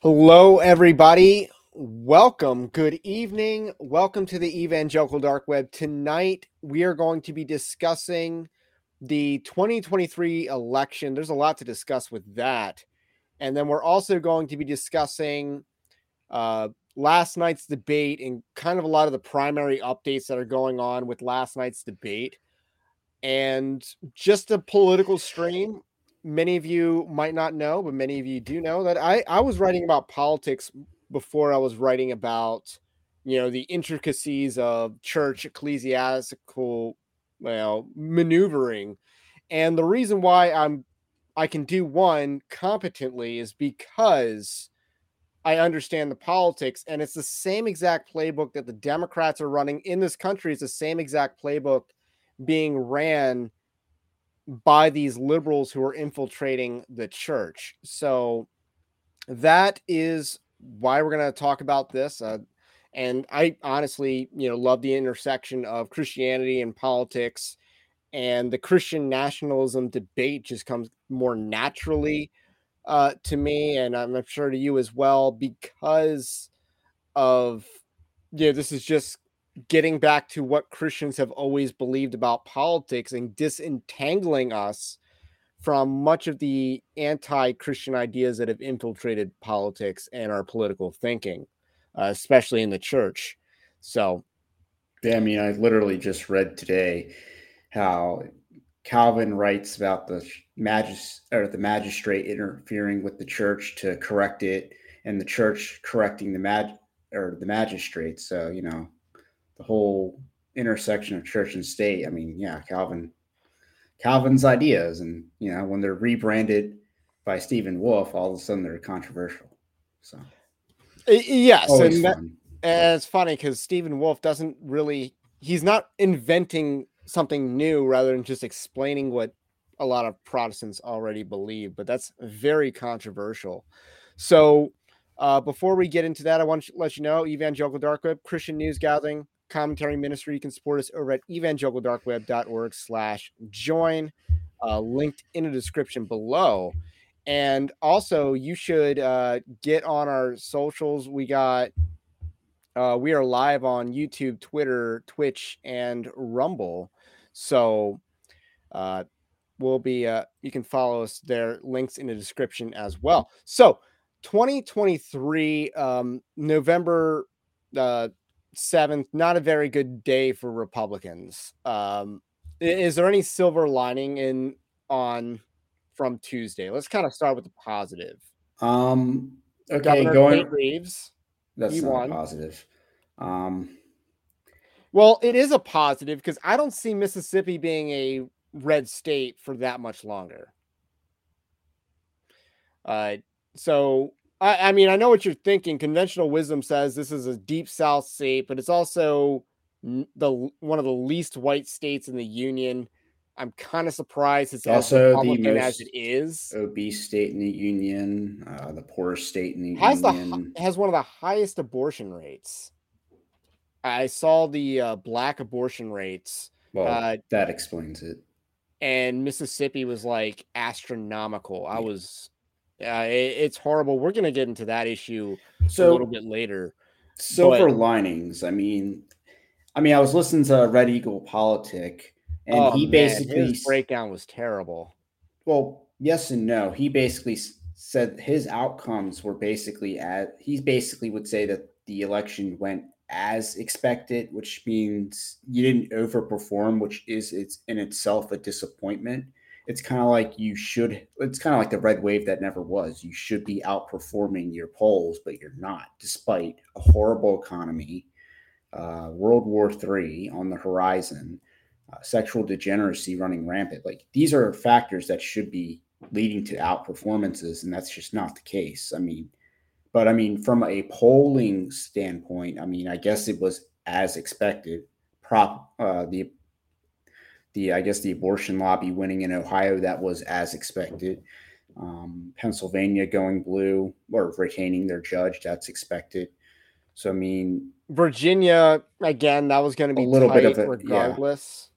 Hello, everybody. Welcome. Good evening. Welcome to the Evangelical Dark Web. Tonight, we are going to be discussing the 2023 election. There's a lot to discuss with that. And then we're also going to be discussing uh, last night's debate and kind of a lot of the primary updates that are going on with last night's debate. And just a political stream many of you might not know, but many of you do know that I, I was writing about politics before I was writing about, you know, the intricacies of church ecclesiastical, well, maneuvering. And the reason why I'm I can do one competently is because I understand the politics, and it's the same exact playbook that the Democrats are running in this country. It's the same exact playbook being ran by these liberals who are infiltrating the church. So that is why we're going to talk about this. Uh, and I honestly, you know, love the intersection of Christianity and politics, and the Christian nationalism debate just comes more naturally uh, to me, and I'm sure to you as well, because of yeah, you know, this is just getting back to what Christians have always believed about politics and disentangling us from much of the anti Christian ideas that have infiltrated politics and our political thinking, uh, especially in the church. So, yeah, I mean, I literally just read today how Calvin writes about the magis or the magistrate interfering with the church to correct it, and the church correcting the mag or the magistrate. So, you know, the whole intersection of church and state. I mean, yeah, Calvin, Calvin's ideas, and you know, when they're rebranded by Stephen Wolf, all of a sudden they're controversial. So, yes, and, that, and it's funny because Stephen Wolf doesn't really, he's not inventing something new rather than just explaining what a lot of Protestants already believe, but that's very controversial. So, uh, before we get into that, I want to let you know Evangelical Dark Web Christian News Gathering commentary ministry. You can support us over at evangelicaldarkweb.org slash join, uh, linked in the description below. And also, you should uh, get on our socials. We got, uh, we are live on YouTube, Twitter, Twitch, and Rumble. So, uh, we'll be, uh, you can follow us there, links in the description as well. So, 2023, um, November uh, seventh, not a very good day for Republicans. Um, is there any silver lining in on from Tuesday? Let's kind of start with the positive. Um, okay, Governor going Tate Reeves. That's he not won. positive. Um, Well, it is a positive because I don't see Mississippi being a red state for that much longer. Uh, so I, I mean, I know what you're thinking. Conventional wisdom says this is a deep South state, but it's also the one of the least white states in the union. I'm kind of surprised it's as also the Republican as most it is. obese state in the union, uh, the poorest state in the Has union. hi- has one of the highest abortion rates. I saw the uh, black abortion rates, well, uh, that explains it. and Mississippi was like astronomical. I was, uh, it- it's horrible. We're gonna get into that issue a little bit later. silver but- linings. I mean, I mean, I was listening to Red Eagle Politic, and Oh, he man, basically his breakdown was terrible. Well, yes and no. He basically said his outcomes were basically at he basically would say that the election went as expected, which means you didn't overperform, which is it's in itself a disappointment. It's kind of like you should it's kind of like the red wave that never was. You should be outperforming your polls, but you're not, despite a horrible economy, uh, World War III on the horizon, uh, sexual degeneracy running rampant. Like these are factors that should be leading to outperformances, and that's just not the case. I mean, but I mean, from a polling standpoint, I mean, I guess it was as expected. Prop uh, the the I guess the abortion lobby winning in Ohio that was as expected. Um, Pennsylvania going blue or retaining their judge that's expected. So I mean, Virginia again that was going to be A little bit of a- yeah. regardless.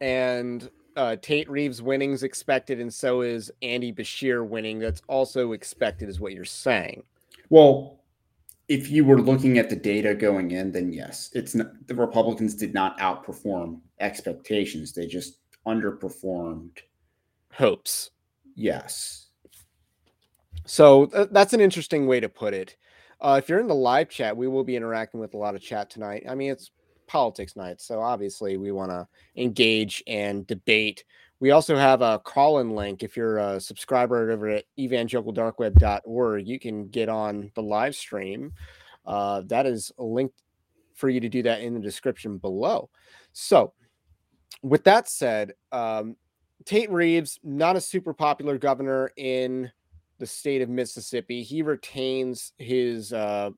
And uh, Tate Reeves winning's expected, and so is Andy Beshear winning. That's also expected, is what you're saying. well, if you were looking at the data going in, then yes, it's not, the Republicans did not outperform expectations; they just underperformed. Hopes. Yes. So th- that's an interesting way to put it. Uh, if you're in the live chat, we will be interacting with a lot of chat tonight. I mean, it's politics night, so obviously we want to engage and debate. We also have a call-in link. If you're a subscriber over at evangelicaldarkweb.org, you can get on the live stream. Uh, that is a link for you to do that in the description below. So, with that said, um, Tate Reeves, not a super popular governor in the state of Mississippi. He retains his uh,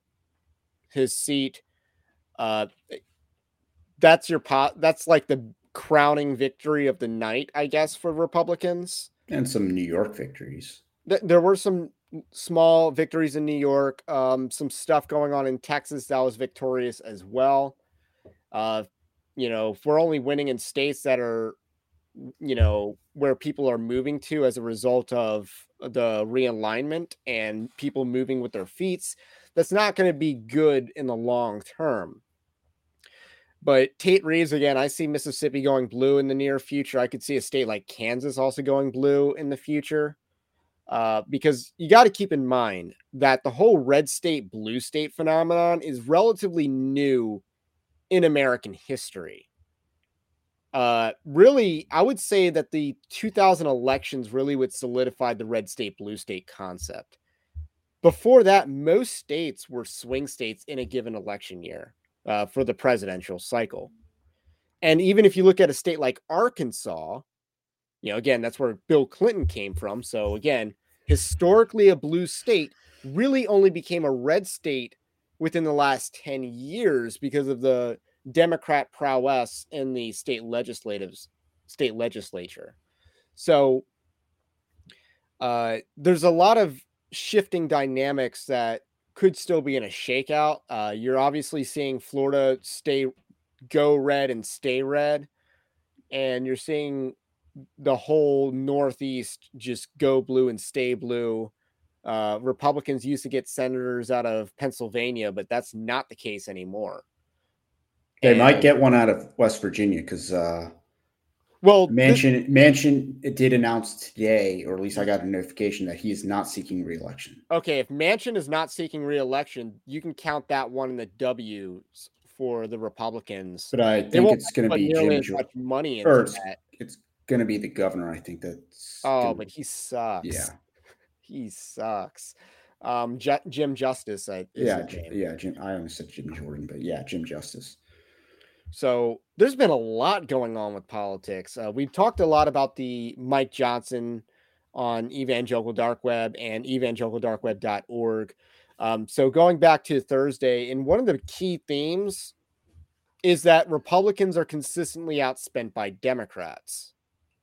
his seat. Uh, that's your pot. That's like the crowning victory of the night, I guess, for Republicans. And some New York victories. Th- there were some small victories in New York, um, some stuff going on in Texas that was victorious as well. Uh, you know, if we're only winning in states that are, you know, where people are moving to as a result of the realignment and people moving with their feet, that's not going to be good in the long term. But Tate Reeves, again, I see Mississippi going blue in the near future. I could see a state like Kansas also going blue in the future uh, because you got to keep in mind that the whole red state, blue state phenomenon is relatively new in American history. Uh, really, I would say that the 2000 elections really would solidify the red state, blue state concept. Before that, most states were swing states in a given election year uh, for the presidential cycle. And even if you look at a state like Arkansas, you know, again, that's where Bill Clinton came from. So again, historically a blue state really only became a red state within the last 10 years because of the Democrat prowess in the state legislatives state legislature. So uh, there's a lot of shifting dynamics that could still be in a shakeout. Uh, you're obviously seeing Florida stay go red and stay red, and you're seeing the whole Northeast just go blue and stay blue. Uh, Republicans used to get senators out of Pennsylvania, but that's not the case anymore. They might get one out of West Virginia because uh, well. this- Manchin Manchin it did announce today, or at least I got a notification that he is not seeking reelection. okay, if Manchin is not seeking reelection, you can count that one in the W's for the Republicans. But I think it's going to be Jim. as much money or it's- It's going to be the governor. I think that's. Oh, gonna- but he sucks. yeah, he sucks. Um, Ju- Jim Justice, I, is yeah, J- name. yeah. Jim. I almost said Jim Jordan, but yeah, Jim Justice. So there's been a lot going on with politics. Uh, we've talked a lot about the Mike Johnson on Evangelical Dark Web and evangelicaldarkweb.org. Um, so going back to Thursday, and one of the key themes is that Republicans are consistently outspent by Democrats.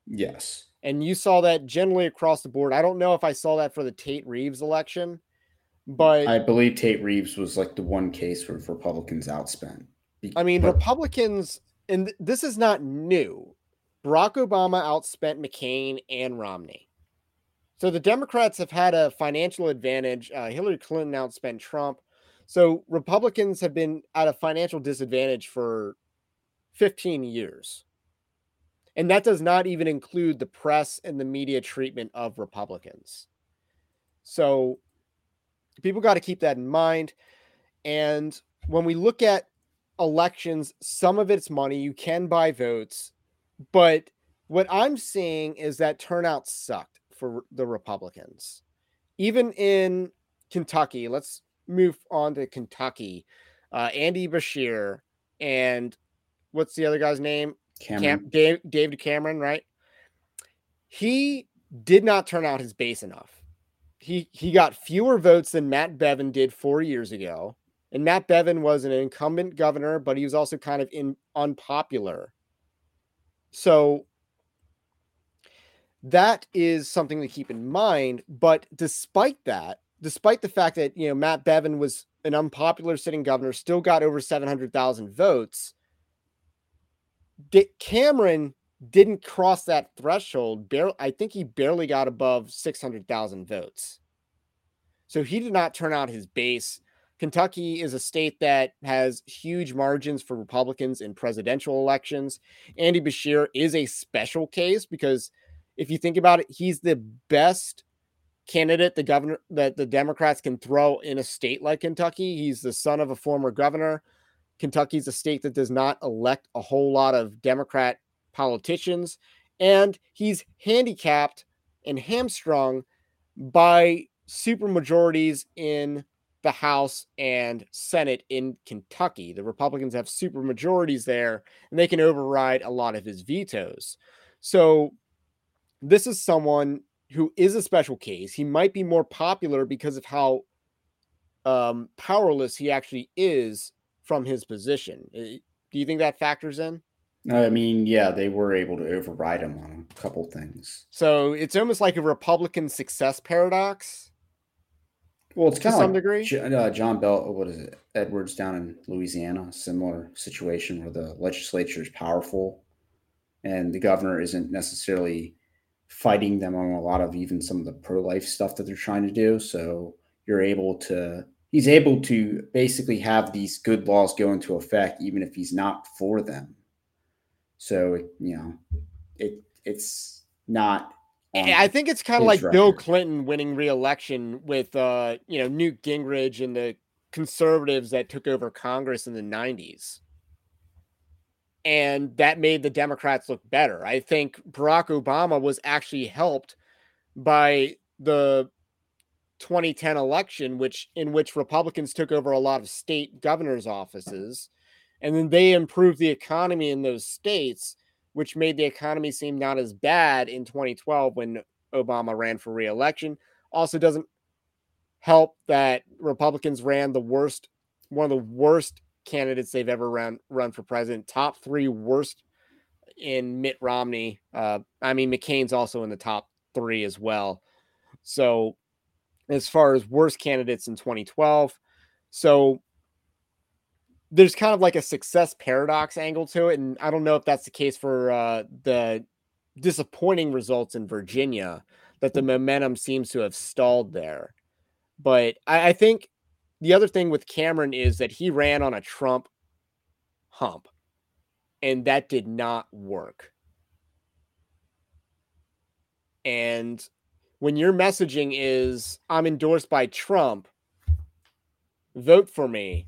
Yes. And you saw that generally across the board. I don't know if I saw that for the Tate Reeves election, but I believe Tate Reeves was like the one case where Republicans outspent. I mean, but- Republicans, and this is not new. Barack Obama outspent McCain and Romney. So the Democrats have had a financial advantage. Uh, Hillary Clinton outspent Trump. So Republicans have been at a financial disadvantage for 15 years. And that does not even include the press and the media treatment of Republicans. So people got to keep that in mind. And when we look at elections, some of it's money. You can buy votes. But what I'm seeing is that turnout sucked for the Republicans. Even in Kentucky, let's move on to Kentucky. Uh, Andy Beshear and what's the other guy's name? Cameron. Cam- Dave, David Cameron, right? He did not turn out his base enough. He he got fewer votes than Matt Bevin did four years ago. And Matt Bevin was an incumbent governor, but he was also kind of in unpopular. So that is something to keep in mind. But despite that, despite the fact that you know Matt Bevin was an unpopular sitting governor, still got over seven hundred thousand votes. Dick Cameron didn't cross that threshold. Barely, I think he barely got above six hundred thousand votes. So he did not turn out his base. Kentucky is a state that has huge margins for Republicans in presidential elections. Andy Beshear is a special case because if you think about it, he's the best candidate the governor that the Democrats can throw in a state like Kentucky. He's the son of a former governor. Kentucky's a state that does not elect a whole lot of Democrat politicians, and he's handicapped and hamstrung by supermajorities in the House and Senate in Kentucky. The Republicans have supermajorities there, and they can override a lot of his vetoes. So this is someone who is a special case. He might be more popular because of how um, powerless he actually is from his position. Do you think that factors in? I mean, yeah, they were able to override him on a couple things. So it's almost like a Republican success paradox. Well, it's kind of some like degree. Uh, John Bell, what is it? Edwards down in Louisiana, similar situation where the legislature is powerful and the governor isn't necessarily fighting them on a lot of even some of the pro life stuff that they're trying to do. So you're able to, he's able to basically have these good laws go into effect, even if he's not for them. So, you know, it it's not. I think it's kind of like record. Bill Clinton winning re-election with, uh, you know, Newt Gingrich and the conservatives that took over Congress in the 90s and that made the Democrats look better. I think Barack Obama was actually helped by the 2010 election, which in which Republicans took over a lot of state governors' offices, and then they improved the economy in those states, which made the economy seem not as bad in 2012 when Obama ran for reelection. Also, doesn't help that Republicans ran the worst, one of the worst candidates they've ever run run for president. Top three worst in Mitt Romney. Uh, I mean, McCain's also in the top three as well. So, as far as worst candidates in 2012, so there's kind of like a success paradox angle to it, and I don't know if that's the case for uh, the disappointing results in Virginia. That the momentum seems to have stalled there, but I, I think the other thing with Cameron is that he ran on a Trump hump, and that did not work. And when your messaging is, I'm endorsed by Trump, vote for me,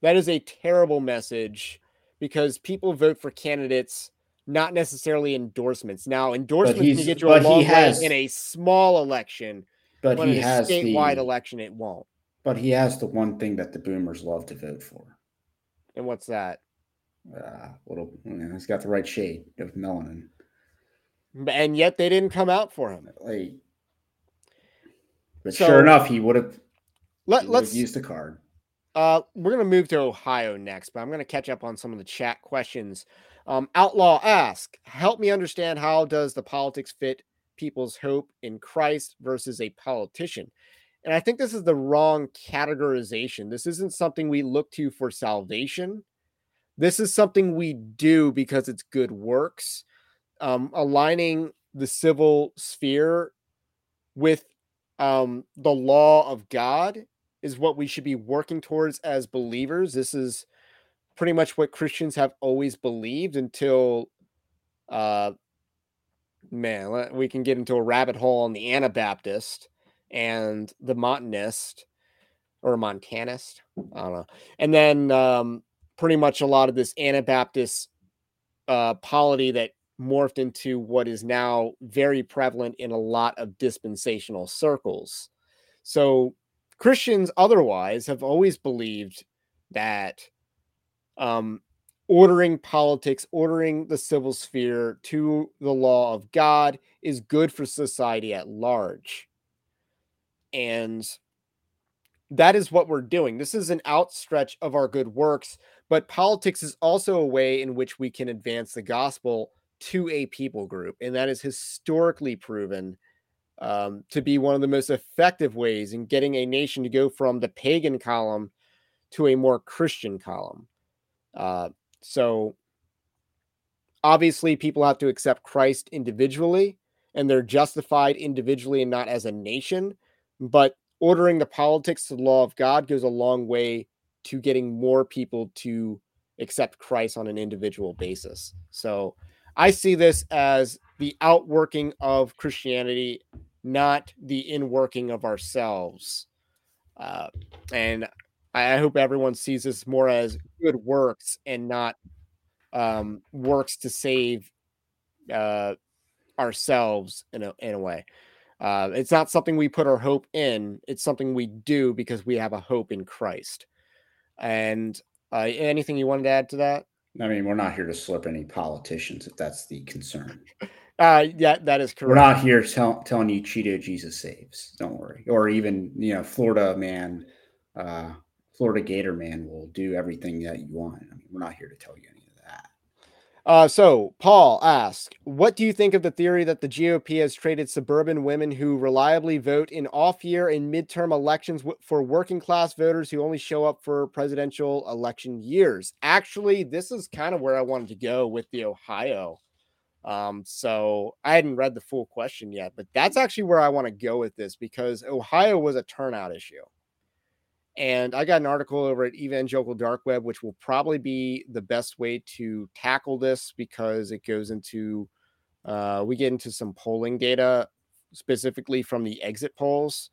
that is a terrible message because people vote for candidates, not necessarily endorsements. Now, endorsements can get you a long has, way in a small election, but, but he in a has statewide the, election, it won't. But he has the one thing that the boomers love to vote for. And what's that? Uh, little, you know, he's got the right shade of melanin. And yet they didn't come out for him. Like, but so, sure enough, he would have. Let, let's use the card. Uh, we're gonna move to Ohio next, but I'm gonna catch up on some of the chat questions. Um, Outlaw ask, help me understand how does the politics fit people's hope in Christ versus a politician? And I think this is the wrong categorization. This isn't something we look to for salvation. This is something we do because it's good works. Um, aligning the civil sphere with um, the law of God is what we should be working towards as believers. This is pretty much what Christians have always believed until, uh, man, we can get into a rabbit hole on the Anabaptist and the Montanist or Montanist. I don't know. And then um, pretty much a lot of this Anabaptist uh, polity that morphed into what is now very prevalent in a lot of dispensational circles. So Christians otherwise have always believed that um, ordering politics, ordering the civil sphere to the law of God is good for society at large. And that is what we're doing. This is an outstretch of our good works, but politics is also a way in which we can advance the gospel to a people group. And that is historically proven um, to be one of the most effective ways in getting a nation to go from the pagan column to a more Christian column. Uh, so obviously, people have to accept Christ individually, and they're justified individually and not as a nation. But ordering the politics to the law of God goes a long way to getting more people to accept Christ on an individual basis. So I see this as the outworking of Christianity, not the inworking of ourselves. Uh, and I hope everyone sees this more as good works and not um, works to save uh, ourselves in a in a way. Uh, it's not something we put our hope in. It's something we do because we have a hope in Christ. And uh, anything you wanted to add to that? I mean, we're not here to slip any politicians if that's the concern. Uh, yeah, that is correct. We're not here tell, telling you Cheeto Jesus saves. Don't worry. Or even, you know, Florida man, uh, Florida Gator man will do everything that you want. I mean, we're not here to tell you any of that. Uh, so Paul asks, what do you think of the theory that the GOP has traded suburban women who reliably vote in off-year and midterm elections for working class voters who only show up for presidential election years? Actually, this is kind of where I wanted to go with the Ohio. Um, so I hadn't read the full question yet, but that's actually where I want to go with this because Ohio was a turnout issue. And I got an article over at Evangelical Dark Web, which will probably be the best way to tackle this because it goes into, uh, we get into some polling data specifically from the exit polls.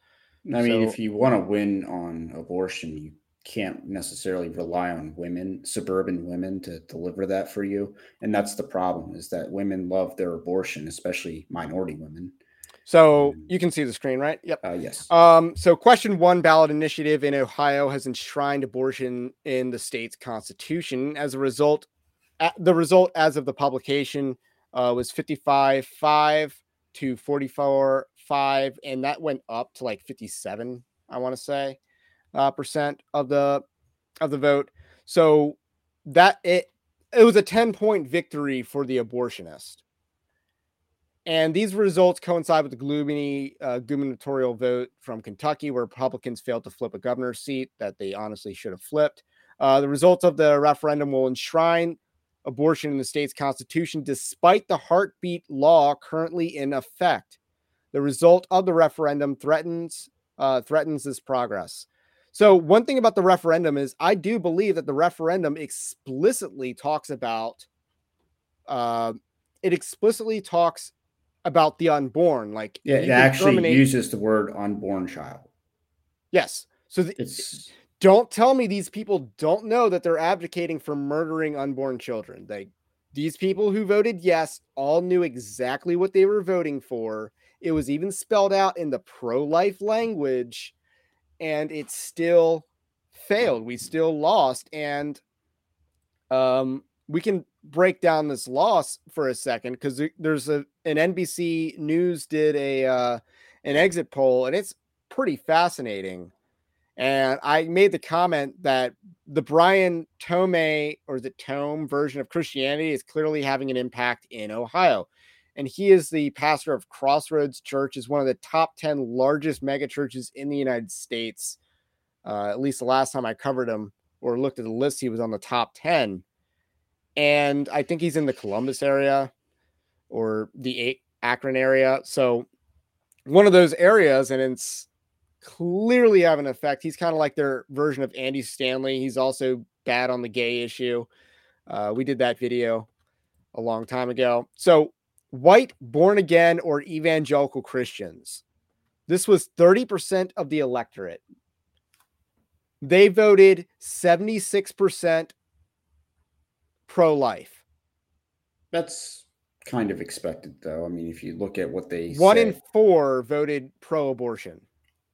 I mean, so, if you want to win on abortion, you can't necessarily rely on women, suburban women, to deliver that for you. And that's the problem is that women love their abortion, especially minority women. So you can see the screen, right? Yep. Uh, yes. Um, so question one ballot initiative in Ohio has enshrined abortion in the state's constitution. As a result, the result as of the publication uh, was 55 5 to 44 5, and that went up to like 57, I want to say, uh, percent of the of the vote. So that it it was a 10 point victory for the abortionist. And these results coincide with the gloomy uh, gubernatorial vote from Kentucky, where Republicans failed to flip a governor's seat that they honestly should have flipped. Uh, the results of the referendum will enshrine abortion in the state's constitution, despite the heartbeat law currently in effect. The result of the referendum threatens uh, threatens this progress. So, one thing about the referendum is, I do believe that the referendum explicitly talks about. Uh, it explicitly talks about the unborn. Like yeah, it actually terminate... uses the word unborn child. Yes. So th- it's don't tell me these people don't know that they're advocating for murdering unborn children. They these people who voted yes all knew exactly what they were voting for. It was even spelled out in the pro-life language, and it still failed. We still lost. And um we can break down this loss for a second because there's a an NBC News did a uh, an exit poll and it's pretty fascinating. And I made the comment that the Brian Tome or the Tome version of Christianity is clearly having an impact in Ohio. And he is the pastor of Crossroads Church, is one of the top 10 largest mega churches in the United States. Uh, at least the last time I covered him or looked at the list, he was on the top 10 and I think he's in the Columbus area or the Akron area. So one of those areas, and it's clearly having an effect. He's kind of like their version of Andy Stanley. He's also bad on the gay issue. Uh, we did that video a long time ago. So white, born again, or evangelical Christians. This was 30% of the electorate. They voted 76% pro life. That's kind of expected, though. I mean, if you look at what they one say. in four voted pro abortion.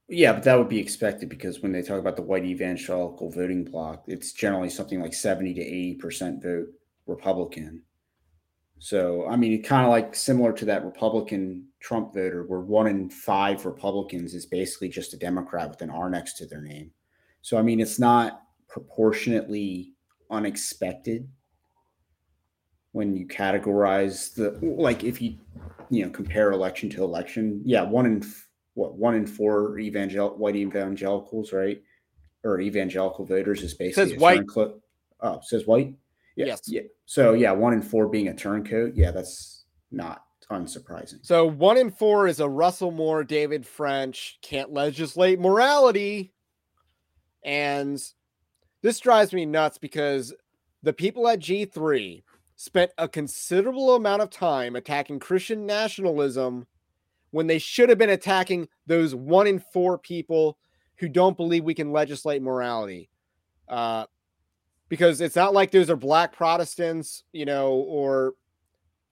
Yeah, but that would be expected because when they talk about the white evangelical voting bloc, it's generally something like 70 to 80% vote Republican. So, I mean, it kind of like similar to that Republican Trump voter, where one in five Republicans is basically just a Democrat with an R next to their name. So, I mean, it's not proportionately unexpected when you categorize the like if you you know compare election to election. Yeah, one in what one in four evangel white evangelicals, right, or evangelical voters is basically says white. Oh, says white. Yeah, yes. Yeah. So yeah, one in four being a turncoat. Yeah, that's not unsurprising. So one in four is a Russell Moore, David French can't legislate morality, and this drives me nuts because the people at G three spent a considerable amount of time attacking Christian nationalism when they should have been attacking those one in four people who don't believe we can legislate morality. Uh, because it's not like those are black Protestants, you know, or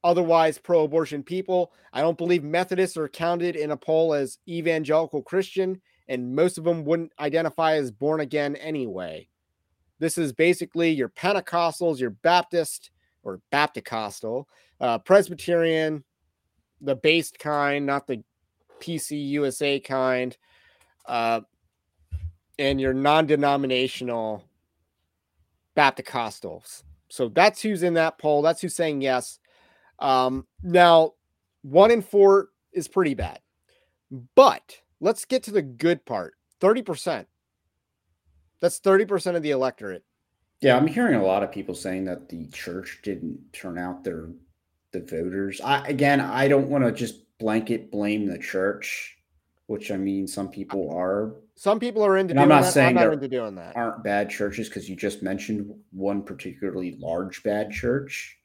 otherwise pro abortion people. I don't believe Methodists are counted in a poll as evangelical Christian, and most of them wouldn't identify as born again anyway. This is basically your Pentecostals, your Baptist or Bapticostal, uh, Presbyterian, the based kind, not the PC USA kind, uh, and your non denominational Bapticostals. So that's who's in that poll. That's who's saying yes. Um, now, one in four is pretty bad. But let's get to the good part 30%. That's 30% of the electorate. Yeah, I'm hearing a lot of people saying that the church didn't turn out their the voters. I again, I don't want to just blanket blame the church, which I mean some people are some people are into. I'm not that. saying I'm not into doing that. Aren't bad churches because you just mentioned one particularly large bad church.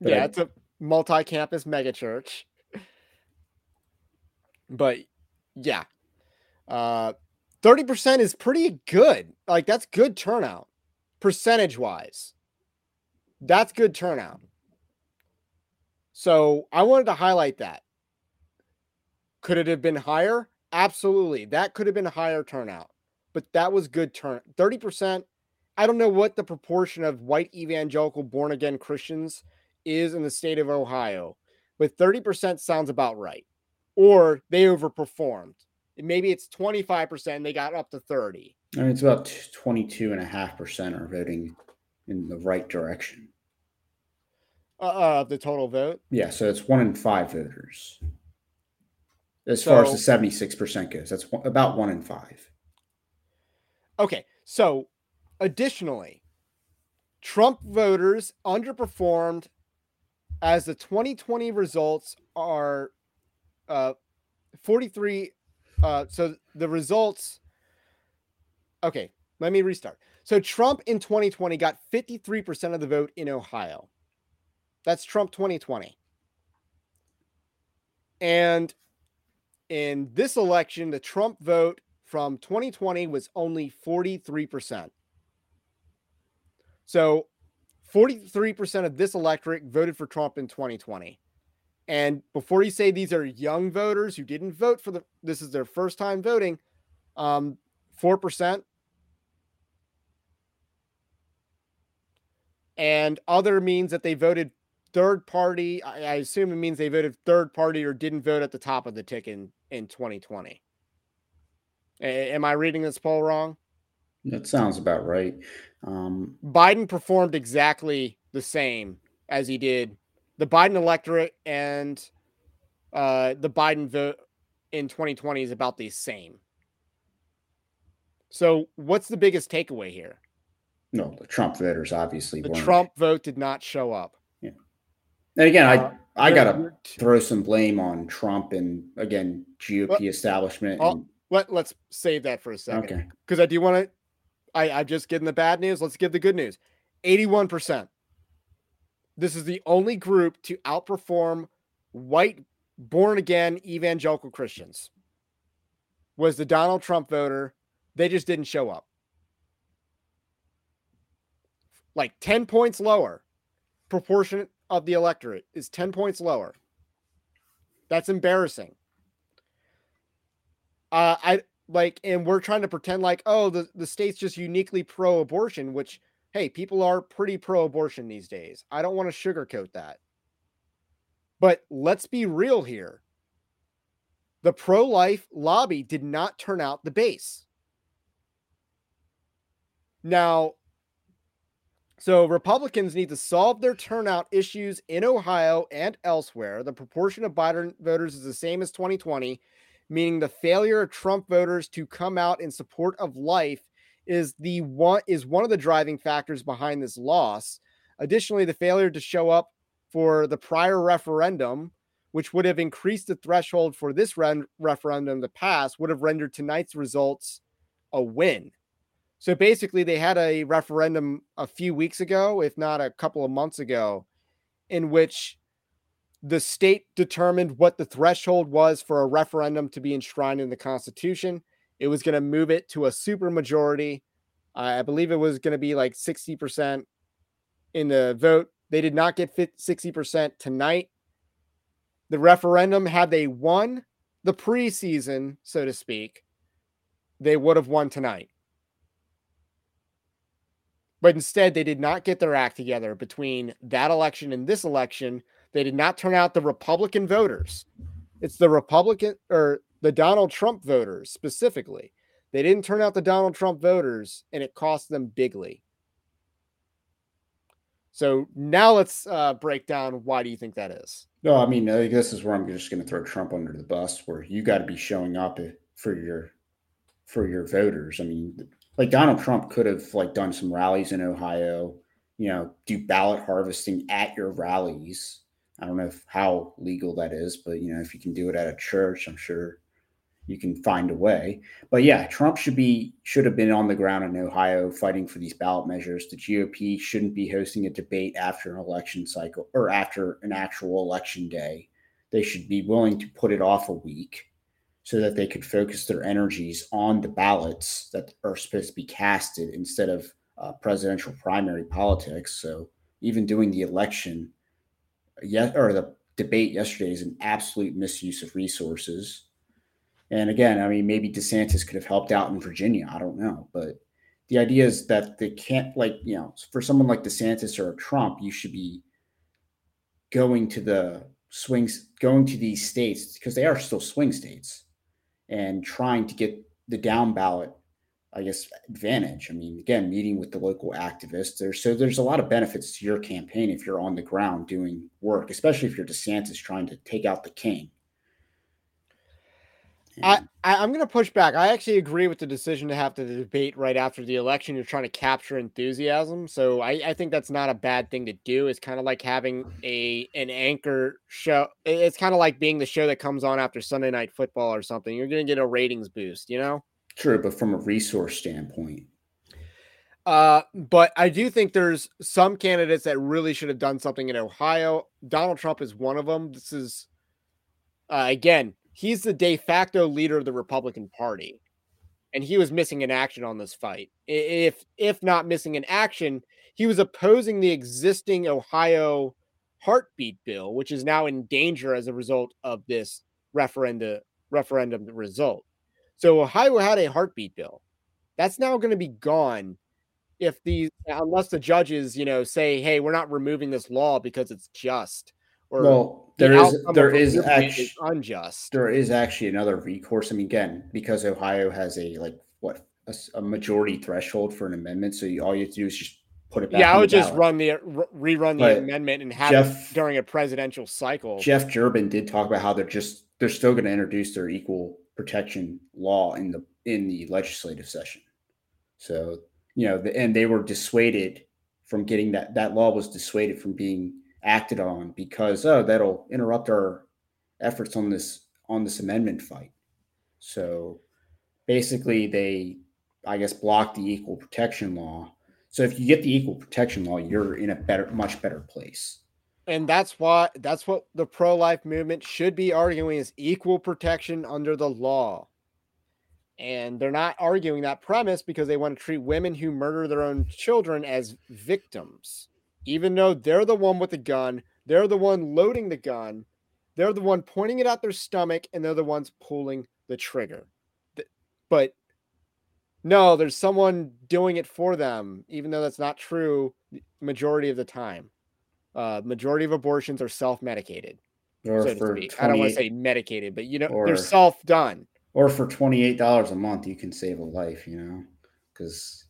But yeah, I, it's a multi-campus megachurch. But yeah, uh, thirty percent is pretty good. Like that's good turnout, percentage wise. That's good turnout. So I wanted to highlight that. Could it have been higher? Absolutely. That could have been a higher turnout, but that was good turn. 30%. I don't know what the proportion of white evangelical born again Christians is in the state of Ohio, but 30% sounds about right. Or they overperformed. Maybe it's 25%, they got up to 30. I mean, it's about 22.5% are voting in the right direction. Uh, of the total vote? Yeah, so it's one in five voters as so, far as the 76% goes. That's about one in five. Okay. So, additionally, Trump voters underperformed as the 2020 results are uh, 43. Uh, so, the results. Okay. Let me restart. So, Trump in 2020 got 53% of the vote in Ohio. That's Trump 2020. And in this election, the Trump vote from 2020 was only 43%. So 43% of this electorate voted for Trump in 2020. And before you say these are young voters who didn't vote for the this is their first time voting, um, 4%. And other means that they voted third party. I, I, assume it means they voted third party or didn't vote at the top of the ticket in, in 2020. A- am I reading this poll wrong? That sounds about right. Um, Biden performed exactly the same as he did the Biden electorate and uh, the Biden vote in 2020 is about the same. So, what's the biggest takeaway here? No, the Trump voters obviously. The Trump vote did not show up. Yeah, and again, uh, I I gotta throw some blame on Trump and again GOP well, establishment. And, let Let's save that for a second. Okay. Because I do want to. I I'm just getting the bad news. Let's give the good news. Eighty-one percent. This is the only group to outperform white born again evangelical Christians. Was the Donald Trump voter? They just didn't show up. Like 10 points lower proportionate of the electorate is 10 points lower. That's embarrassing. Uh, I like and we're trying to pretend like oh the, the state's just uniquely pro-abortion which hey people are pretty pro-abortion these days. I don't want to sugarcoat that. But let's be real here. The pro-life lobby did not turn out the base. Now so republicans need to solve their turnout issues in ohio and elsewhere. The proportion of biden voters is the same as 2020 meaning the failure of Trump voters to come out in support of life is the one is one of the driving factors behind this loss. Additionally, the failure to show up for the prior referendum, which would have increased the threshold for this re- referendum to pass, would have rendered tonight's results a win. So basically, they had a referendum a few weeks ago, if not a couple of months ago, in which the state determined what the threshold was for a referendum to be enshrined in the Constitution. It was going to move it to a supermajority. Uh, I believe it was going to be like 60% in the vote. They did not get 60% tonight. The referendum, had they won the preseason, so to speak, they would have won tonight. But instead, they did not get their act together between that election and this election they did not turn out the Republican voters. It's the Republican or the Donald Trump voters specifically. They didn't turn out the Donald Trump voters, and it cost them bigly. So now let's uh, break down why do you think that is? No, I mean, I this is where I'm just going to throw Trump under the bus, where you got to be showing up for your for your voters. I mean, like Donald Trump could have like done some rallies in Ohio, you know, do ballot harvesting at your rallies, I don't know if, how legal that is, but you know, if you can do it at a church, I'm sure you can find a way. But yeah, Trump should be should have been on the ground in Ohio fighting for these ballot measures. The GOP shouldn't be hosting a debate after an election cycle or after an actual election day. They should be willing to put it off a week so that they could focus their energies on the ballots that are supposed to be casted instead of uh, presidential primary politics. So even doing the election yet or the debate yesterday is an absolute misuse of resources. And again, I mean, maybe DeSantis could have helped out in Virginia. I don't know, but the idea is that they can't, like, you know, for someone like DeSantis or Trump, you should be going to the swings, going to these states because they are still swing states, and trying to get the down ballot I guess, advantage. I mean, again, meeting with the local activists. There's so there's a lot of benefits to your campaign if you're on the ground doing work, especially if you're DeSantis trying to take out the king. I, I am going to push back. I actually agree with the decision to have the debate right after the election. You're trying to capture enthusiasm, so I, I think that's not a bad thing to do. It's kind of like having a an anchor show. It's kind of like being the show that comes on after Sunday Night Football or something. You're going to get a ratings boost, you know. True, but from a resource standpoint. Uh, but I do think there's some candidates that really should have done something in Ohio. Donald Trump is one of them. This is, uh, again, he's the de facto leader of the Republican Party, and he was missing an action on this fight. If if not missing an action, he was opposing the existing Ohio heartbeat bill, which is now in danger as a result of this referenda referendum result. So Ohio had a heartbeat bill. That's now going to be gone if these unless the judges, you know, say, "Hey, we're not removing this law because it's just." Or well, there the is there is actually unjust. There is actually another recourse. I mean, again, because Ohio has a like what a, a majority threshold for an amendment, so you, all you have to do is just put it back. Yeah, I would just run the rerun the but amendment and have Jeff, it during a presidential cycle. Jeff Durbin did talk about how they're just they're still going to introduce their equal protection law in the in the legislative session. So you know, the, and they were dissuaded from getting that that law was dissuaded from being acted on because oh that'll interrupt our efforts on this on this amendment fight. So basically, they I guess blocked the equal protection law. So if you get the equal protection law, you're in a better, much better place and that's why that's what the pro-life movement should be arguing is equal protection under the law and they're not arguing that premise because they want to treat women who murder their own children as victims even though they're the one with the gun they're the one loading the gun they're the one pointing it at their stomach and they're the ones pulling the trigger but no, there's someone doing it for them, even though that's not true majority of the time. Uh, majority of abortions are self-medicated. Or so for. I don't want to say medicated, but you know, Or- they're self-done. or for $28 a month, you can save a life, you know? Because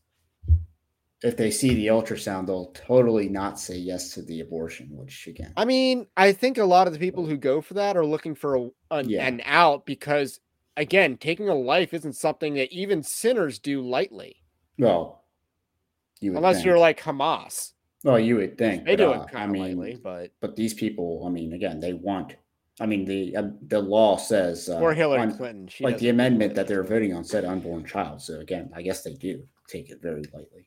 if they see the ultrasound, they'll totally not say yes to the abortion, which again, I mean, I think a lot of the people who go for that are looking for a, an, Yeah. an out because, again, taking a life isn't something that even sinners do lightly, well, you would unless think. you're like Hamas. well, you would think. They but, do uh, it kind of lightly, but but these people, I mean, again, they want. I mean, the uh, the law says, uh, or Hillary Clinton. She like the amendment that they're voting on said unborn child. So again, I guess they do take it very lightly.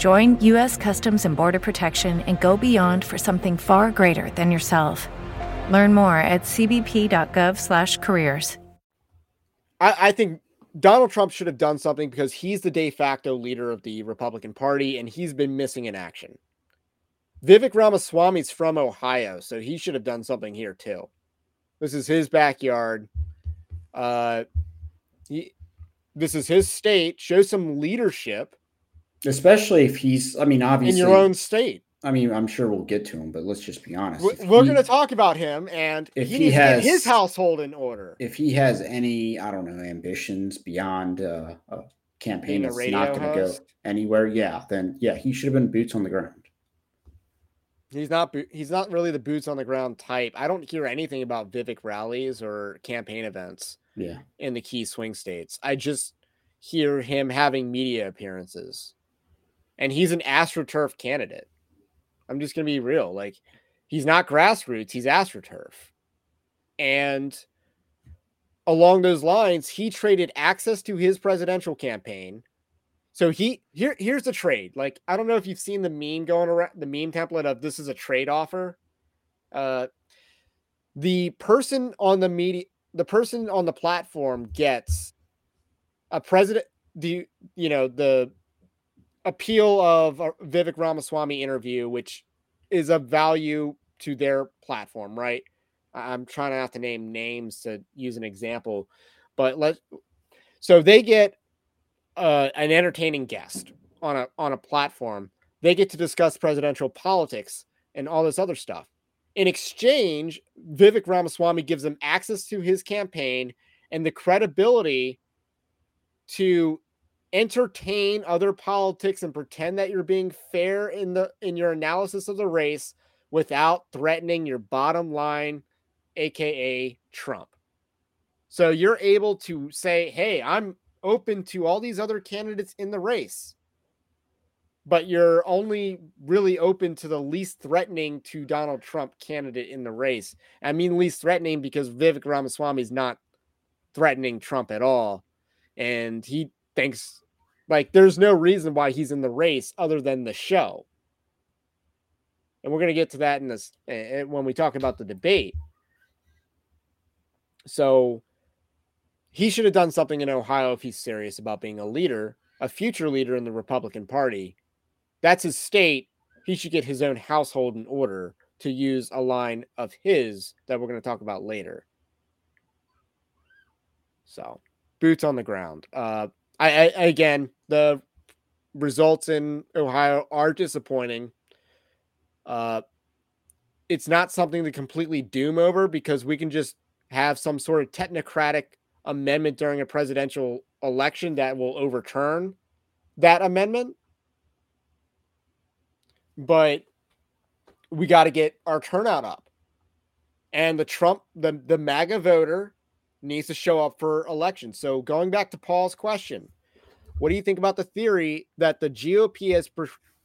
Join U.S. Customs and Border Protection and go beyond for something far greater than yourself. Learn more at cbp.gov/careers. I, I think Donald Trump should have done something because he's the de facto leader of the Republican Party and he's been missing in action. Vivek Ramaswamy's from Ohio, so he should have done something here too. This is his backyard. Uh, he, this is his state. Show some leadership especially if he's, I mean, obviously, in your own state. I mean, I'm sure we'll get to him, but let's just be honest. If We're going to talk about him, and if he he has- get his household in order. if he has any, I don't know, ambitions beyond uh, a campaign Being that's not going to go anywhere, yeah, then yeah, he should have been boots on the ground. He's not. He's not really the boots on the ground type. I don't hear anything about Vivek rallies or campaign events Yeah, in the key swing states. I just hear him having media appearances, and he's an astroturf candidate. I'm just gonna be real. Like, he's not grassroots. He's astroturf, and along those lines, he traded access to his presidential campaign. So he here here's the trade. Like I don't know if you've seen the meme going around the meme template of this is a trade offer. Uh the person on the media the person on the platform gets a president the you know the appeal of a Vivek Ramaswamy interview which is of value to their platform, right? I'm trying not to name names to use an example, but let so they get uh, an entertaining guest on a on a platform. They get to discuss presidential politics and all this other stuff. In exchange, Vivek Ramaswamy gives them access to his campaign and the credibility to entertain other politics and pretend that you're being fair in the in your analysis of the race without threatening your bottom line aka Trump. So you're able to say, "Hey, I'm open to all these other candidates in the race." But you're only really open to the least threatening to Donald Trump candidate in the race. I mean least threatening because Vivek Ramaswamy is not threatening Trump at all. And he thinks like there's no reason why he's in the race other than the show. And we're going to get to that in this when we talk about the debate. So he should have done something in Ohio if he's serious about being a leader, a future leader in the Republican Party. That's his state. He should get his own household in order to use a line of his that we're going to talk about later. So, boots on the ground. Uh, I, I again, the results in Ohio are disappointing. Uh, it's not something to completely doom over because we can just have some sort of technocratic amendment during a presidential election that will overturn that amendment. But we got to get our turnout up. And the Trump, the, the MAGA voter needs to show up for elections. So going back to Paul's question, what do you think about the theory that the GOP has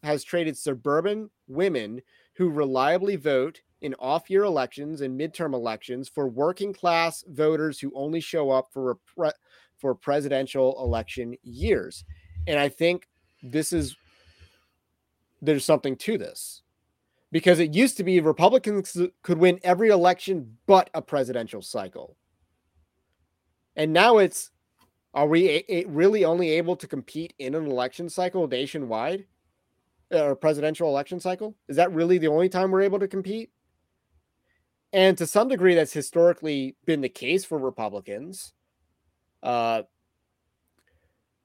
has traded suburban women who reliably vote in off-year elections and midterm elections for working class voters who only show up for a pre- for presidential election years? And I think this is there's something to this because it used to be Republicans could win every election but a presidential cycle. And now it's are we really only able to compete in an election cycle nationwide or presidential election cycle? Is that really the only time we're able to compete? And to some degree, that's historically been the case for Republicans. Uh,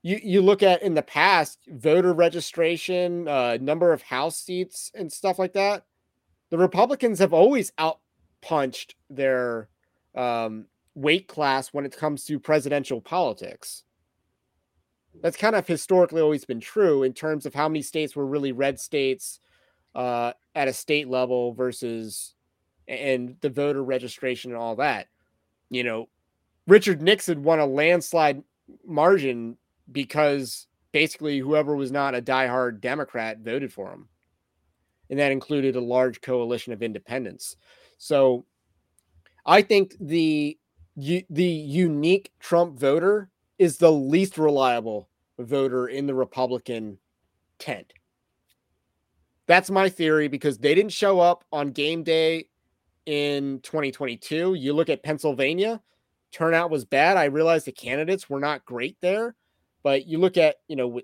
you you look at in the past voter registration, uh, number of House seats, and stuff like that. The Republicans have always outpunched their um, weight class when it comes to presidential politics. That's kind of historically always been true in terms of how many states were really red states uh, at a state level versus and the voter registration and all that. You know, Richard Nixon won a landslide margin because basically whoever was not a diehard Democrat voted for him. And that included a large coalition of independents. So I think the the unique Trump voter is the least reliable voter in the Republican tent. That's my theory because they didn't show up on game day in 2022. You look at Pennsylvania, turnout was bad. I realized the candidates were not great there, but you look at, you know,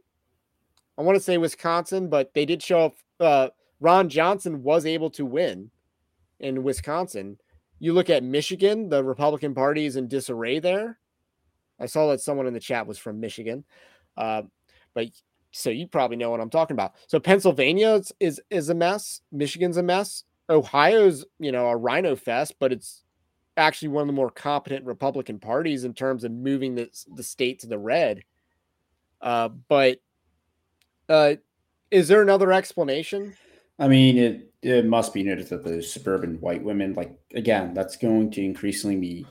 I want to say Wisconsin, but they did show up. Uh, Ron Johnson was able to win in Wisconsin. You look at Michigan, the Republican Party is in disarray there. I saw that someone in the chat was from Michigan. Uh, but so you probably know what I'm talking about. So Pennsylvania is, is, is a mess. Michigan's a mess. Ohio's, you know, a rhino fest, but it's actually one of the more competent Republican parties in terms of moving the, the state to the red. Uh, but uh, is there another explanation? I mean, it it must be noted that the suburban white women, like again, that's going to increasingly be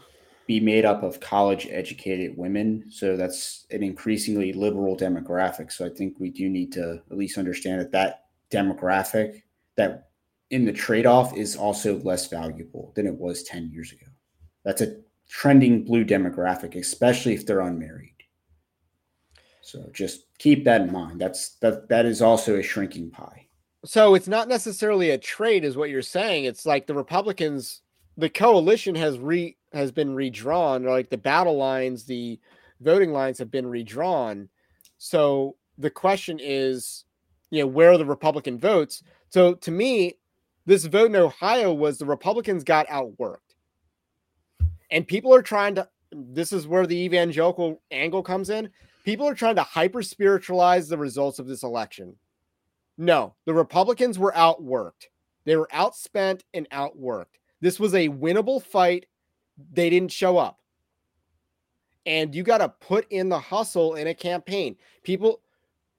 be made up of college educated women. So that's an increasingly liberal demographic. So I think we do need to at least understand that that demographic that in the trade off is also less valuable than it was 10 years ago. That's a trending blue demographic, especially if they're unmarried. So just keep that in mind. That's that that is also a shrinking pie. So it's not necessarily a trade, is what you're saying. It's like the Republicans, the coalition has re has been redrawn, or like the battle lines, the voting lines have been redrawn. So the question is, you know, where are the Republican votes? So to me, this vote in Ohio was the Republicans got outworked. And people are trying to, this is where the evangelical angle comes in. People are trying to hyper spiritualize the results of this election. No, the Republicans were outworked. They were outspent and outworked. This was a winnable fight. They didn't show up. And you got to put in the hustle in a campaign. People,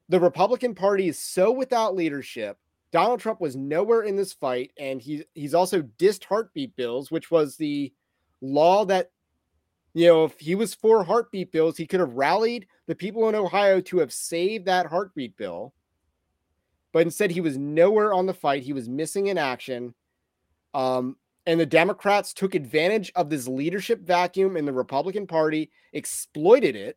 the Republican Party is so without leadership Donald Trump was nowhere in this fight, and he he's also dissed heartbeat bills, which was the law that you know if he was for heartbeat bills, he could have rallied the people in Ohio to have saved that heartbeat bill. But instead, he was nowhere on the fight. He was missing in action. Um, and the Democrats took advantage of this leadership vacuum in the Republican Party, exploited it.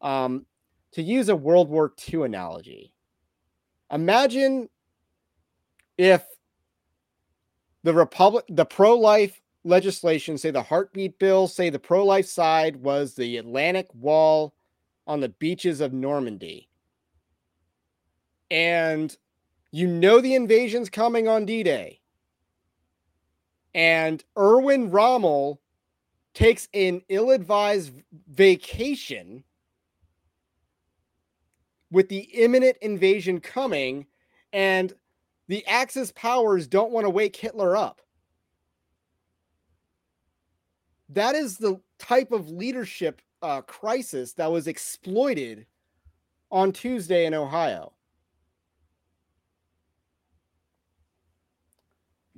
Um, to use a World War II analogy, imagine if the republic the pro-life legislation say the heartbeat bill say the pro-life side was the atlantic wall on the beaches of normandy and you know the invasion's coming on d-day and erwin rommel takes an ill-advised vacation with the imminent invasion coming and the Axis powers don't want to wake Hitler up. That is the type of leadership uh, crisis that was exploited on Tuesday in Ohio.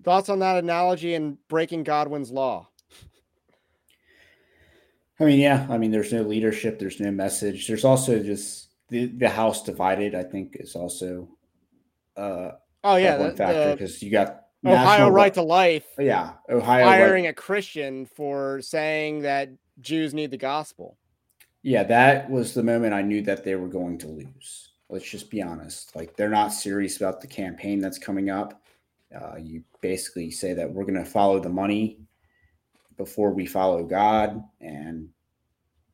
Thoughts on that analogy and breaking Godwin's law? I mean, yeah. I mean, there's no leadership. There's no message. There's also just the the house divided. I think is also uh, Oh yeah, one factor because you got Ohio right to life. Yeah, Ohio hiring right. a Christian for saying that Jews need the gospel. Yeah, that was the moment I knew that they were going to lose. Let's just be honest. Like they're not serious about the campaign that's coming up. Uh, you basically say that we're going to follow the money before we follow God, and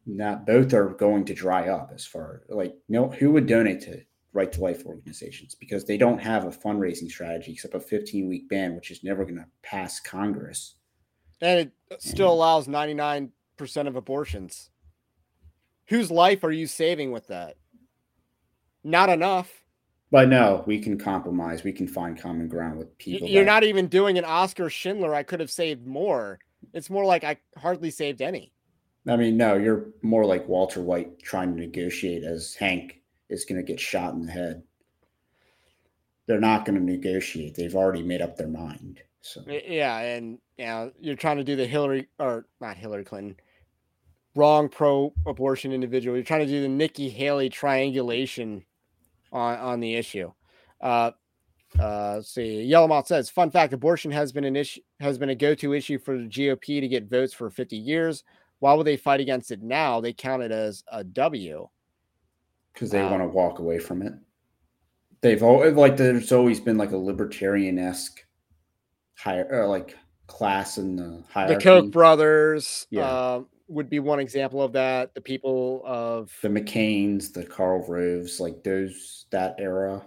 not both are going to dry up. As far like no, who would donate to right to life organizations because they don't have a fundraising strategy except a 15 week ban, which is never going to pass Congress. And it still allows 99% of abortions. Whose life are you saving with that? Not enough. But no, we can compromise. We can find common ground with people. You're that... not even doing an Oscar Schindler. I could have saved more. It's more like I hardly saved any. I mean, no, you're more like Walter White trying to negotiate as Hank is going to get shot in the head. They're not going to negotiate. They've already made up their mind. So yeah, and yeah, you're trying to do the Hillary or not Hillary Clinton, wrong pro-abortion individual. You're trying to do the Nikki Haley triangulation on on the issue. Uh, uh, let's see. Yellowmouth says, "Fun fact: abortion has been an issue has been a go-to issue for the GOP to get votes for 50 years. Why would they fight against it now? They count it as a W because they want to walk away from it. They've always like there's always been like a libertarian esque higher like class in the hierarchy. The Koch brothers, yeah. Uh, would be one example of that. The people of the McCains, the Karl Roves, like those that era.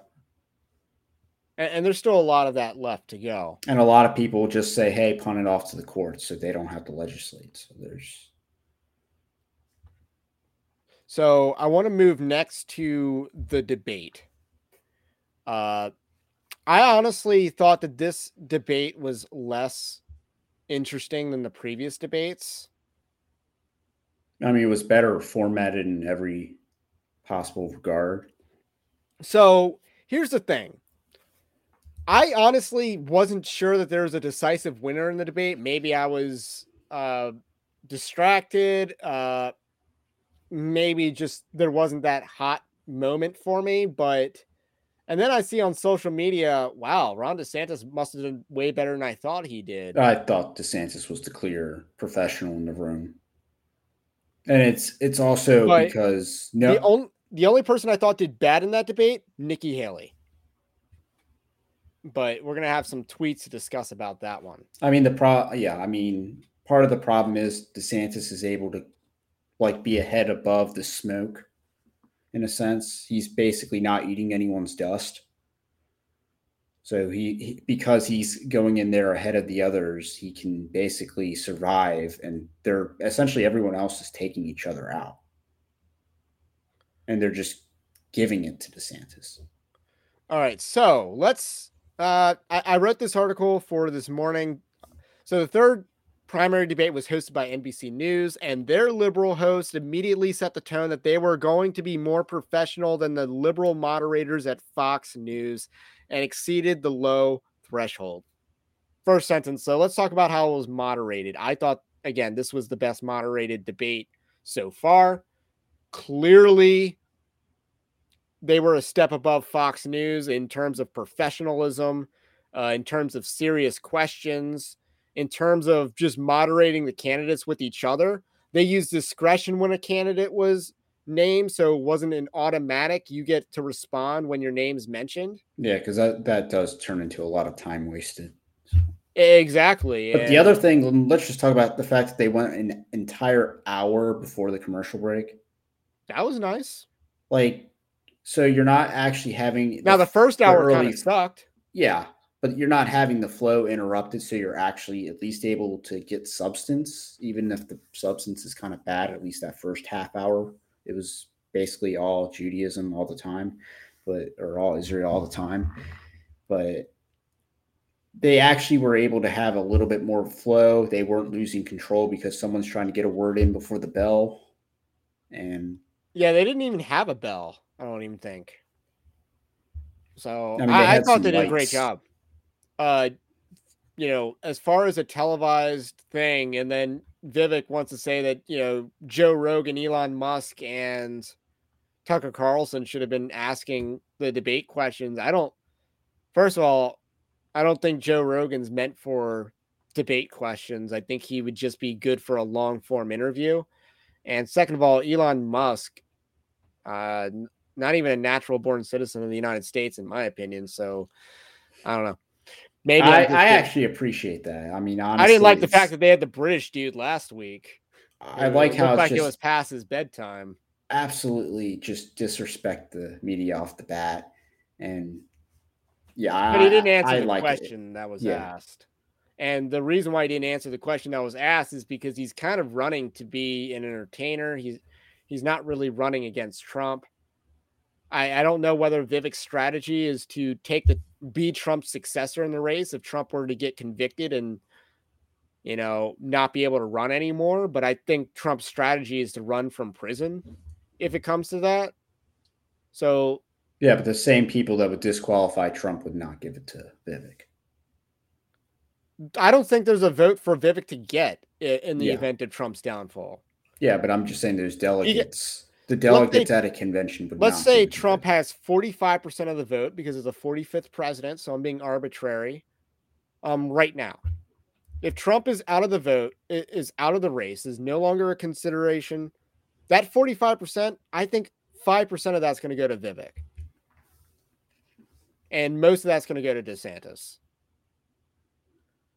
And, and, there's still a lot of that left to go. And a lot of people just say, "Hey, punt it off to the courts," so they don't have to legislate. So there's so I want to move next to the debate. Uh, I honestly thought that this debate was less interesting than the previous debates. I mean, it was better formatted in every possible regard. So here's the thing. I honestly wasn't sure that there was a decisive winner in the debate. Maybe I was uh, distracted. Uh, maybe just there wasn't that hot moment for me, but and then I see on social media, wow, Ron DeSantis must have done way better than I thought he did. I thought DeSantis was the clear professional in the room. And it's it's also but because no the only the only person I thought did bad in that debate, Nikki Haley. But we're gonna have some tweets to discuss about that one. I mean the pro yeah, I mean part of the problem is DeSantis is able to like be a head above the smoke in a sense. He's basically not eating anyone's dust. So he, he, because he's going in there ahead of the others, he can basically survive and they're essentially everyone else is taking each other out. And they're just giving it to DeSantis. All right. So let's uh I, I wrote this article for this morning. So the third primary debate was hosted by NBC News, and their liberal host immediately set the tone that they were going to be more professional than the liberal moderators at Fox News and exceeded the low threshold. First sentence. So let's talk about how it was moderated. I thought, again, this was the best moderated debate so far. Clearly, they were a step above Fox News in terms of professionalism, uh, in terms of serious questions in terms of just moderating the candidates with each other. They used discretion when a candidate was named, so it wasn't an automatic. You get to respond when your name's mentioned. Yeah, because that that does turn into a lot of time wasted. Exactly. But and... the other thing, let's just talk about the fact that they went an entire hour before the commercial break. That was nice. Like, so you're not actually having now the, the first hour kind of sucked. Yeah, but you're not having the flow interrupted so you're actually at least able to get substance even if the substance is kind of bad at least that first half hour it was basically all judaism all the time but or all israel all the time. But they actually were able to have a little bit more flow. They weren't losing control because someone's trying to get a word in before the bell. And yeah they didn't even have a bell i don't even think. So I, mean, I, I thought they did a great job. Uh, you know, as far as a televised thing, and then Vivek wants to say that you know Joe Rogan, Elon Musk, and Tucker Carlson should have been asking the debate questions. I don't. First of all, I don't think Joe Rogan's meant for debate questions. I think he would just be good for a long form interview. And second of all, Elon Musk, uh, not even a natural born citizen of the United States, in my opinion. So I don't know. Maybe I, I actually appreciate that. I mean, honestly, I didn't like the fact that they had the British dude last week. I like how it it's like just it was past his bedtime. absolutely just disrespect the media off the bat, and yeah, But he didn't answer I the like it. question that was Yeah. asked. And the reason why he didn't answer the question that was asked is because he's kind of running to be an entertainer. He's he's not really running against Trump. I, I don't know whether Vivek's strategy is to take the be Trump's successor in the race if Trump were to get convicted and you know not be able to run anymore. But I think Trump's strategy is to run from prison if it comes to that. So Yeah, but the same people that would disqualify Trump would not give it to Vivek. I don't think there's a vote for Vivek to get in the Yeah. event of Trump's downfall. Yeah, but I'm just saying there's delegates. The delegates at a convention would. Let's say Trump has 45% of the vote because it's the 45th president, so I'm being arbitrary. Um, right now, if Trump is out of the vote, is out of the race, is no longer a consideration. That 45%, I think 5% of that's going to go to Vivek, and most of that's going to go to DeSantis.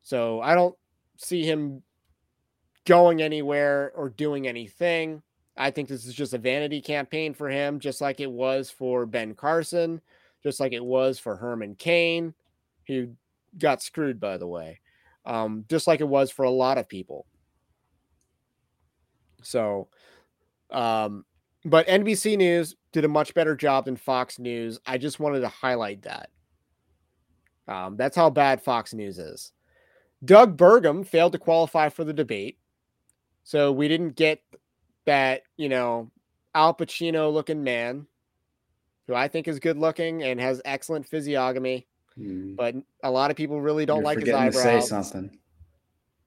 So I don't see him going anywhere or doing anything. I think this is just a vanity campaign for him, just like it was for Ben Carson, just like it was for Herman Cain, who got screwed, by the way, um, just like it was for a lot of people. So, um, but NBC News did a much better job than Fox News. I just wanted to highlight that. Um, that's how bad Fox News is. Doug Burgum failed to qualify for the debate. So we didn't get that, you know, Al Pacino looking man, who I think is good looking and has excellent physiognomy, Hmm. but a lot of people really don't You're like his forgetting to eyebrows. say something.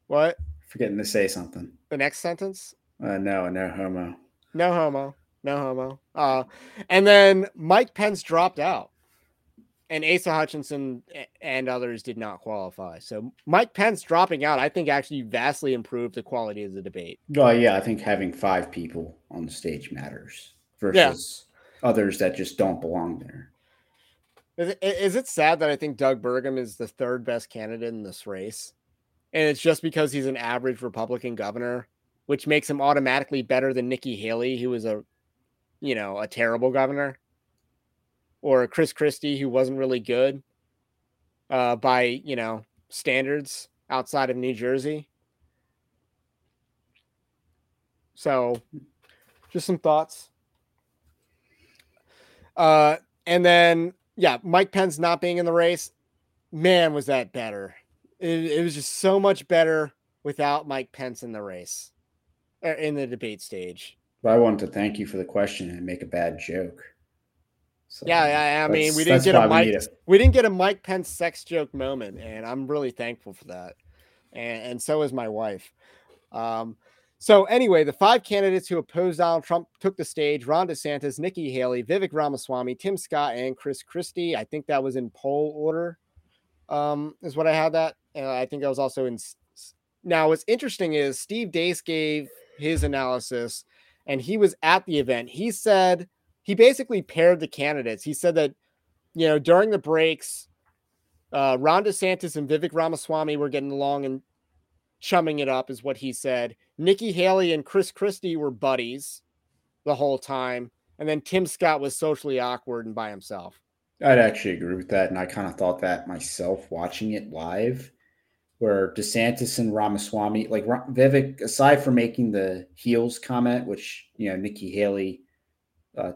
What? Forgetting to say something. The next sentence? Uh, no, no homo. No homo. No homo. Uh, and then Mike Pence dropped out. And Asa Hutchinson and others did not qualify. So Mike Pence dropping out, I think, actually vastly improved the quality of the debate. Well, yeah, I think having five people on the stage matters versus others that just don't belong there. Is it, is it sad that I think Doug Burgum is the third best candidate in this race? And it's just because he's an average Republican governor, which makes him automatically better than Nikki Haley, who was a, you know, a terrible governor, or Chris Christie, who wasn't really good uh, by, you know, standards outside of New Jersey. So, just some thoughts. Uh, and then yeah, Mike Pence not being in the race, man, was that better. It, it was just so much better without Mike Pence in the race, er, in the debate stage. I wanted to thank you for the question and make a bad joke. So Yeah, yeah. I mean, we didn't get a we Mike. need We didn't get a Mike Pence sex joke moment, and I'm really thankful for that. And, and so is my wife. Um, so anyway, the five candidates who opposed Donald Trump took the stage: Ron DeSantis, Nikki Haley, Vivek Ramaswamy, Tim Scott, and Chris Christie. I think that was in poll order. Um, is what I had that. Uh, I think that was also in. Now, what's interesting is Steve Deace gave his analysis, and he was at the event. He said he basically paired the candidates. He said that, you know, during the breaks, uh, Ron DeSantis and Vivek Ramaswamy were getting along and chumming it up, is what he said. Nikki Haley and Chris Christie were buddies the whole time. And then Tim Scott was socially awkward and by himself. I'd actually agree with that, and I kind of thought that myself watching it live, where DeSantis and Ramaswamy, like Vivek, aside from making the heels comment, which you know Nikki Haley, uh,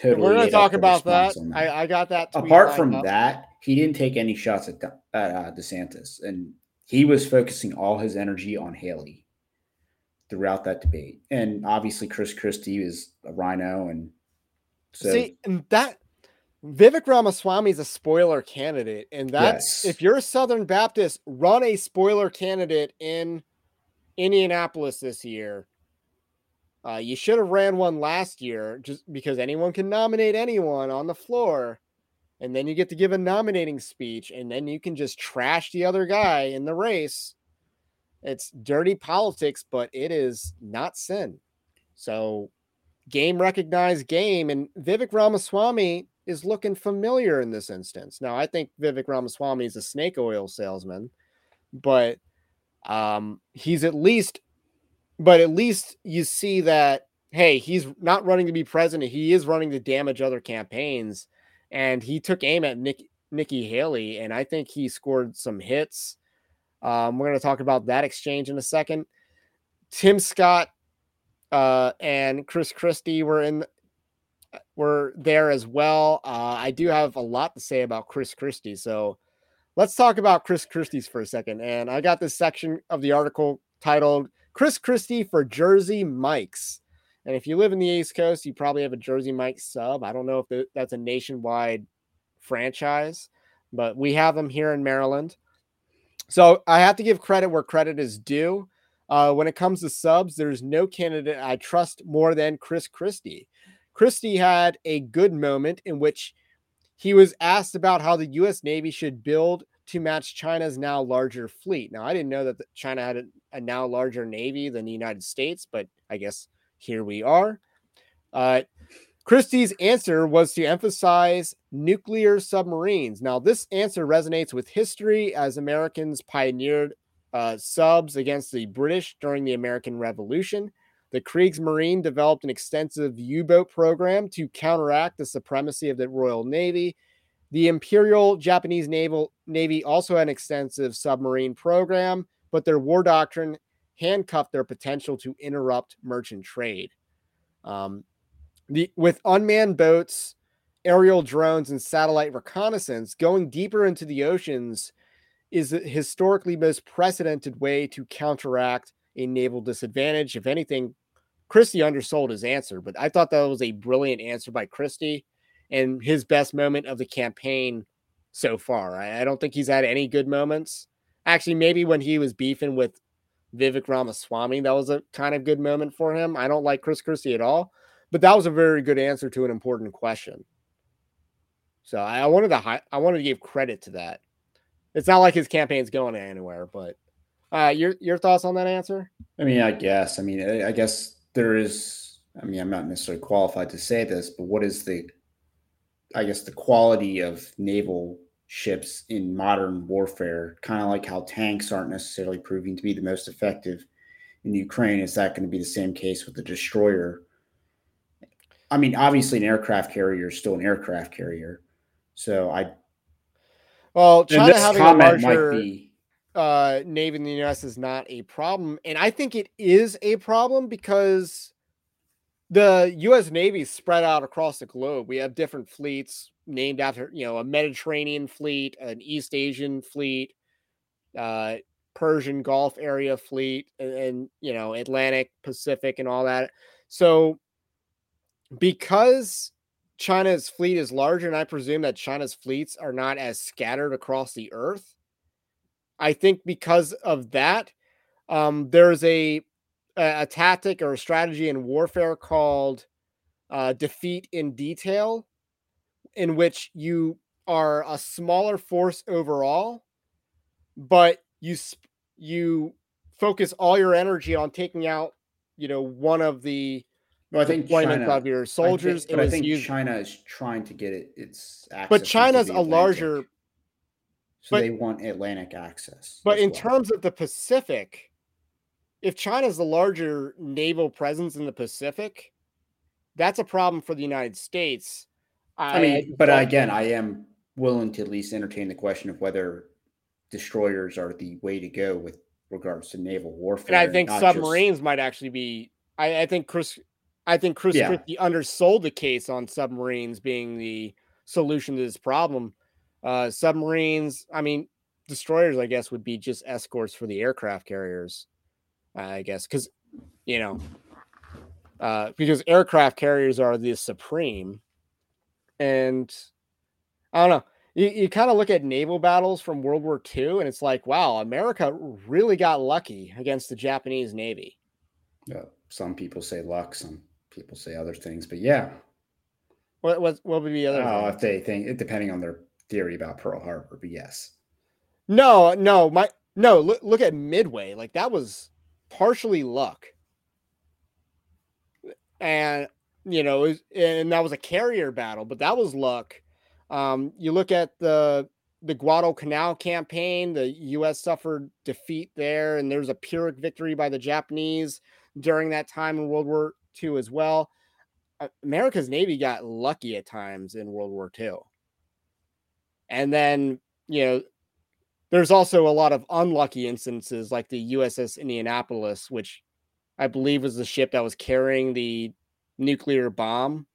totally. We're going to talk about that. response I, I got that. tweet Apart from up. that, he didn't take any shots at, at uh, DeSantis, and he was focusing all his energy on Haley throughout that debate. And obviously, Chris Christie is a rhino, and so See, and that Vivek Ramaswamy is a spoiler candidate, and that's Yes. if you're a Southern Baptist, run a spoiler candidate in Indianapolis this year. Uh, you should have ran one last year, just because anyone can nominate anyone on the floor, and then you get to give a nominating speech, and then you can just trash the other guy in the race. It's dirty politics, but it is not sin. So game recognized game, and Vivek Ramaswamy is looking familiar in this instance. Now, I think Vivek Ramaswamy is a snake oil salesman, but um, he's at least, but at least you see that hey, he's not running to be president; he is running to damage other campaigns, and he took aim at Nick, Nikki Haley, and I think he scored some hits. Um, we're going to talk about that exchange in a second. Tim Scott uh, and Chris Christie were in were there as well. Uh, I do have a lot to say about Chris Christie, so let's talk about Chris Christie's for a second. And I got this section of the article titled "Chris Christie for Jersey Mikes." And if you live in the East Coast, you probably have a Jersey Mike sub. I don't know if that's a nationwide franchise, but we have them here in Maryland. So I have to give credit where credit is due. Uh, when it comes to subs, there's no candidate I trust more than Chris Christie. Christie had a good moment in which he was asked about how the U.S. Navy should build to match China's now larger fleet. Now, I didn't know that China had a, a now larger navy than the United States, but I guess here we are. Uh, Christie's answer was to emphasize nuclear submarines. Now, this answer resonates with history as Americans pioneered uh, subs against the British during the American Revolution. The Kriegsmarine developed an extensive U boat program to counteract the supremacy of the Royal Navy. The Imperial Japanese Naval Navy also had an extensive submarine program, but their war doctrine handcuffed their potential to interrupt merchant trade. Um, the with unmanned boats, aerial drones, and satellite reconnaissance, going deeper into the oceans is the historically most precedented way to counteract a naval disadvantage. If anything, Christie undersold his answer, but I thought that was a brilliant answer by Christie and his best moment of the campaign so far. I, I don't think he's had any good moments. Actually, maybe when he was beefing with Vivek Ramaswamy, that was a kind of good moment for him. I don't like Chris Christie at all, but that was a very good answer to an important question. So I wanted to hi- I wanted to give credit to that. It's not like his campaign's going anywhere, but uh, your your thoughts on that answer? I mean, I guess. I mean, I, I guess there is. I mean, I'm not necessarily qualified to say this, but what is the, I guess, the quality of naval ships in modern warfare? Kind of like how tanks aren't necessarily proving to be the most effective in Ukraine. Is that going to be the same case with the destroyer? I mean, obviously, an aircraft carrier is still an aircraft carrier. So I. Well, China having a larger be... uh, navy in the U.S. is not a problem, and I think it is a problem because the U.S. Navy spread out across the globe. We have different fleets named after, you know, a Mediterranean fleet, an East Asian fleet, uh, Persian Gulf area fleet, and, and you know, Atlantic, Pacific, and all that. So because China's fleet is larger, and I presume that China's fleets are not as scattered across the earth. I think because of that, um, there's a, a tactic or a strategy in warfare called uh, defeat in detail, in which you are a smaller force overall, but you you focus all your energy on taking out, you know, one of the no, I think deployment China, of your soldiers. I think, but I think used, China is trying to get it. Its access but China's a larger. So but, they want Atlantic access. But in well. terms of the Pacific, if China's the larger naval presence in the Pacific, that's a problem for the United States. I, I mean, but again, I am willing to at least entertain the question of whether destroyers are the way to go with regards to naval warfare. And I think submarines just... might actually be. I, I think Chris I think Chris yeah. Christie undersold the case on submarines being the solution to this problem. Uh, submarines, I mean, destroyers, I guess, would be just escorts for the aircraft carriers. I guess because you know, uh, because aircraft carriers are the supreme, and I don't know. You, you kind of look at naval battles from World War II, and it's like, wow, America really got lucky against the Japanese Navy. Yeah, some people say luck, some people say other things, but yeah. What what what would be other? Oh, if they think it depending on their theory about Pearl Harbor, but yes. No, no, my no. Look look at Midway. Like that was partially luck, and you know, was, and that was a carrier battle, but that was luck. Um, you look at the the Guadalcanal campaign, the U.S. suffered defeat there, and there's a Pyrrhic victory by the Japanese during that time in World War II as well. America's Navy got lucky at times in World War II. And then, you know, there's also a lot of unlucky instances like the USS Indianapolis, which I believe was the ship that was carrying the nuclear bomb.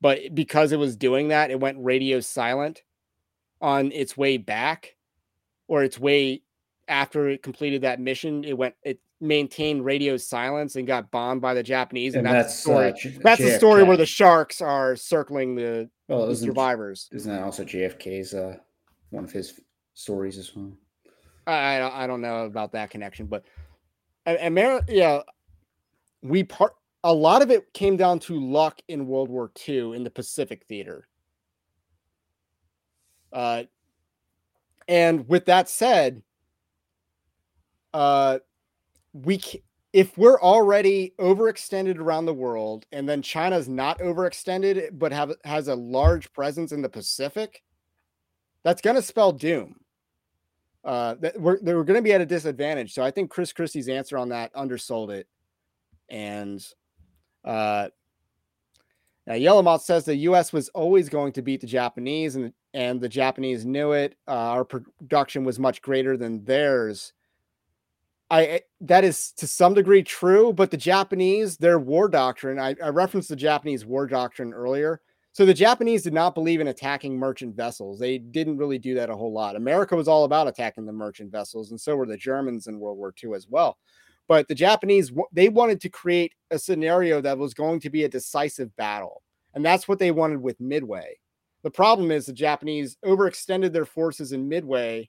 But because it was doing that, it went radio silent on its way back or its way after it completed that mission. It went, it maintained radio silence and got bombed by the Japanese. And, and that's, that's, the story. Uh, that's the story where the sharks are circling the, well, the survivors. Isn't that also JFK's uh, one of his stories as well? I, I don't know about that connection, but America, yeah, we part a lot of it came down to luck in World War II in the Pacific theater. Uh, and with that said, uh, we if we're already overextended around the world, and then China's not overextended but have has a large presence in the Pacific, that's going to spell doom. Uh, that we're we're going to be at a disadvantage. So I think Chris Christie's answer on that undersold it, and uh, now Yellowmoth says the U.S. was always going to beat the Japanese, and and the Japanese knew it. Uh, our production was much greater than theirs. I that is to some degree true, but the Japanese, their war doctrine, I, I referenced the Japanese war doctrine earlier. So the Japanese did not believe in attacking merchant vessels. They didn't really do that a whole lot. America was all about attacking the merchant vessels, and so were the Germans in World War II as well. But the Japanese, they wanted to create a scenario that was going to be a decisive battle. And that's what they wanted with Midway. The problem is the Japanese overextended their forces in Midway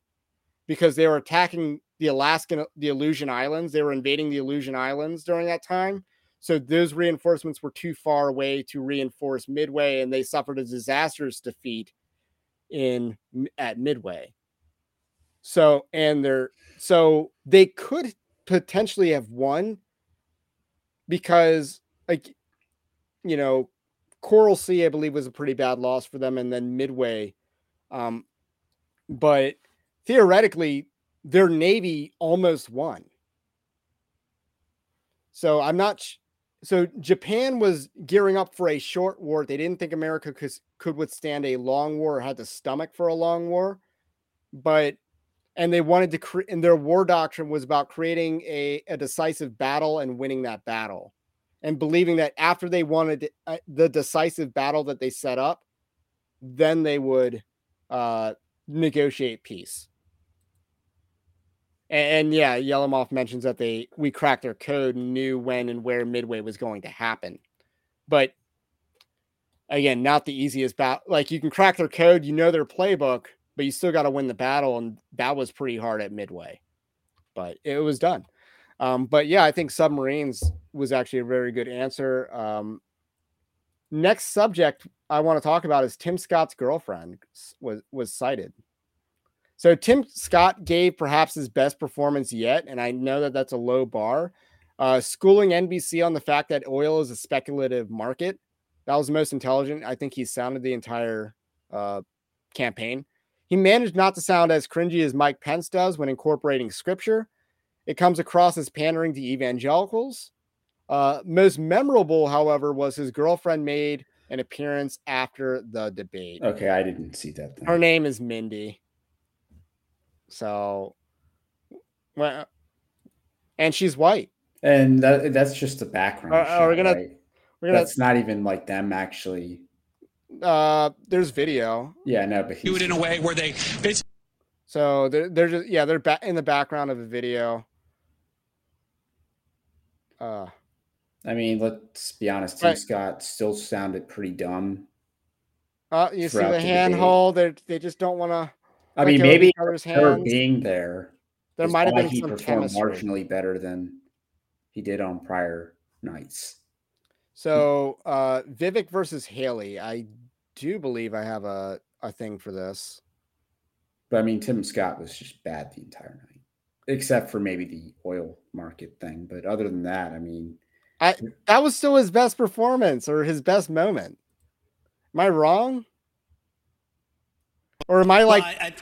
because they were attacking the Alaskan, the Aleutian Islands. They were invading the Aleutian Islands during that time. So those reinforcements were too far away to reinforce Midway, and they suffered a disastrous defeat in at Midway. So and they're so they could potentially have won because like you know coral sea i believe was a pretty bad loss for them and then midway um but theoretically their navy almost won so i'm not so japan was gearing up for a short war. They didn't think america could, could withstand a long war or had the stomach for a long war but and they wanted to create and their war doctrine was about creating a, a decisive battle and winning that battle and believing that after they wanted uh, the decisive battle that they set up then they would uh, negotiate peace and, and yeah yellowmoth mentions that they we cracked their code and knew when and where midway was going to happen but again not the easiest battle like you can crack their code you know their playbook but you still got to win the battle. And that was pretty hard at midway, but it was done. Um, but yeah, I think submarines was actually a very good answer. Um, next subject I want to talk about is Tim Scott's girlfriend was was cited. So Tim Scott gave perhaps his best performance yet, and I know that that's a low bar. Uh, schooling NBC on the fact that oil is a speculative market. That was the most intelligent. I think he sounded the entire uh, campaign. He managed not to sound as cringy as Mike Pence does when incorporating scripture. It comes across as pandering to evangelicals. Uh, most memorable, however, was his girlfriend made an appearance after the debate. Okay, I didn't see that. Thing. Her name is Mindy. So, well, and she's white. And that, that's just the background. Uh, shot, we're gonna, right? we're gonna. That's not even like them actually uh, there's video. Yeah, no, but do it in a way where they. So they're they're just yeah they're back in the background of a video. Uh, I mean, let's be honest. Tim right. Scott still sounded pretty dumb. Uh, you see the, the handhold. They they just don't want to. I mean, maybe her being there. There might have been he some performed chemistry. marginally better than he did on prior nights. So uh Vivek versus Haley. I do believe I have a, a thing for this. But I mean Tim Scott was just bad the entire night. Except for maybe the oil market thing. But other than that, I mean I that was still his best performance or his best moment. Am I wrong? Or am I like Well, I, I,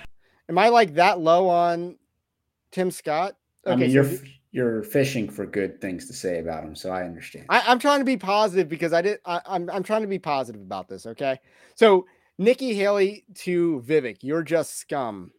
am I like that low on Tim Scott? I mean, so you're he- you're fishing for good things to say about him, so I understand. I, I'm trying to be positive because I did. I, I'm I'm trying to be positive about this. Okay, so Nikki Haley to Vivek, you're just scum.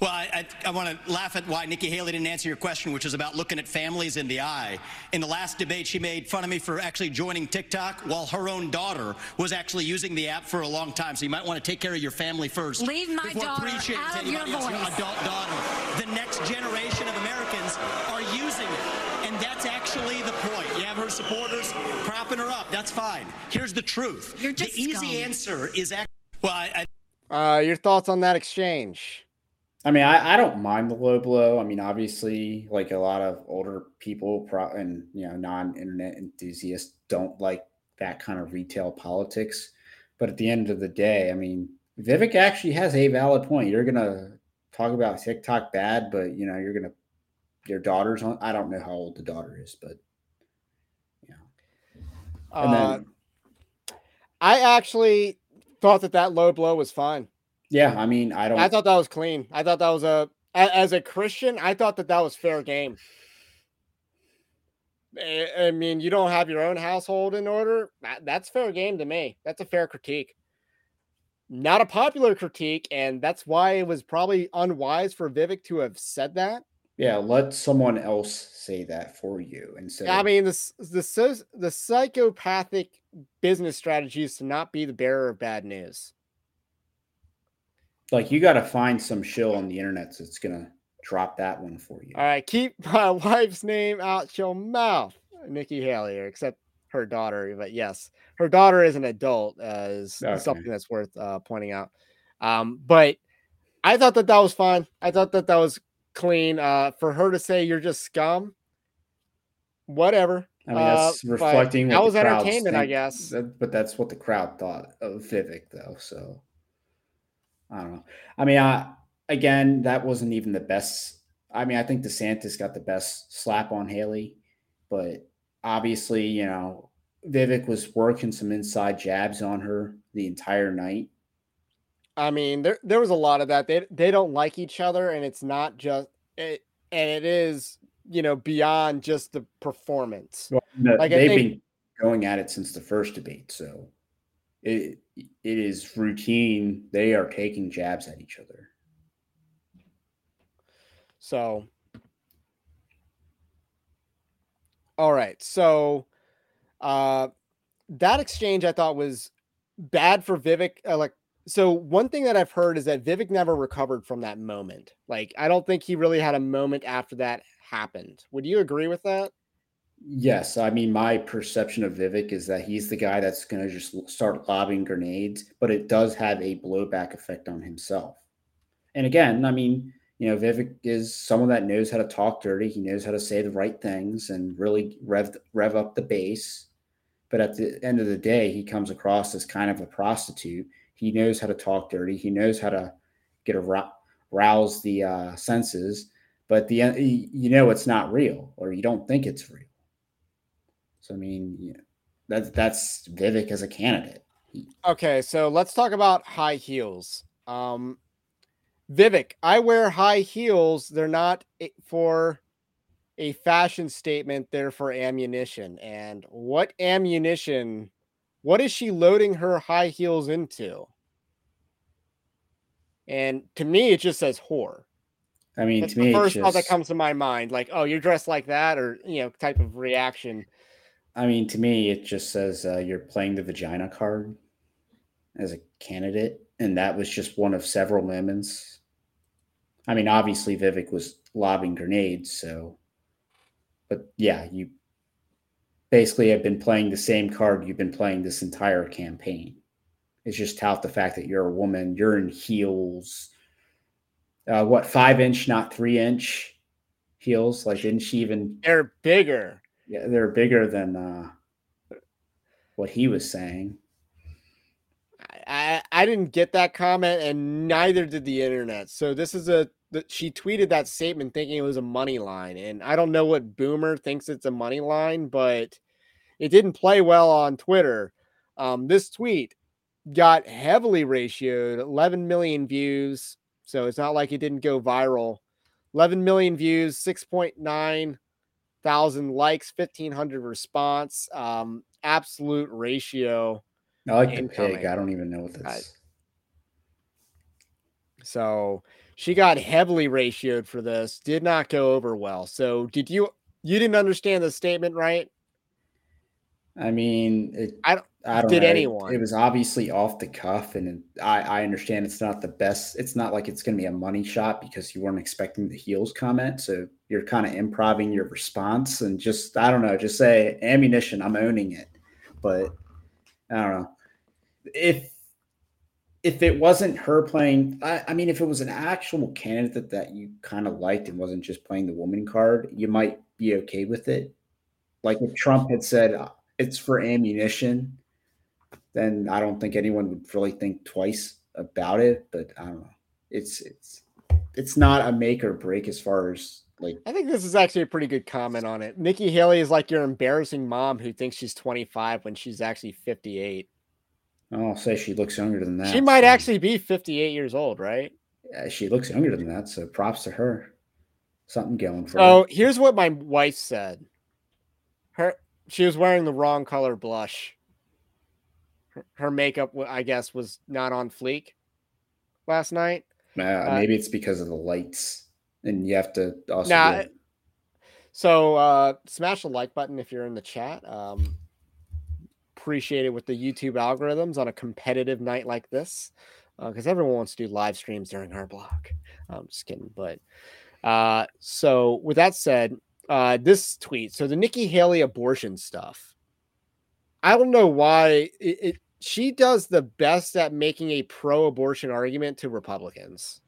Well, I, I, I want to laugh at why Nikki Haley didn't answer your question, which is about looking at families in the eye. In the last debate, she made fun of me for actually joining TikTok while her own daughter was actually using the app for a long time. So you might want to take care of your family first. Leave my daughter preaching out to of your anybody else, voice. adult daughter. The next generation of Americans are using it. And that's actually the point. You have her supporters propping her up. That's fine. Here's the truth. You're just the easy scum. answer is actually. Well, I, I Uh, your thoughts on that exchange? I mean, I, I don't mind the low blow. I mean, obviously, like a lot of older people pro- and you know non-internet enthusiasts don't like that kind of retail politics. But at the end of the day, I mean, Vivek actually has a valid point. You're gonna talk about TikTok bad, but you know, you're gonna your daughter's on. I don't know how old the daughter is, but know. And Uh, then, I actually thought that that low blow was fine. Yeah, I mean, I don't. I thought that was clean. I thought that was a as a Christian, I thought that that was fair game. I mean, you don't have your own household in order. That's fair game to me. That's a fair critique. Not a popular critique, and that's why it was probably unwise for Vivek to have said that. yeah, let someone else say that for you instead. I mean, this the the psychopathic business strategy is to not be the bearer of bad news. Like you got to find some shill on the internet that's gonna drop that one for you. All right, keep my wife's name out your mouth, Nikki Haley, or except her daughter. But yes, her daughter is an adult, uh, is Okay. something that's worth uh, pointing out. Um, but I thought that that was fine. I thought that that was clean. Uh, for her to say you're just scum, whatever. I mean, that's Uh, reflecting. that what was the crowds entertainment, I guess. That- but that's what the crowd thought of Vivek, though. So I don't know. I mean, I again, that wasn't even the best. I mean, I think DeSantis got the best slap on Haley, but obviously, you know, Vivek was working some inside jabs on her the entire night. I mean, there there was a lot of that. They they don't like each other, and it's not just it, and it is you know beyond just the performance. Well, no, Like, they've think- been going at it since the first debate, so it it is routine. They are taking jabs at each other. So, all right. So, uh, that exchange I thought was bad for Vivek. Uh, like, so one thing that I've heard is that Vivek never recovered from that moment. Like, I don't think he really had a moment after that happened. Would you agree with that? Yes, I mean my perception of Vivek is that he's the guy that's going to just start lobbing grenades, but it does have a blowback effect on himself. And again, I mean, you know, Vivek is someone that knows how to talk dirty. He knows how to say the right things and really rev rev up the base. But at the end of the day, he comes across as kind of a prostitute. He knows how to talk dirty. He knows how to get a rouse the uh, senses. But the you know, it's not real, or you don't think it's real. So I mean, yeah, that's that's Vivek as a candidate. Okay, so let's talk about high heels. Um, Vivek, I wear high heels. They're not for a fashion statement, they're for ammunition. And what ammunition? What is she loading her high heels into? And to me, it just says whore. I mean, That's to me, the it's first thought that comes to my mind. Like, oh, you're dressed like that, or you know, type of reaction. I mean, to me, it just says uh, you're playing the vagina card as a candidate, and that was just one of several moments. I mean, obviously, Vivek was lobbing grenades, so, but yeah, you basically have been playing the same card you've been playing this entire campaign. It's just tout the fact that you're a woman, you're in heels. Uh, what five inch, not three inch heels? Like, didn't she even They're bigger. Yeah, they're bigger than uh, what he was saying. I, I didn't get that comment, and neither did the internet. So this is a she tweeted that statement thinking it was a money line, and I don't know what Boomer thinks it's a money line, but it didn't play well on Twitter. Um, this tweet got heavily ratioed, 11 million views, so it's not like it didn't go viral. 11 million views, 6.9 thousand likes, 1500 response. Um, absolute ratio. I like the pig. I don't even know what that's. So she got heavily ratioed for this. Did not go over well. So did you? You didn't understand the statement, right? I mean, it, I don't. I don't did know. anyone? It, it was obviously off the cuff, and I, I understand it's not the best. It's not like it's going to be a money shot because you weren't expecting the heels comment. So you're kind of improving your response and just I don't know, just say ammunition. I'm owning it, but I don't know if if it wasn't her playing. I, I mean, if it was an actual candidate that you kind of liked and wasn't just playing the woman card, you might be okay with it. Like if Trump had said it's for ammunition then I don't think anyone would really think twice about it. But I don't know. It's it's it's not a make or break as far as like. I think this is actually a pretty good comment on it. Nikki Haley is like your embarrassing mom who thinks she's 25 when she's actually 58. I'll say she looks younger than that. She might so. actually be 58 years old, right? Yeah, she looks younger than that. So props to her. Something going for oh, her. Oh, here's what my wife said. Her she was wearing the wrong color blush her makeup, I guess, was not on fleek last night. Uh, uh, maybe it's because of the lights, and you have to also. Nah, so uh, smash the like button if you're in the chat. Um, appreciate it with the YouTube algorithms on a competitive night like this, because uh, everyone wants to do live streams during our block. I'm just kidding, but uh, so with that said, uh, this tweet. So the Nikki Haley abortion stuff. I don't know why it, it she does the best at making a pro abortion argument to Republicans.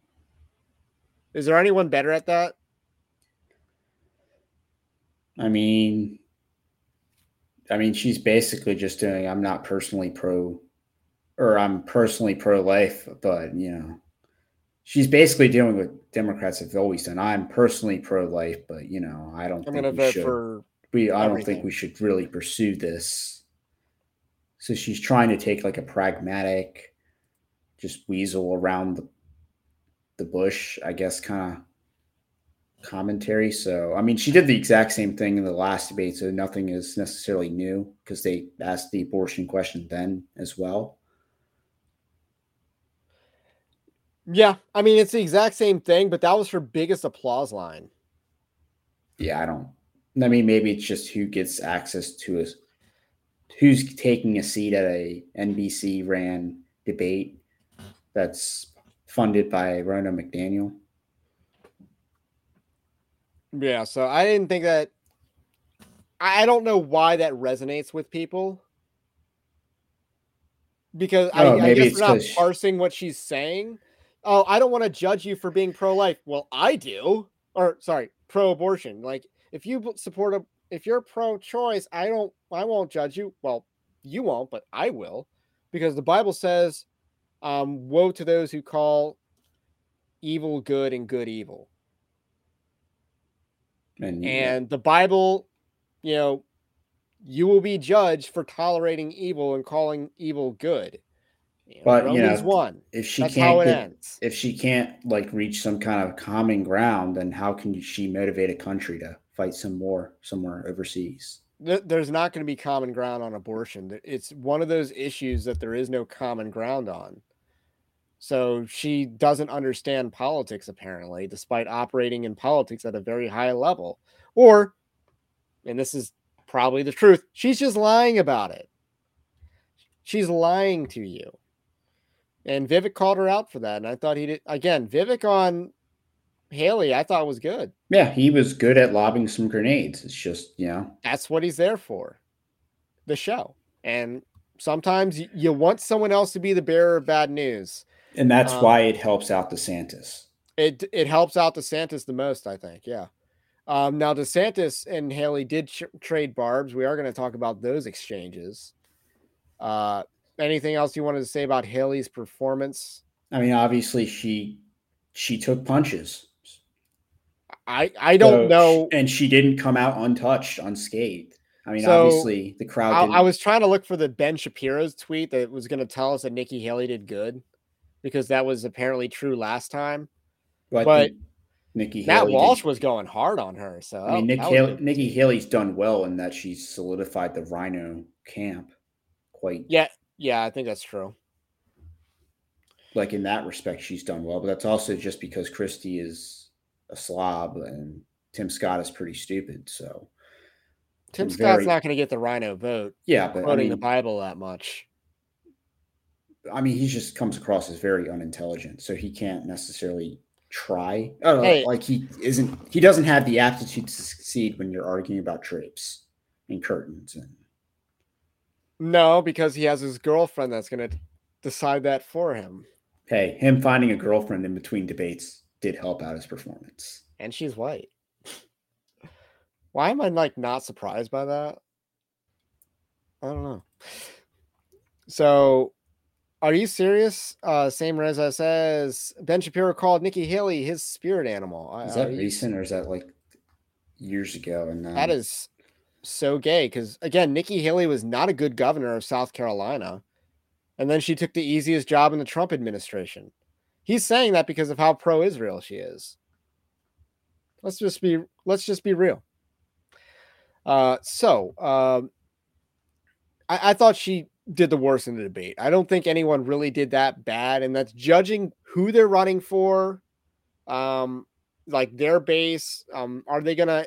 Is there anyone better at that? I mean, I mean, she's basically just doing, I'm not personally pro, or I'm personally pro life, but, you know, she's basically doing what Democrats have always done. I'm personally pro life, but, you know, I don't I'm think we should. we, I don't think we should really pursue this so she's trying to take like a pragmatic, just weasel around the the bush, I guess, kind of commentary. So I mean, she did the exact same thing in the last debate, so nothing is necessarily new because they asked the abortion question then as well. Yeah, I mean it's the exact same thing, but that was her biggest applause line. Yeah, I don't. I mean, maybe it's just who gets access to a who's taking a seat at a NBC ran debate that's funded by Ronna McDaniel. Yeah, so I didn't think that. I don't know why that resonates with people because oh, I, I guess we're not parsing what she's saying. Oh, I don't want to judge you for being pro-life. Well, I do, or sorry, pro-abortion. Like if you support a if you're pro-choice, I don't I won't judge you. Well, you won't, but I will, because the Bible says, um, "Woe to those who call evil good and good evil." And, and the Bible, you know, you will be judged for tolerating evil and calling evil good. You know, but you know, one. If she That's can't, get, if she can't like reach some kind of common ground, then how can she motivate a country to fight some war somewhere overseas. There's not going to be common ground on abortion. It's one of those issues that there is no common ground on. So she doesn't understand politics, apparently, despite operating in politics at a very high level. Or, and this is probably the truth, she's just lying about it. She's lying to you. And Vivek called her out for that. And I thought he did, again, Vivek on Haley, I thought was good. Yeah, he was good at lobbing some grenades. It's just, you know, that's what he's there for the show. And sometimes you want someone else to be the bearer of bad news. And that's um, why it helps out DeSantis. It it helps out DeSantis the most, I think. Yeah. Um, now DeSantis and Haley did ch- trade barbs. We are going to talk about those exchanges. Uh, anything else you wanted to say about Haley's performance? I mean, obviously she she took punches. I I don't So- know. And she didn't come out untouched, unscathed. I mean, So, obviously the crowd. I, didn't, I was trying to look for the Ben Shapiro's tweet that was going to tell us that Nikki Haley did good because that was apparently true last time. but, but Nikki Matt Haley Walsh did- was going hard on her. So I mean, Nick Haley. Nikki Haley's done well in that she's solidified the RINO camp quite. yeah, yeah, I think that's true. Like in that respect, she's done well. But that's also just because Christie is a slob and Tim Scott is pretty stupid. So Tim Scott's very- not going to get the RINO vote yeah, but I quoting the Bible that much. I mean, he just comes across as very unintelligent, so he can't necessarily try. Know, Hey. like he isn't. He doesn't have the aptitude to succeed when you're arguing about drapes and curtains and No, because he has his girlfriend that's going to decide that for him, hey, him finding a girlfriend in between debates did help out his performance. and she's white. Why am I like not surprised by that? I don't know. So, are you serious? Uh, same Reza says Ben Shapiro called Nikki Haley his spirit animal. Is that are you- recent or is that like years ago? And That is so gay because again, Nikki Haley was not a good governor of South Carolina, and then she took the easiest job in the Trump administration. He's saying that because of how pro-Israel she is. Let's just be let's just be real. Uh, so um, I, I thought she did the worst in the debate. I don't think anyone really did that bad, and that's judging who they're running for, um, like their base. Um, are they gonna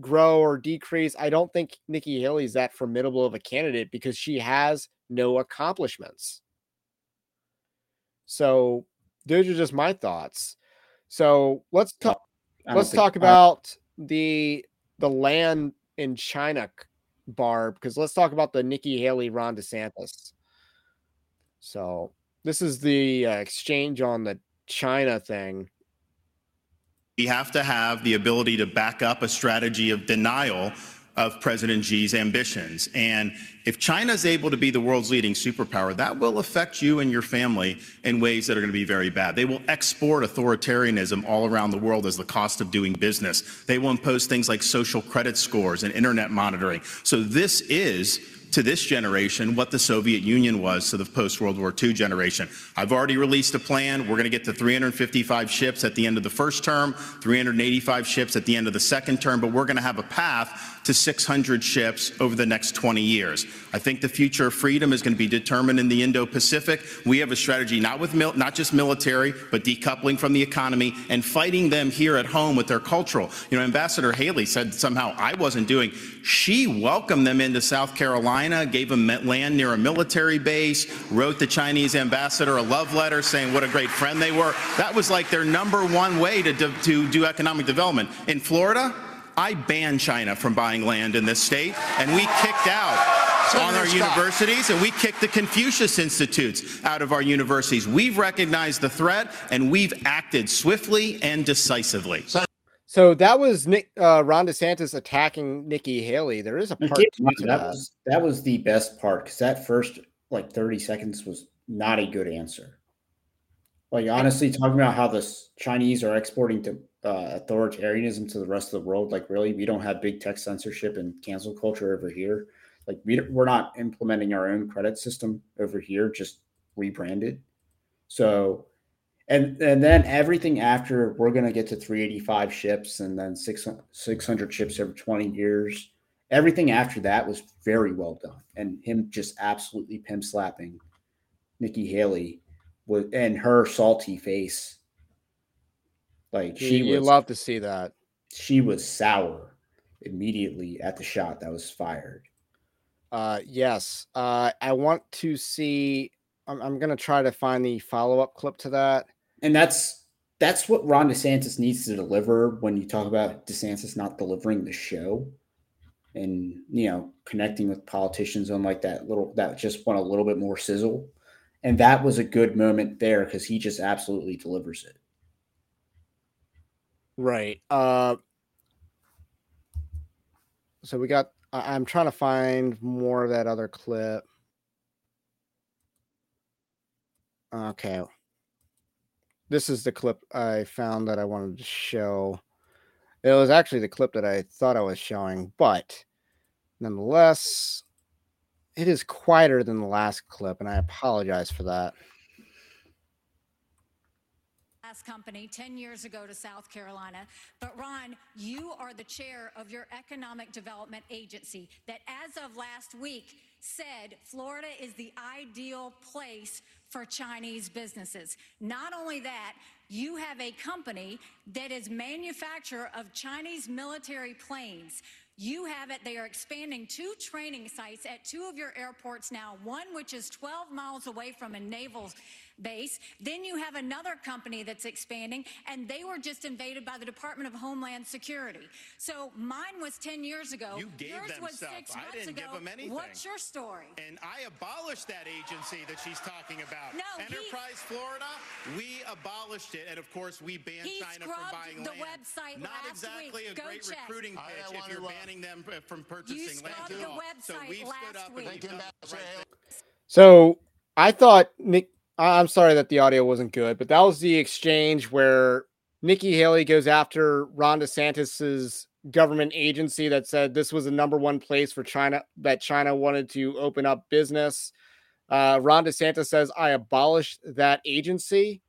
grow or decrease. I don't think Nikki Haley's that formidable of a candidate because she has no accomplishments. So those are just my thoughts. So let's talk. Let's think- talk about the the land in China, Barb, because let's talk about the Nikki Haley Ron DeSantis. So this is the uh, exchange on the China thing. We have to have the ability to back up a strategy of denial of President Xi's ambitions. And if China is able to be the world's leading superpower, that will affect you and your family in ways that are going to be very bad. They will export authoritarianism all around the world as the cost of doing business. They will impose things like social credit scores and internet monitoring. So this is to this generation what the Soviet Union was to the post World War II generation. I've already released a plan. We're going to get to 355 ships at the end of the first term, 385 ships at the end of the second term, but we're going to have a path to 600 ships over the next 20 years. I think the future of freedom is going to be determined in the Indo-Pacific. We have a strategy not with not just military, but decoupling from the economy and fighting them here at home with their cultural. You know, Ambassador Haley said somehow I wasn't doing. She welcomed them into South Carolina, gave them land near a military base, wrote the Chinese ambassador a love letter saying what a great friend they were. That was like their number one way to do, to do economic development. In Florida, I banned China from buying land in this state, and we kicked out on our universities, and we kicked the Confucius Institutes out of our universities. We've recognized the threat, and we've acted swiftly and decisively. So that was Nick uh, Ron DeSantis attacking Nikki Haley. There is a part keep two to that that. was that was the best part because that first like 30 seconds was not a good answer. Like honestly, talking about how the Chinese are exporting to uh, authoritarianism to the rest of the world, like really, we don't have big tech censorship and cancel culture over here. Like we, we're not implementing our own credit system over here, just rebranded. So, and and then everything after we're gonna get to 385 ships and then 600, 600 ships every 20 years everything after that was very well done and him just absolutely pimp slapping nikki haley with and her salty face like she you was love to see that. she was sour immediately at the shot that was fired Uh, yes. Uh, I want to see. I'm, I'm going to try to find the follow up clip to that. and that's that's what ron desantis needs to deliver when you talk about desantis not delivering the show and you know connecting with politicians on like that little that just want a little bit more sizzle and that was a good moment there because he just absolutely delivers it Right. Uh, so we got. I, I'm trying to find more of that other clip. Okay. This is the clip I found that I wanted to show. It was actually the clip that I thought I was showing, but nonetheless, it is quieter than the last clip, and I apologize for that. Company 10 years ago to South Carolina. But Ron, you are the chair of your economic development agency that as of last week said Florida is the ideal place for Chinese businesses. Not only that, you have a company that is manufacturer of Chinese military planes. You have it. They are expanding two training sites at two of your airports now, one which is 12 miles away from a naval base. Then you have another company that's expanding, and they were just invaded by the Department of Homeland Security. So mine was 10 years ago. You gave Yours them was stuff. six I months didn't ago. give them anything. What's your story? And I abolished that agency that she's talking about. No, he- Enterprise Florida, we abolished it. And of course, we banned China from buying the land. website Not last exactly week. a Go great check. recruiting I pitch if wanna, you're uh, banning them from purchasing You land. the all. so we've stood last up and week. we've done the right thing. So I thought Nick. I'm sorry that the audio wasn't good, but that was the exchange where Nikki Haley goes after Ron DeSantis's government agency that said this was the number one place for China that China wanted to open up business. Uh, Ron DeSantis says, "I abolished that agency."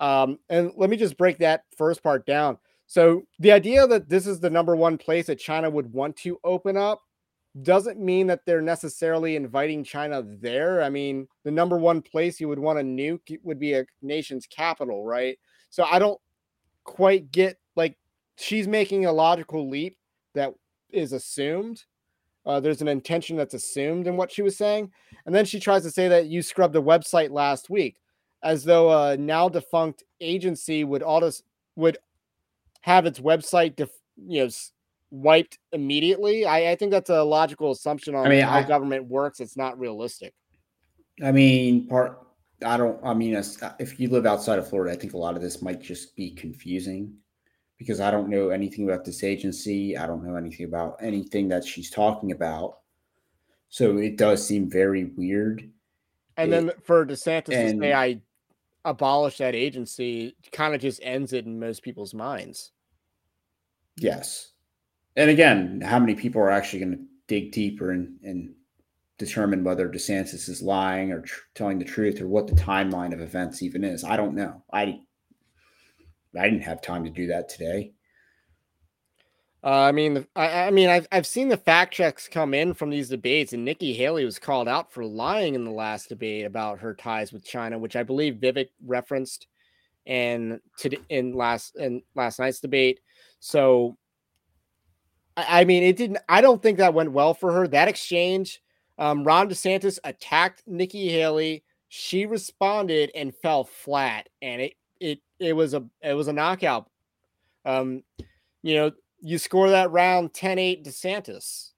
Um, and let me just break that first part down. So the idea that this is the number one place that China would want to open up doesn't mean that they're necessarily inviting China there. I mean, the number one place you would want to nuke would be a nation's capital, right? So I don't quite get like she's making a logical leap that is assumed. Uh, there's an intention that's assumed in what she was saying. And then she tries to say that you scrubbed the website last week, as though a now defunct agency would auto would have its website def, you know wiped immediately. I, I think that's a logical assumption on mean, how I- government works. It's not realistic. I mean, part. I don't. I mean, uh, if you live outside of Florida, I think a lot of this might just be confusing because I don't know anything about this agency. I don't know anything about anything that she's talking about. So it does seem very weird. And It- then for DeSantis to and- say I abolish that agency kind of just ends it in most people's minds. Yes. And again, how many people are actually going to dig deeper and, and determine whether DeSantis is lying or tr- telling the truth or what the timeline of events even is? I don't know. I I didn't have time to do that today. Uh, I mean, I, I mean, I've I've seen the fact checks come in from these debates, and Nikki Haley was called out for lying in the last debate about her ties with China, which I believe Vivek referenced, and to in last in last night's debate. So, I, mean, it didn't. I don't think that went well for her. That exchange, um, Ron DeSantis attacked Nikki Haley. She responded and fell flat, and it it it was a it was a knockout. Um, you know, you score that round 10-8 DeSantis.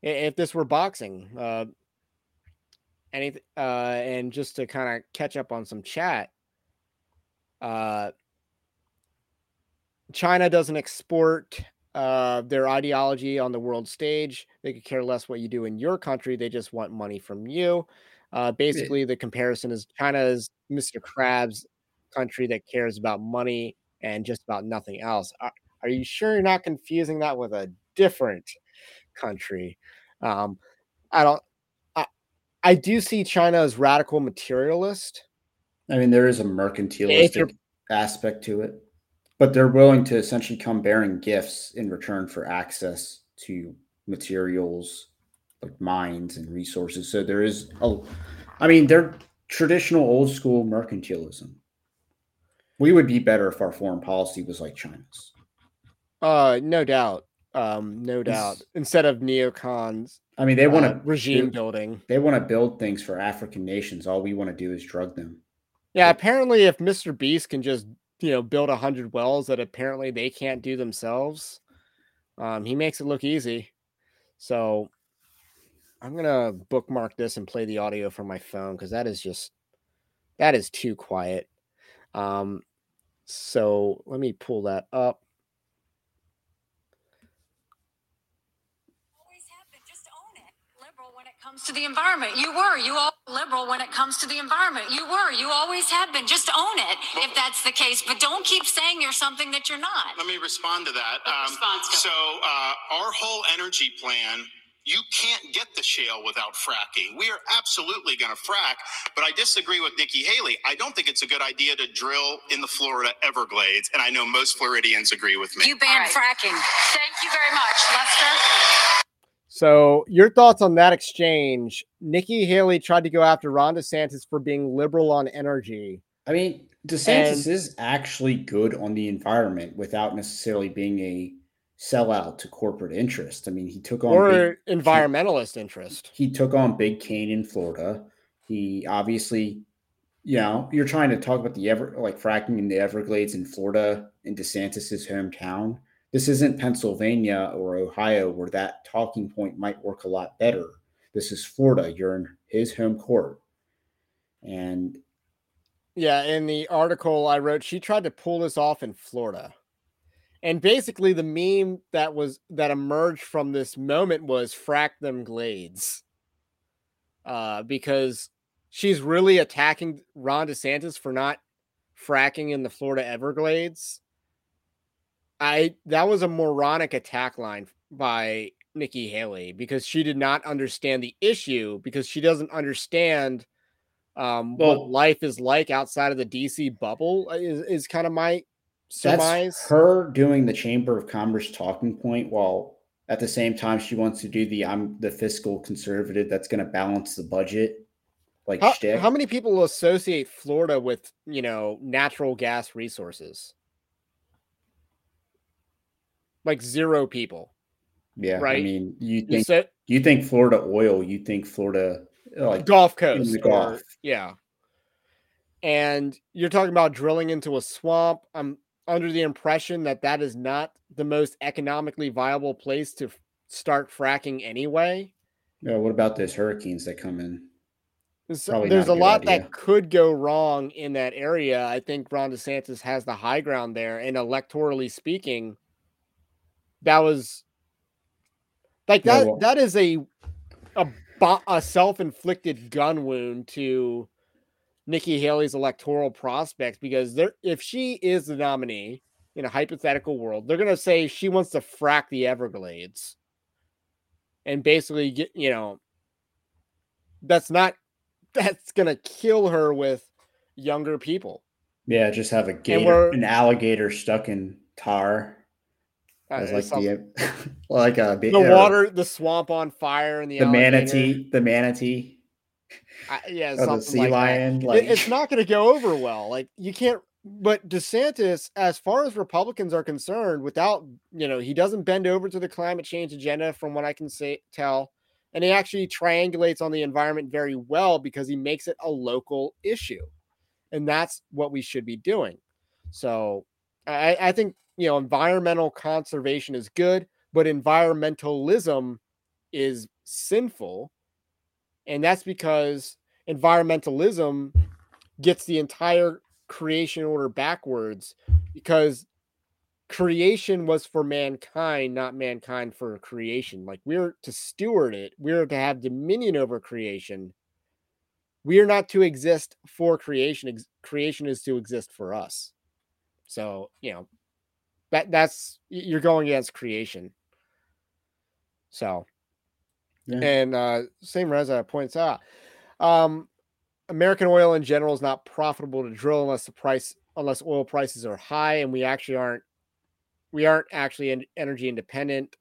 If this were boxing, uh anything uh and just to kind of catch up on some chat, uh China doesn't export uh their ideology on the world stage. They could care less what you do in your country. They just want money from you. Uh basically the comparison is China is Mr. Krabs country that cares about money and just about nothing else. Are, are you sure you're not confusing that with a different country? Um, I don't. I, I do see China as radical materialist. I mean, there is a mercantilistic aspect to it, but they're willing to essentially come bearing gifts in return for access to materials like mines and resources. So there is a, I mean, they're traditional old school mercantilism. We would be better if our foreign policy was like China's. Uh, no doubt. Um, no doubt. Instead of neocons, I mean, they want uh, to regime building. They want to build things for African nations. All we want to do is drug them. Yeah, apparently, if Mr. Beast can just you know build a hundred wells that apparently they can't do themselves, um, he makes it look easy. So I'm gonna bookmark this and play the audio from my phone because that is just that is too quiet. Um, so let me pull that up. always have been. Just own it. Liberal when it comes comes to the environment. You were. You all liberal when it comes to the environment. You were. You always have been. Just own it if that's the case. But don't keep saying you're something that you're not. Let me respond to that. What response, Scott? so, uh, our whole energy plan, you can't get the shale without fracking. We are absolutely going to frack, but I disagree with Nikki Haley. I don't think it's a good idea to drill in the Florida Everglades, and I know most Floridians agree with me. You banned fracking. Thank you very much, Lester. So, your thoughts on that exchange? Nikki Haley tried to go after Ron DeSantis for being liberal on energy. I mean, DeSantis And- is actually good on the environment without necessarily being a sellout to corporate interest. I mean, he took on or big, environmentalist interest. he took on Big Cane in Florida. He obviously, you know, you're trying to talk about the ever like fracking in the Everglades in Florida in DeSantis's hometown. This isn't Pennsylvania or Ohio where that talking point might work a lot better. This is Florida. You're in his home court. And Yeah, in the article I wrote, she tried to pull this off in Florida. And basically the meme that was that emerged from this moment was frack them glades. Uh, because she's really attacking Ron DeSantis for not fracking in the Florida Everglades. I that was a moronic attack line by Nikki Haley because she did not understand the issue because she doesn't understand um what life is like outside of the DC bubble uh, is, is kind of my surmise. That's her doing the Chamber of Commerce talking point while at the same time she wants to do the I'm the fiscal conservative that's going to balance the budget like How, shtick. how many people associate Florida with, you know, natural gas resources? Like zero people. yeah, right. I mean, you You think said you think Florida oil, you think Florida uh, like Gulf Coast. the or- yeah. And you're talking about drilling into a swamp. I'm under the impression that that is not the most economically viable place to start fracking anyway. Yeah, what about those hurricanes that come in? There's, Probably there's a a lot idea. that could go wrong in that area. I think Ron DeSantis has the high ground there, and electorally speaking, that was like Yeah, that. well- that is a a, a self-inflicted gun wound to Nikki Haley's electoral prospects because there, if she is the nominee in a hypothetical world, they're gonna say she wants to frack the Everglades, and basically get you know that's not that's gonna kill her with younger people. Yeah, just have a gator, an alligator stuck in tar. Uh, As like the like a the water, the swamp on fire, and the, the manatee, the manatee, I, yeah, or the sea like that. lion. It- Like it's not going to go over well. Like you can't. But DeSantis, as far as Republicans are concerned, without you know, he doesn't bend over to the climate change agenda, from what I can say tell, and he actually triangulates on the environment very well because he makes it a local issue, and that's what we should be doing. So, I, I think you know, environmental conservation is good, but environmentalism is sinful, and that's because environmentalism gets the entire creation order backwards because creation was for mankind not mankind for creation. Like we're to steward it. We're to have dominion over creation. We are not to exist for creation. Creation is to exist for us. So you know that that's you're going against creation. So Yeah. and uh same Reza points out. Um American oil in general is not profitable to drill unless the price unless oil prices are high and we actually aren't we aren't actually energy independent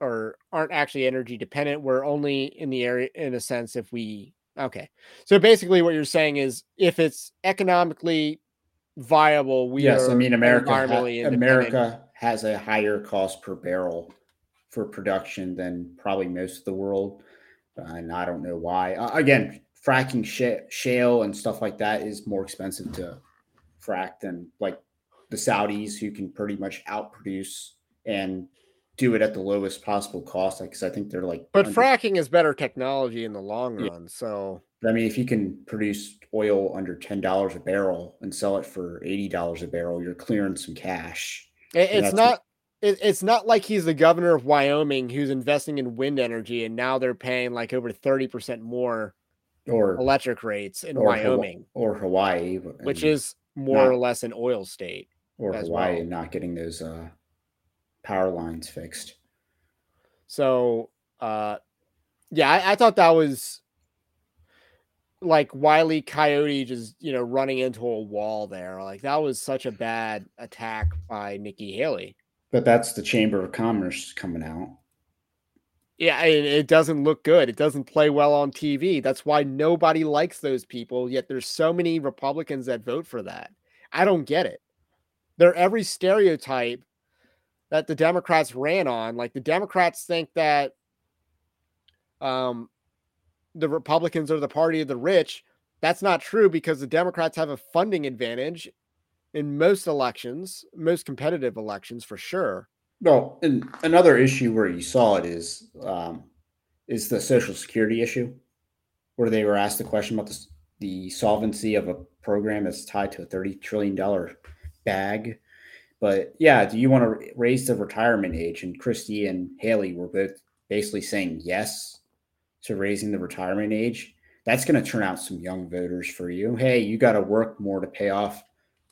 or aren't actually energy dependent. We're only in the area in a sense if we okay. So basically what you're saying is if it's economically viable we yes, are I mean America. ha- America has a higher cost per barrel for production than probably most of the world, and I don't know why. Uh, again, fracking sh- shale and stuff like that is more expensive to frack than like the Saudis, who can pretty much outproduce and do it at the lowest possible cost. Because I think they're like, but under- fracking is better technology in the long Yeah. run so I mean, if you can produce oil under ten dollars a barrel and sell it for eighty dollars a barrel, you're clearing some cash. It's not what- it's not like he's the governor of Wyoming who's investing in wind energy and now they're paying like over 30% more or electric rates in or Wyoming, or Hawaii, which is more or less an oil state. or Hawaii well. not getting those uh, power lines fixed. So, uh, yeah, I, I thought that was like Wiley Coyote just you know running into a wall there. Like that was such a bad attack by Nikki Haley. But that's the Chamber of Commerce coming out. Yeah, it, it doesn't look good. It doesn't play well on TV. That's why nobody likes those people. Yet there's so many Republicans that vote for that. I don't get it. They're every stereotype that the Democrats ran on. Like the Democrats think that um, the Republicans are the party of the rich. That's not true because the Democrats have a funding advantage in most elections, most competitive elections for sure. No, and another issue where you saw it is um, is the Social Security issue, where they were asked the question about the, the solvency of a program that's tied to a thirty trillion dollar bag. But yeah, do you want to raise the retirement age? And Christie and Haley were both basically saying yes to raising the retirement age. That's going to turn out some young voters for you. Hey, you got to work more to pay off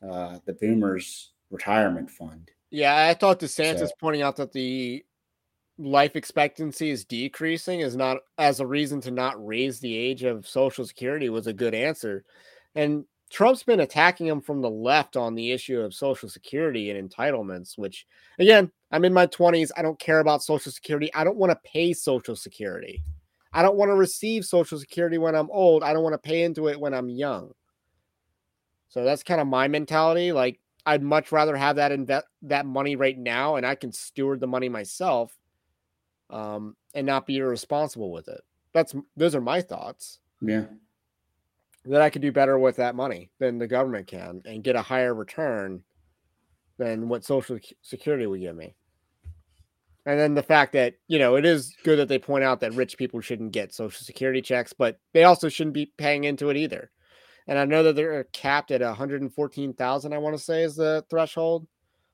uh, the boomers' retirement fund. Yeah, I thought DeSantis So- pointing out that the life expectancy is decreasing is not as a reason to not raise the age of Social Security was a good answer. And Trump's been attacking him from the left on the issue of Social Security and entitlements, which again, I'm in my 20s. I don't care about Social Security. I don't want to pay Social Security. I don't want to receive Social Security when I'm old. I don't want to pay into it when I'm young. So that's kind of my mentality. Like I'd much rather have that invest that money right now, and I can steward the money myself, um, and not be irresponsible with it. That's those are my thoughts. Yeah. That I could do better with that money than the government can, and get a higher return than what Social Security would give me. And then the fact that you know it is good that they point out that rich people shouldn't get Social Security checks, but they also shouldn't be paying into it either. And I know that they're capped at 114,000. I want to say is the threshold.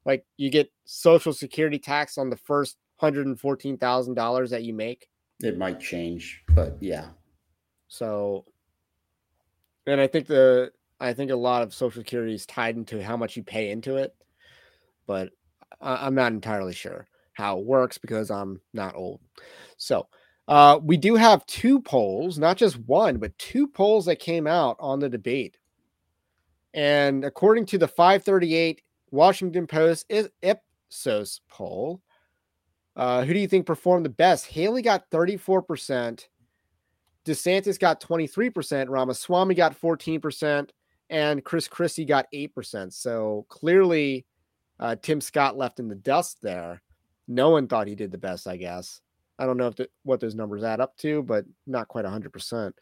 Like you get Social Security tax on the first 114,000 dollars that you make. It might change, but yeah. So, and I think the I think a lot of Social Security is tied into how much you pay into it, but I'm not entirely sure how it works because I'm not old. So, uh, we do have two polls, not just one, but two polls that came out on the debate. And according to the 538 Washington Post Ipsos poll, uh, who do you think performed the best? Haley got 34%. DeSantis got 23%, Ramaswamy got 14%, and Chris Christie got 8%. So clearly, uh, Tim Scott left in the dust there. No one thought he did the best, I guess. I don't know if the, what those numbers add up to, but not quite 100%.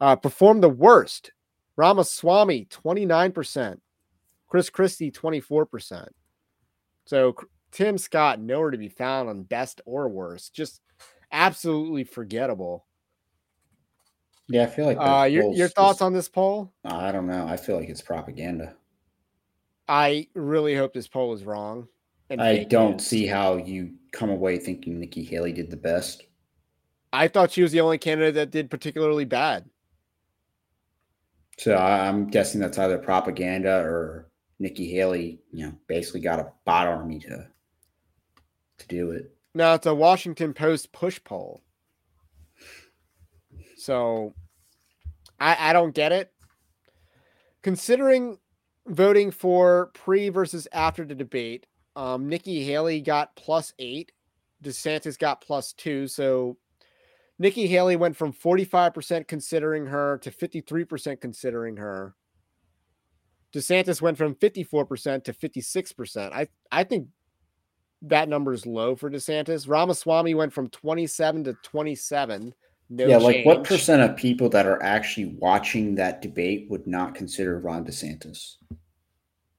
Uh, performed the worst. Ramaswamy, 29%. Chris Christie, 24%. So Tim Scott, nowhere to be found on best or worst. Just absolutely forgettable. Yeah, I feel like Uh, your, your thoughts just- on this poll? I don't know. I feel like it's propaganda. I really hope this poll is wrong. And I don't news. see how you come away thinking Nikki Haley did the best. I thought she was the only candidate that did particularly bad. So I- I'm guessing that's either propaganda or Nikki Haley, you know, basically got a bot army to to do it. Now it's a Washington Post push poll. So I, I don't get it. Considering voting for pre versus after the debate, um, Nikki Haley got plus eight, DeSantis got plus two. So Nikki Haley went from 45% considering her to 53% considering her. DeSantis went from 54% to 56%. I, I think that number is low for DeSantis. Ramaswamy went from 27 to 27. No yeah, like what percent of people that are actually watching that debate would not consider Ron DeSantis?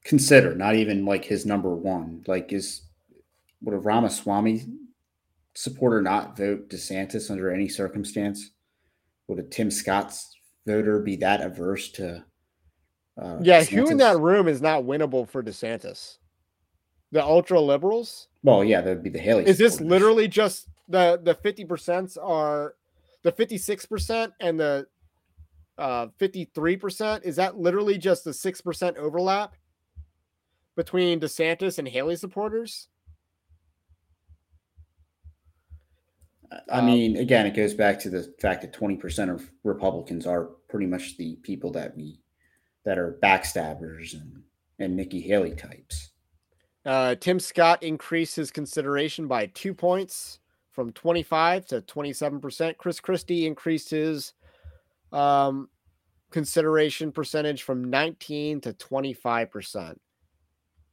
Consider, not even like his number one. Like, is would a Ramaswamy supporter not vote DeSantis under any circumstance? Would a Tim Scott's voter be that averse to? Uh, Yeah, who in that room is not winnable for DeSantis? The ultra liberals? Well, yeah, that'd be the Haley. Is this literally just the the 50% are the 56% and the uh 53%? Is that literally just the 6% overlap between DeSantis and Haley supporters? I Um, mean, again, it goes back to the fact that 20% of Republicans are pretty much the people that we that are backstabbers and and Nikki Haley types. Uh, Tim Scott increased his consideration by two points from 25 to 27%. Chris Christie increased his um, consideration percentage from 19 to 25%.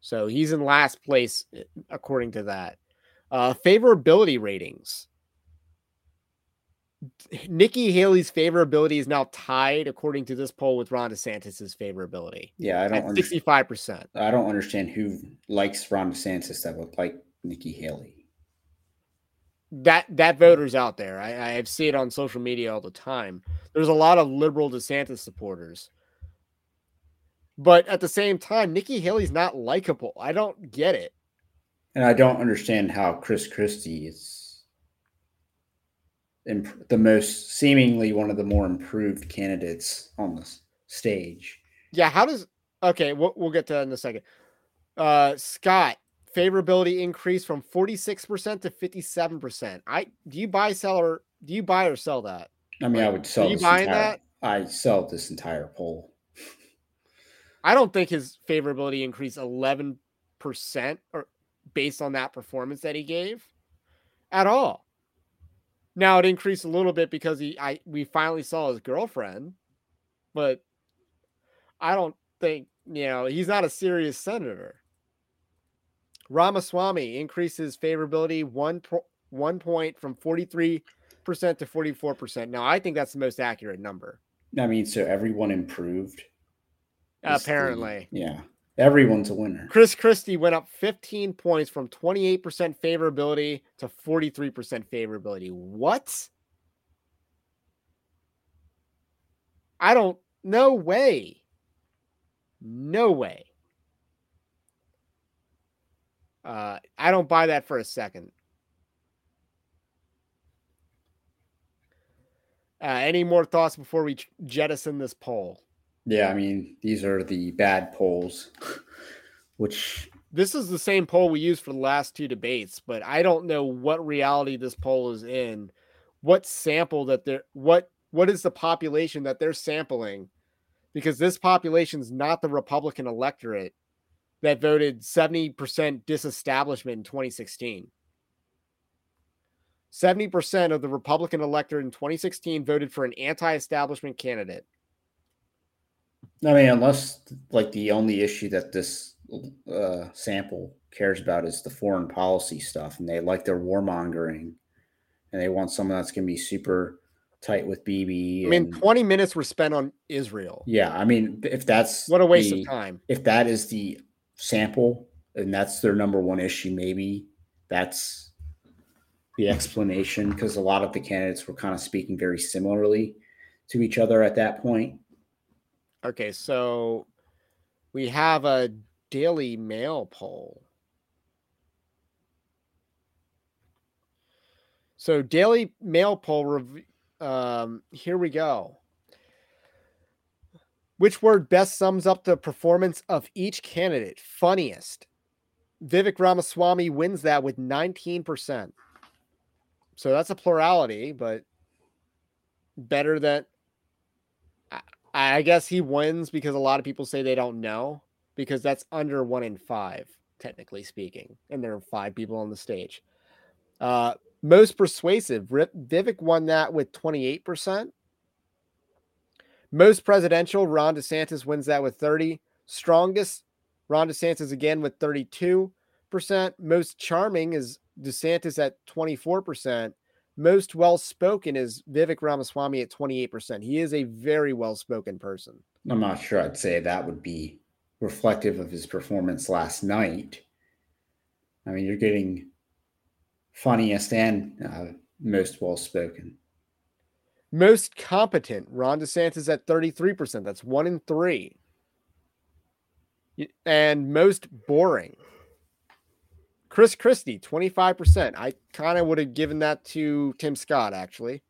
So he's in last place eh, according to that. Uh, favorability ratings. Nikki Haley's favorability is now tied, according to this poll, with Ron DeSantis's favorability Yeah, I don't 65%. I don't understand who likes Ron DeSantis that would like Nikki Haley. that that voter's out there. I, I see it on social media all the time. There's a lot of liberal DeSantis supporters. But at the same time, Nikki Haley's not likable. I don't get it. And I don't understand how Chris Christie is imp- the most seemingly one of the more improved candidates on the stage. Yeah, how does okay, we'll, we'll get to that in a second. Uh Scott, favorability increase from 46% to 57%. I do you buy sell or do you buy or sell that? I mean, I would sell you this buying entire, that? I sell this entire poll. I don't think his favorability increased 11% or based on that performance that he gave at all. Now it increased a little bit because he I we finally saw his girlfriend, but I don't think, you know, he's not a serious senator. Ramaswamy increases favorability one one point from 43% to 44%. Now I think that's the most accurate number. I mean, so everyone improved. Is the- Apparently. yeah, everyone's a winner. Chris Christie went up 15 points from 28% favorability to 43% favorability. What? I don't, no way. No way. Uh, I don't buy that for a second. Uh, any more thoughts before we jettison this poll? Yeah, I mean, these are the bad polls, which this is the same poll we used for the last two debates, but I don't know what reality this poll is in, what sample that they're what what is the population that they're sampling, because this population is not the Republican electorate that voted 70% disestablishment in 2016. 70% of the Republican electorate in 2016 voted for an anti-establishment candidate. I mean, unless like the only issue that this uh, sample cares about is the foreign policy stuff, and they like their warmongering, and they want someone that's going to be super tight with Bibi. I mean, and- 20 minutes were spent on Israel. yeah, I mean, if that's What a waste the- of time. If that is the sample, and that's their number one issue, maybe that's the explanation because a lot of the candidates were kind of speaking very similarly to each other at that point. Okay, so we have a Daily Mail poll. So Daily Mail poll rev- um here we go. Which word best sums up the performance of each candidate? Funniest. Vivek Ramaswamy wins that with 19%. So that's a plurality, but better than I- guess he wins because a lot of people say they don't know because that's under one in five, technically speaking, and there are five people on the stage. Uh, most persuasive, Vivek won that with 28%. Most presidential, Ron DeSantis wins that with 30. Strongest, Ron DeSantis again with 32%. Most charming is DeSantis at 24%. Most well spoken is Vivek Ramaswamy at 28%. He is a very well spoken person. I'm not sure I'd say that would be reflective of his performance last night. I mean, you're getting funniest and uh, most well spoken. Most competent, Ron DeSantis at 33%. That's one in three. And most boring. Chris Christie, 25%. I kind of would have given that to Tim Scott, actually.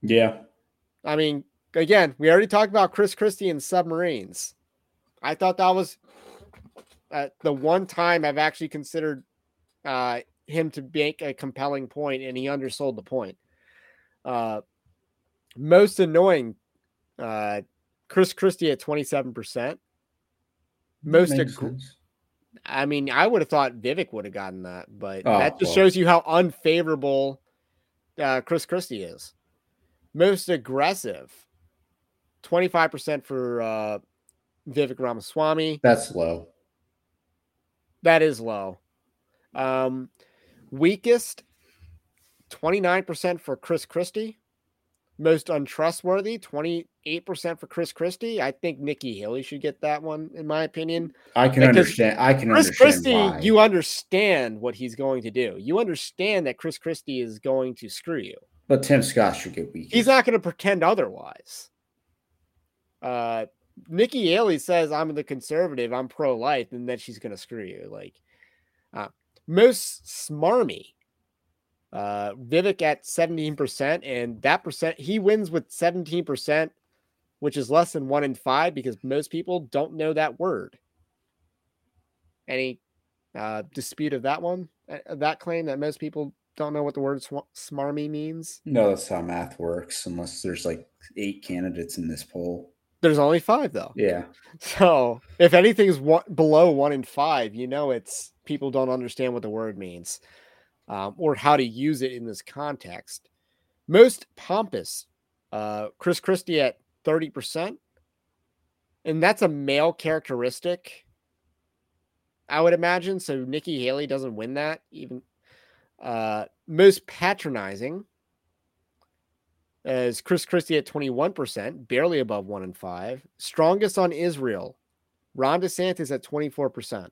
Yeah. I mean, again, we already talked about Chris Christie and submarines. I thought that was uh, the one time I've actually considered uh, him to make a compelling point, and he undersold the point. Uh, most annoying, uh, Chris Christie at 27%. Most ag- sense. I mean, I would have thought Vivek would have gotten that, but Oh, that just well. shows you how unfavorable uh, Chris Christie is. Most aggressive, 25% for uh, Vivek Ramaswamy. That's low. That is low. Um, weakest, 29% for Chris Christie. Most untrustworthy, 28% for Chris Christie. I think Nikki Haley should get that one, in my opinion. I can Because understand. I can Chris understand Christie, why. you understand what he's going to do. You understand that Chris Christie is going to screw you. but Tim Scott should get weak. He's not going to pretend otherwise. Uh, Nikki Haley says, I'm the conservative, I'm pro life, and then she's going to screw you. Like, uh, most smarmy. Uh, Vivek at 17%, and that percent, he wins with 17%, which is less than one in five because most people don't know that word. Any uh, dispute of that one? Uh, that claim that most people don't know what the word sw- smarmy means? No, that's how math works. Unless there's like eight candidates in this poll. There's only five though. Yeah. So if anything's one, below one in five, you know it's people don't understand what the word means um, or how to use it in this context. Most pompous, uh, Chris Christie at 30%. And that's a male characteristic, I would imagine. So Nikki Haley doesn't win that. Even uh, most patronizing is Chris Christie at 21%, barely above one in five. Strongest on Israel, Ron DeSantis at 24%.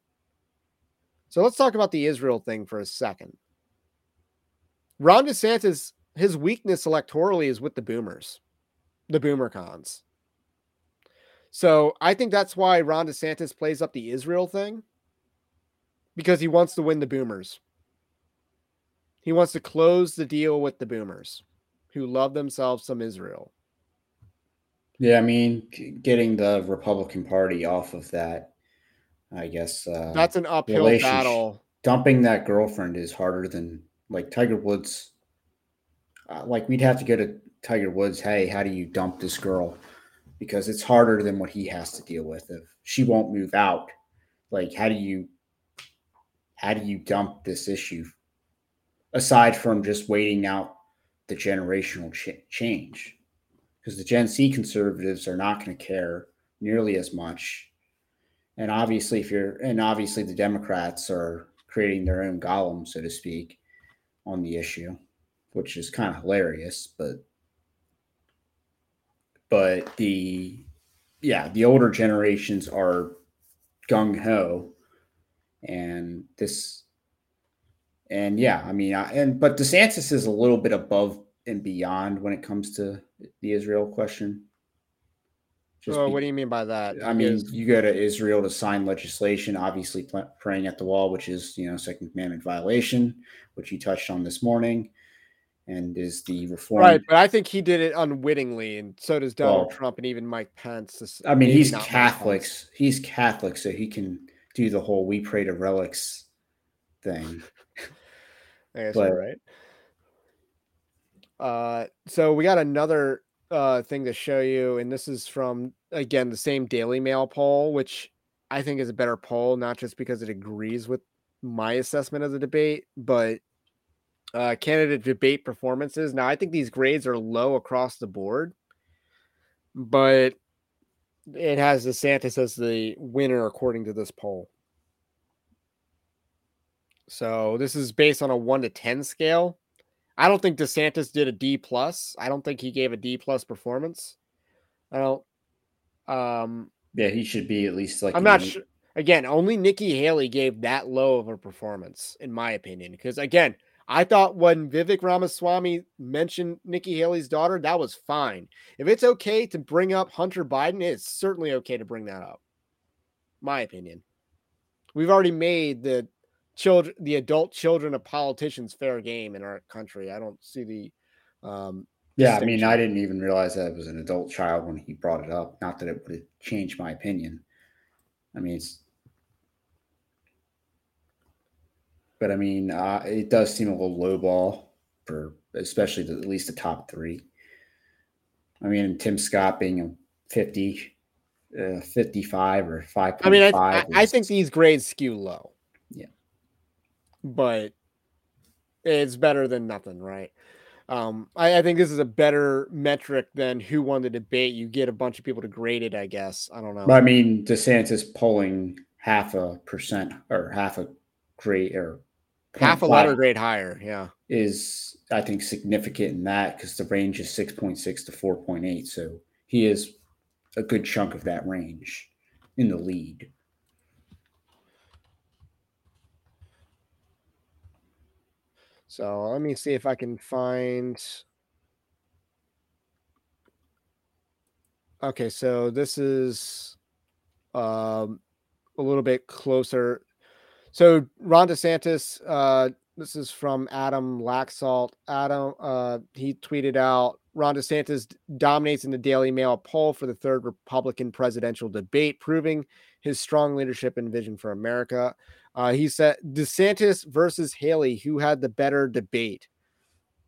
So let's talk about the Israel thing for a second. Ron DeSantis, his weakness electorally is with the boomers, the boomer cons. So I think that's why Ron DeSantis plays up the Israel thing because he wants to win the boomers. He wants to close the deal with the boomers who love themselves some Israel. Yeah, I mean, getting the Republican Party off of that, I guess. Uh, That's an uphill battle. Dumping that girlfriend is harder than like Tiger Woods. Uh, like we'd have to go to Tiger Woods. Hey, how do you dump this girl? Because it's harder than what he has to deal with. If she won't move out, like how do you, how do you dump this issue? Aside from just waiting out the generational ch- change, because the Gen Z conservatives are not going to care nearly as much. And obviously, if you're, and obviously the Democrats are creating their own golem, so to speak, on the issue, which is kind of hilarious. But, but the, yeah, the older generations are gung ho, and this, and yeah, I mean, I, and but DeSantis is a little bit above and beyond when it comes to the Israel question. Oh, be- what do you mean by that? I mean, you go to Israel to sign legislation, obviously praying at the wall, which is, you know, second commandment violation, which you touched on this morning, and is the reform. right, but I think he did it unwittingly, and so does Donald Well, Trump and even Mike Pence. This- I mean, he's not Mike Pence. Catholics. He's Catholic, so he can do the whole "we pray to relics" thing. I guess but- you're right. Uh, so we got another uh thing to show you, and this is from again the same Daily Mail poll, which I think is a better poll, not just because it agrees with my assessment of the debate, but uh candidate debate performances. Now I think these grades are low across the board, but it has DeSantis as the winner according to this poll. So this is based on a one to ten scale. I don't think DeSantis did a D plus. I don't think he gave a D plus performance. I don't. Um, Yeah, he should be at least like. I'm not sure. Again, only Nikki Haley gave that low of a performance, in my opinion. Because again, I thought when Vivek Ramaswamy mentioned Nikki Haley's daughter, that was fine. If it's okay to bring up Hunter Biden, it's certainly okay to bring that up. My opinion. We've already made the children, the adult children of politicians, fair game in our country. I don't see the. Um, yeah, I mean, I didn't even realize that it was an adult child when he brought it up. Not that it would have changed my opinion. I mean, it's. But I mean, uh, it does seem a little low ball for especially the, at least the top three. I mean, Tim Scott being a 50, uh, 55 or 5. I mean, I, I, I think these grades skew low. But it's better than nothing, right? Um, I, I, think this is a better metric than who won the debate. You get a bunch of people to grade it, I guess. I don't know. I mean, DeSantis polling half a percent or half a grade or half a letter grade higher. Yeah. Is, I think, significant in that because the range is 6.6 to 4.8. So he is a good chunk of that range in the lead. So let me see if I can find. Okay, so this is um, a little bit closer. So Ron DeSantis, uh, this is from Adam Laxalt. Adam, uh, he tweeted out Ron DeSantis dominates in the Daily Mail poll for the third Republican presidential debate, proving his strong leadership and vision for America. Uh, he said DeSantis versus Haley, who had the better debate?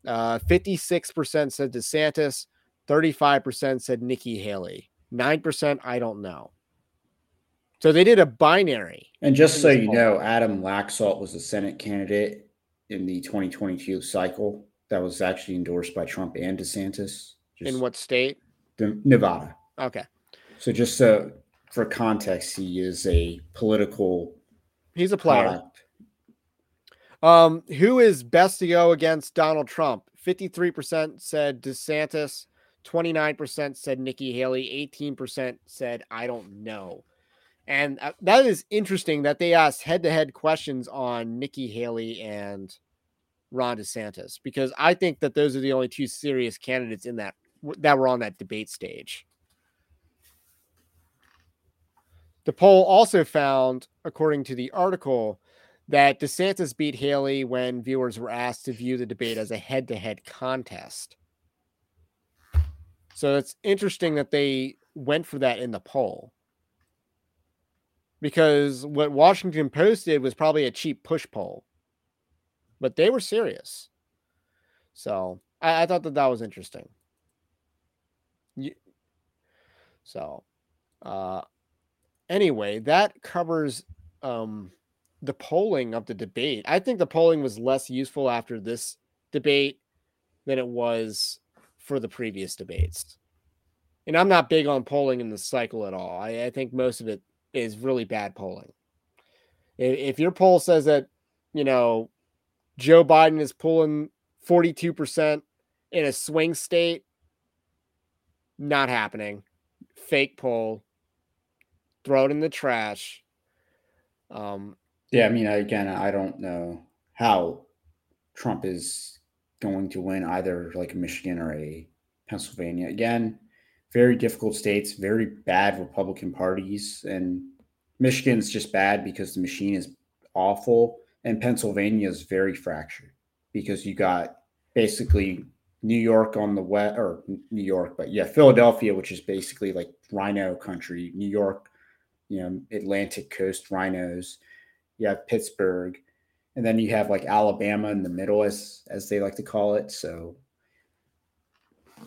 Uh, 56% said DeSantis, 35% said Nikki Haley, 9% I don't know. So they did a binary. And just so you know, Adam Laxalt was a Senate candidate in the 2022 cycle that was actually endorsed by Trump and DeSantis. in what state? The, Nevada. Okay. So just so for context, he is a political He's a player. Um, who is best to go against Donald Trump? 53% said DeSantis, 29% said Nikki Haley, 18% said I don't know. And uh, that is interesting that they asked head to head questions on Nikki Haley and Ron DeSantis because I think that those are the only two serious candidates in that that were on that debate stage. The poll also found, according to the article, that DeSantis beat Haley when viewers were asked to view the debate as a head to head contest. So it's interesting that they went for that in the poll. Because what Washington Post did was probably a cheap push poll, but they were serious. So I, I thought that that was interesting. So, uh, anyway, that covers um, the polling of the debate. I think the polling was less useful after this debate than it was for the previous debates. And I'm not big on polling in the cycle at all. I, I think most of it is really bad polling. If, if your poll says that, you know, Joe Biden is pulling 42% in a swing state, not happening. Fake poll throw it in the trash. Um, yeah, I mean, again, I don't know how Trump is going to win either like Michigan or a Pennsylvania. Again, very difficult states, very bad Republican parties, and Michigan's just bad because the machine is awful, and Pennsylvania is very fractured because you got basically New York on the west or New York, but yeah, Philadelphia, which is basically like RINO country, New York you know Atlantic Coast RINOs. You have Pittsburgh, and then you have like Alabama in the middle, as as they like to call it. So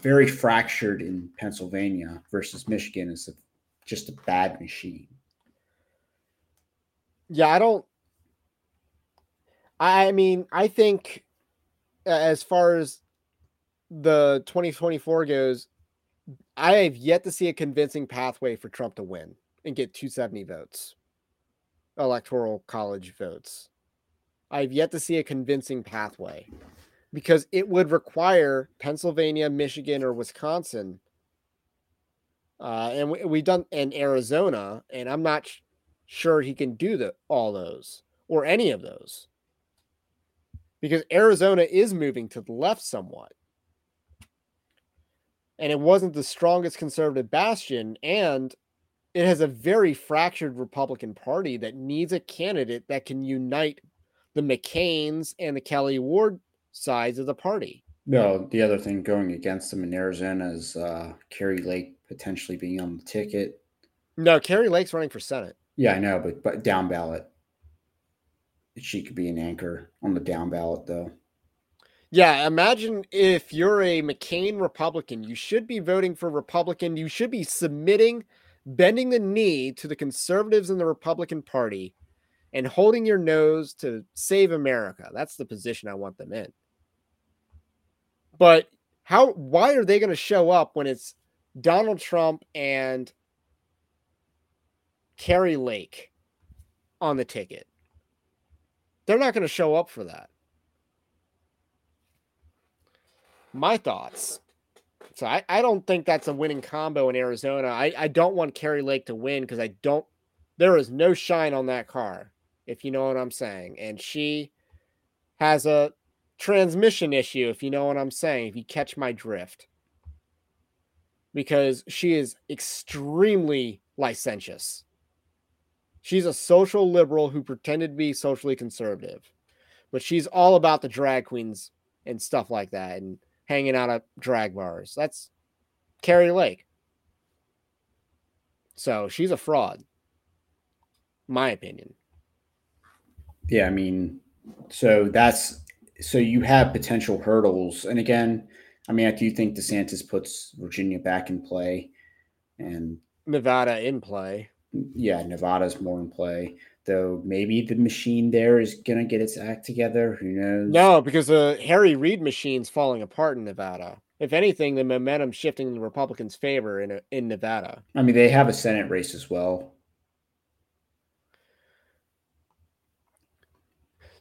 very fractured in Pennsylvania versus Michigan is a, just a bad machine. Yeah, I don't. I mean, I think as far as the 2024 goes, I have yet to see a convincing pathway for Trump to win and get 270 votes, electoral college votes. I've yet to see a convincing pathway because it would require Pennsylvania, Michigan, or Wisconsin. Uh, and we, we've done in Arizona, and I'm not sh- sure he can do the, all those or any of those because Arizona is moving to the left somewhat. And it wasn't the strongest conservative bastion. And it has a very fractured Republican Party that needs a candidate that can unite the McCain's and the Kelli Ward sides of the party. No, the other thing going against them in Arizona is uh, Kari Lake potentially being on the ticket. No, Kari Lake's running for Senate. Yeah, I know, but but down ballot, she could be an anchor on the down ballot, though. Yeah, imagine if you're a McCain Republican, you should be voting for Republican. You should be submitting, bending the knee to the conservatives in the Republican Party and holding your nose to save America. That's the position I want them in. But how why are they going to show up when it's Donald Trump and Kari Lake on the ticket? They're not going to show up for that. My thoughts. So I, I don't think that's a winning combo in Arizona. I, I don't want Kari Lake to win because I don't there is no shine on that car, if you know what I'm saying. And she has a transmission issue, if you know what I'm saying, if you catch my drift. Because she is extremely licentious. She's a social liberal who pretended to be socially conservative, but she's all about the drag queens and stuff like that and hanging out at drag bars. That's Kari Lake. So she's a fraud, my opinion. Yeah, I mean, so that's so you have potential hurdles. And again, I mean, I do think DeSantis puts Virginia back in play and Nevada in play. Yeah, Nevada's more in play. Though maybe the machine there is gonna get its act together. Who knows? No, because the Harry Reid machine's falling apart in Nevada. If anything, the momentum shifting in the Republicans' favor in in Nevada. I mean, they have a Senate race as well.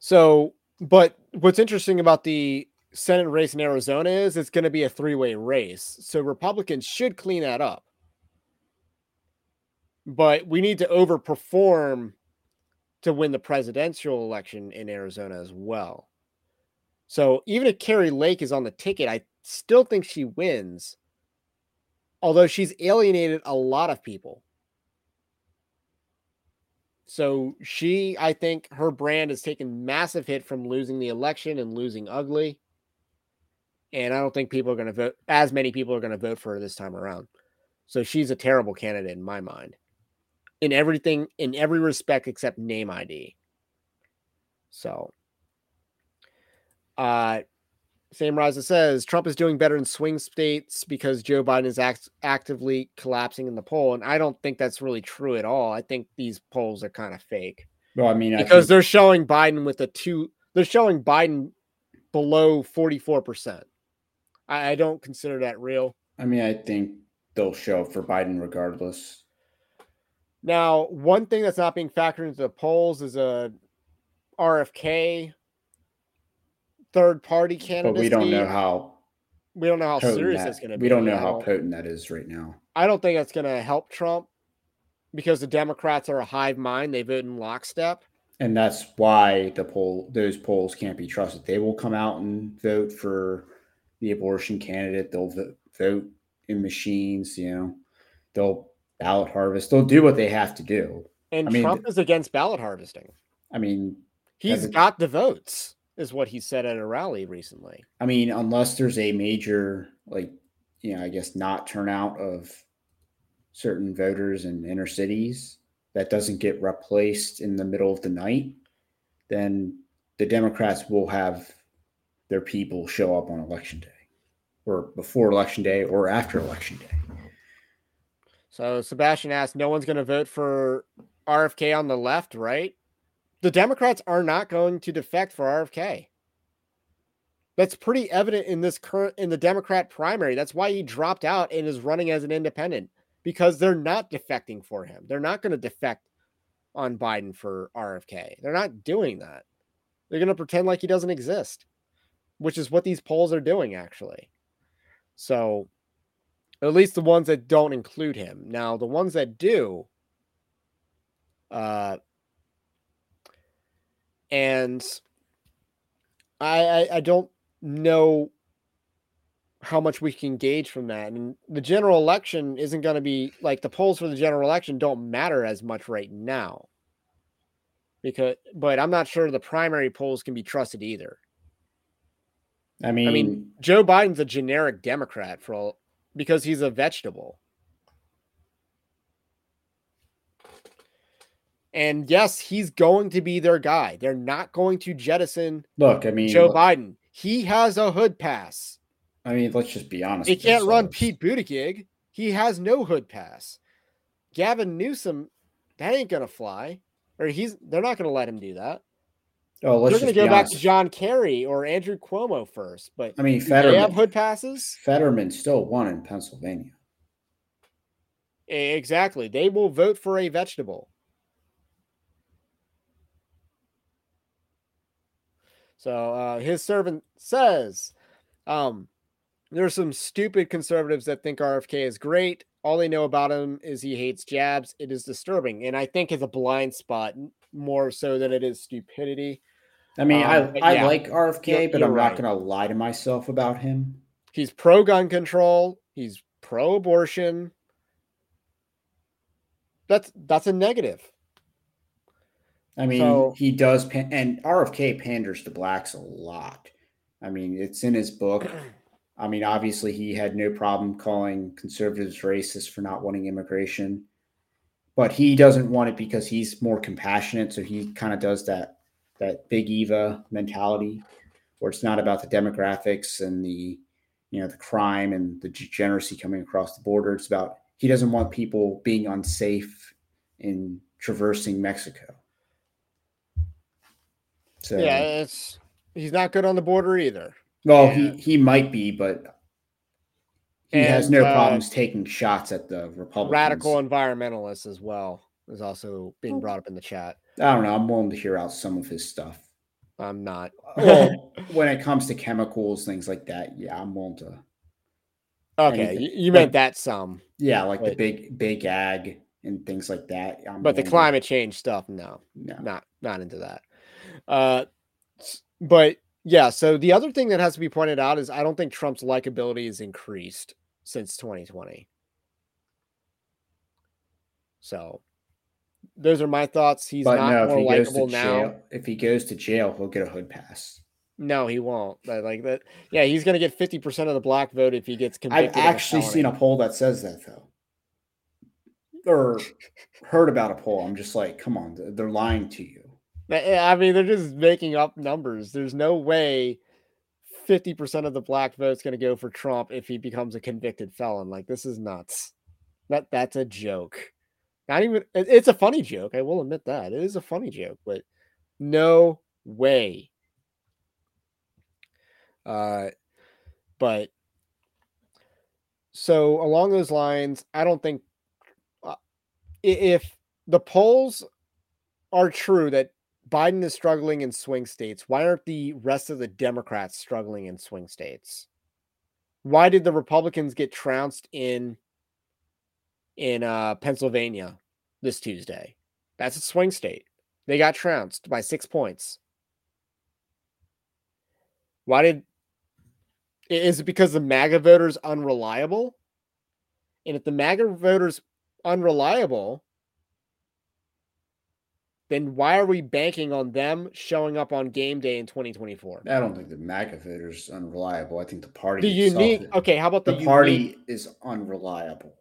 So, but what's interesting about the Senate race in Arizona is it's going to be a three way race. So Republicans should clean that up. But we need to overperform to win the presidential election in Arizona as well. So even if Kari Lake is on the ticket, I still think she wins. Although she's alienated a lot of people. So she, I think her brand has taken massive hit from losing the election and losing ugly. And I don't think people are going to vote, as many people are going to vote for her this time around. So she's a terrible candidate in my mind in everything, in every respect except name ID. So, uh, same Raza says Trump is doing better in swing states because Joe Biden is act- actively collapsing in the poll, and I don't think that's really true at all. I think these polls are kind of fake. Well, I mean, because I think, they're showing Biden with a two, they're showing Biden below forty four percent. I don't consider that real. I mean, I think they'll show for Biden regardless. Now, one thing that's not being factored into the polls is a RFK third party candidate. But we don't know how we don't know how serious that, it's going to be. We don't know how potent that is right now. I don't think that's going to help Trump because the Democrats are a hive mind. They vote in lockstep. And that's why the poll those polls can't be trusted. They will come out and vote for the abortion candidate. They'll vote, vote in machines, you know. They'll ballot harvest. They'll do what they have to do. And I mean, Trump is against ballot harvesting. I mean, he's got the votes, is what he said at a rally recently. I mean, unless there's a major, like, you know, I guess not turnout of certain voters in inner cities that doesn't get replaced in the middle of the night, then the Democrats will have their people show up on election day or before election day or after election day. So Sebastian asked, no one's going to vote for RFK on the left, right? The Democrats are not going to defect for RFK. That's pretty evident in this current in the Democrat primary. That's why he dropped out and is running as an independent because they're not defecting for him. They're not going to defect on Biden for RFK. They're not doing that. They're going to pretend like he doesn't exist, which is what these polls are doing actually. So at least the ones that don't include him. Now, the ones that do, uh, and I, I, I don't know how much we can gauge from that. And the general election isn't going to be like the polls for the general election don't matter as much right now. Because, but I'm not sure the primary polls can be trusted either. I mean, I mean, Joe Biden's a generic Democrat for all because he's a vegetable. And yes, he's going to be their guy. They're not going to jettison look, I mean, Joe look- Biden. He has a hood pass. I mean, let's just be honest. He can't run. Pete Buttigieg. He has no hood pass. Gavin Newsom, that ain't gonna fly. Or he's they're not gonna let him do that. Oh, let's they're gonna go be back to John Kerry or Andrew Cuomo first. But I mean, do they have hood passes? Fetterman still won in Pennsylvania. Exactly. They will vote for a vegetable. So uh, his servant says, um, there are some stupid conservatives that think RFK is great. All they know about him is he hates jabs. It is disturbing, and I think it's a blind spot more so than it is stupidity. I mean, Um, I, I yeah, like RFK, you're- but you're I'm right. not going to lie to myself about him. He's pro gun control. He's pro abortion. That's that's a negative. I mean, So- he does, and RFK panders to blacks a lot. I mean, it's in his book. I mean, obviously, he had no problem calling conservatives racist for not wanting immigration, but he doesn't want it because he's more compassionate. So he kind of does that that big Eva mentality, where it's not about the demographics and the you know the crime and the degeneracy coming across the border. It's about he doesn't want people being unsafe in traversing Mexico. So Yeah, it's he's not good on the border either. well, and- he he might be, but he has no uh, problems taking shots at the Republicans. Radical environmentalists as well is also being Oh. brought up in the chat. I don't know. I'm willing to hear out some of his stuff. I'm not. Well, when it comes to chemicals, things like that, yeah, I'm willing to. okay, anything. you, you Like- meant that some, Yeah, like the big big ag and things like that. I'm but the willing to- climate change stuff, no. no. not not into that. Uh, but yeah, so the other thing that has to be pointed out is I don't think Trump's likability has increased since 2020. So those are my thoughts. He's but not no, more to likable now. jail, if he goes to jail, he'll get a hood pass. No, he won't. But like that, yeah, he's gonna get 50% of the black vote if he gets convicted. I've of a actually seen a poll that says that though, or heard about a poll. I'm just like, come on, they're lying to you. I mean, they're just making up numbers. There's no way 50% of the black vote's going to go for Trump if he becomes a convicted felon. Like this is nuts. That that's a joke. Not even it's a funny joke. I will admit that. It is a funny joke, but no way. Uh but so along those lines, I don't think uh, if the polls are true that Biden is struggling in swing states, why aren't the rest of the Democrats struggling in swing states? Why did the Republicans get trounced in in uh, Pennsylvania this Tuesday? That's a swing state. They got trounced by six points. Why did is it because the MAGA voters unreliable? And if the MAGA voters unreliable, then why are we banking on them showing up on game day in 2024? I don't think the MAGA voter's unreliable. I think the party. The unique, is- okay, how about the, The unique- party is unreliable.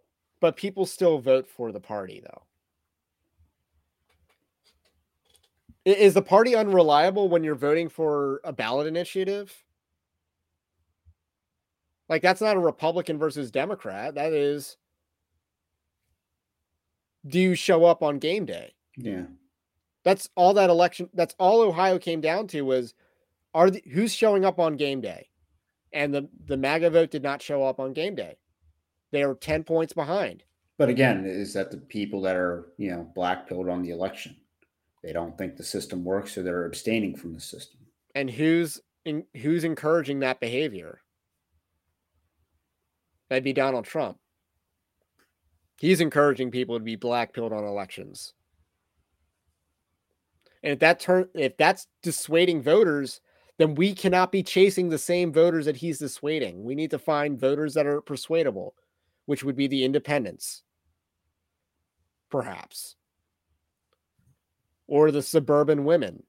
But people still vote for the party though. Is the party unreliable when you're voting for a ballot initiative? Like that's not a Republican versus Democrat. That is do you show up on game day? Yeah. That's all that election. That's all Ohio came down to was are the, who's showing up on game day, and the the MAGA vote did not show up on game day. They are ten points behind. But again, is that the people that are, you know, black pilled on the election? They don't think the system works, so they're abstaining from the system. And who's in, who's encouraging that behavior? That'd be Donald Trump. He's encouraging people to be black pilled on elections. And if that turn if that's dissuading voters, then we cannot be chasing the same voters that he's dissuading. We need to find voters that are persuadable, which would be the independents, perhaps, or the suburban women.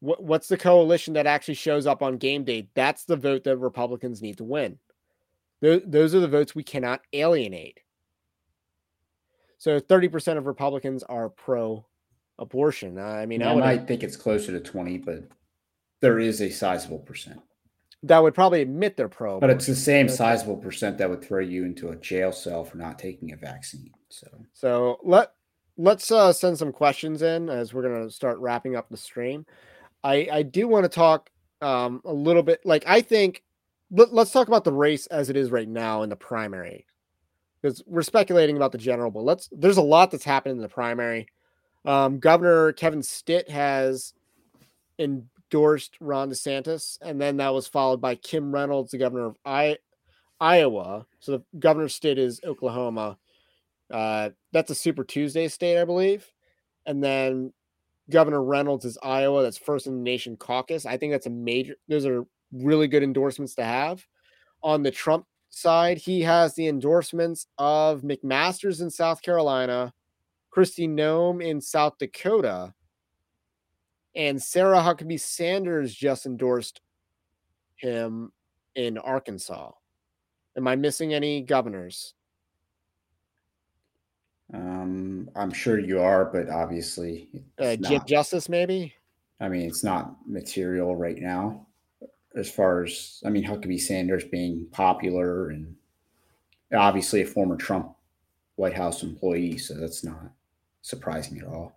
What, what's the coalition that actually shows up on game day? That's the vote that Republicans need to win. Those, those are the votes we cannot alienate. So 30% of Republicans are pro abortion. I mean, Yeah, I, I might think it's closer to 20, but there is a sizable percent. That would probably admit they're pro. But it's the same sizable percent that would throw you into a jail cell for not taking a vaccine. So So let let's uh, send some questions in as we're gonna start wrapping up the stream. I I do want to talk um, a little bit. Like I think let, let's talk about the race as it is right now in the primary because we're speculating about the general. But let's there's a lot that's happened in the primary. Um, Governor Kevin Stitt has endorsed Ron DeSantis, and then that was followed by Kim Reynolds, the governor of I- Iowa. So the governor state is Oklahoma. Uh, that's a Super Tuesday state, I believe. And then Governor Reynolds is Iowa. That's first in the nation caucus. I think that's a major. Those are really good endorsements to have. On the Trump side, he has the endorsements of McMaster's in South Carolina, Kristi Noem in South Dakota, and Sarah Huckabee Sanders just endorsed him in Arkansas. Am I missing any governors? um, I'm sure you are, but obviously, Uh, not- Justice, maybe? I mean, it's not material right now. As far as I mean, Huckabee Sanders being popular and obviously a former Trump White House employee, so that's not surprising at all.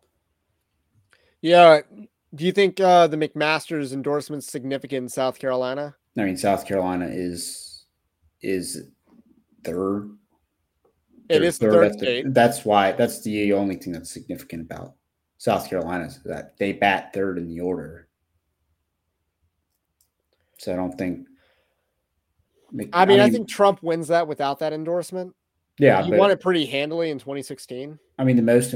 Yeah. Do you think uh, the McMaster's endorsement significant in South Carolina? I mean, South Carolina is is third. It is They're is the third the- state. that's why that's the only thing that's significant about South Carolina is that they bat third in the order. So I don't think. Mc- I mean, I, think Trump wins that without that endorsement. yeah, he but won it pretty handily in 2016. I mean, the most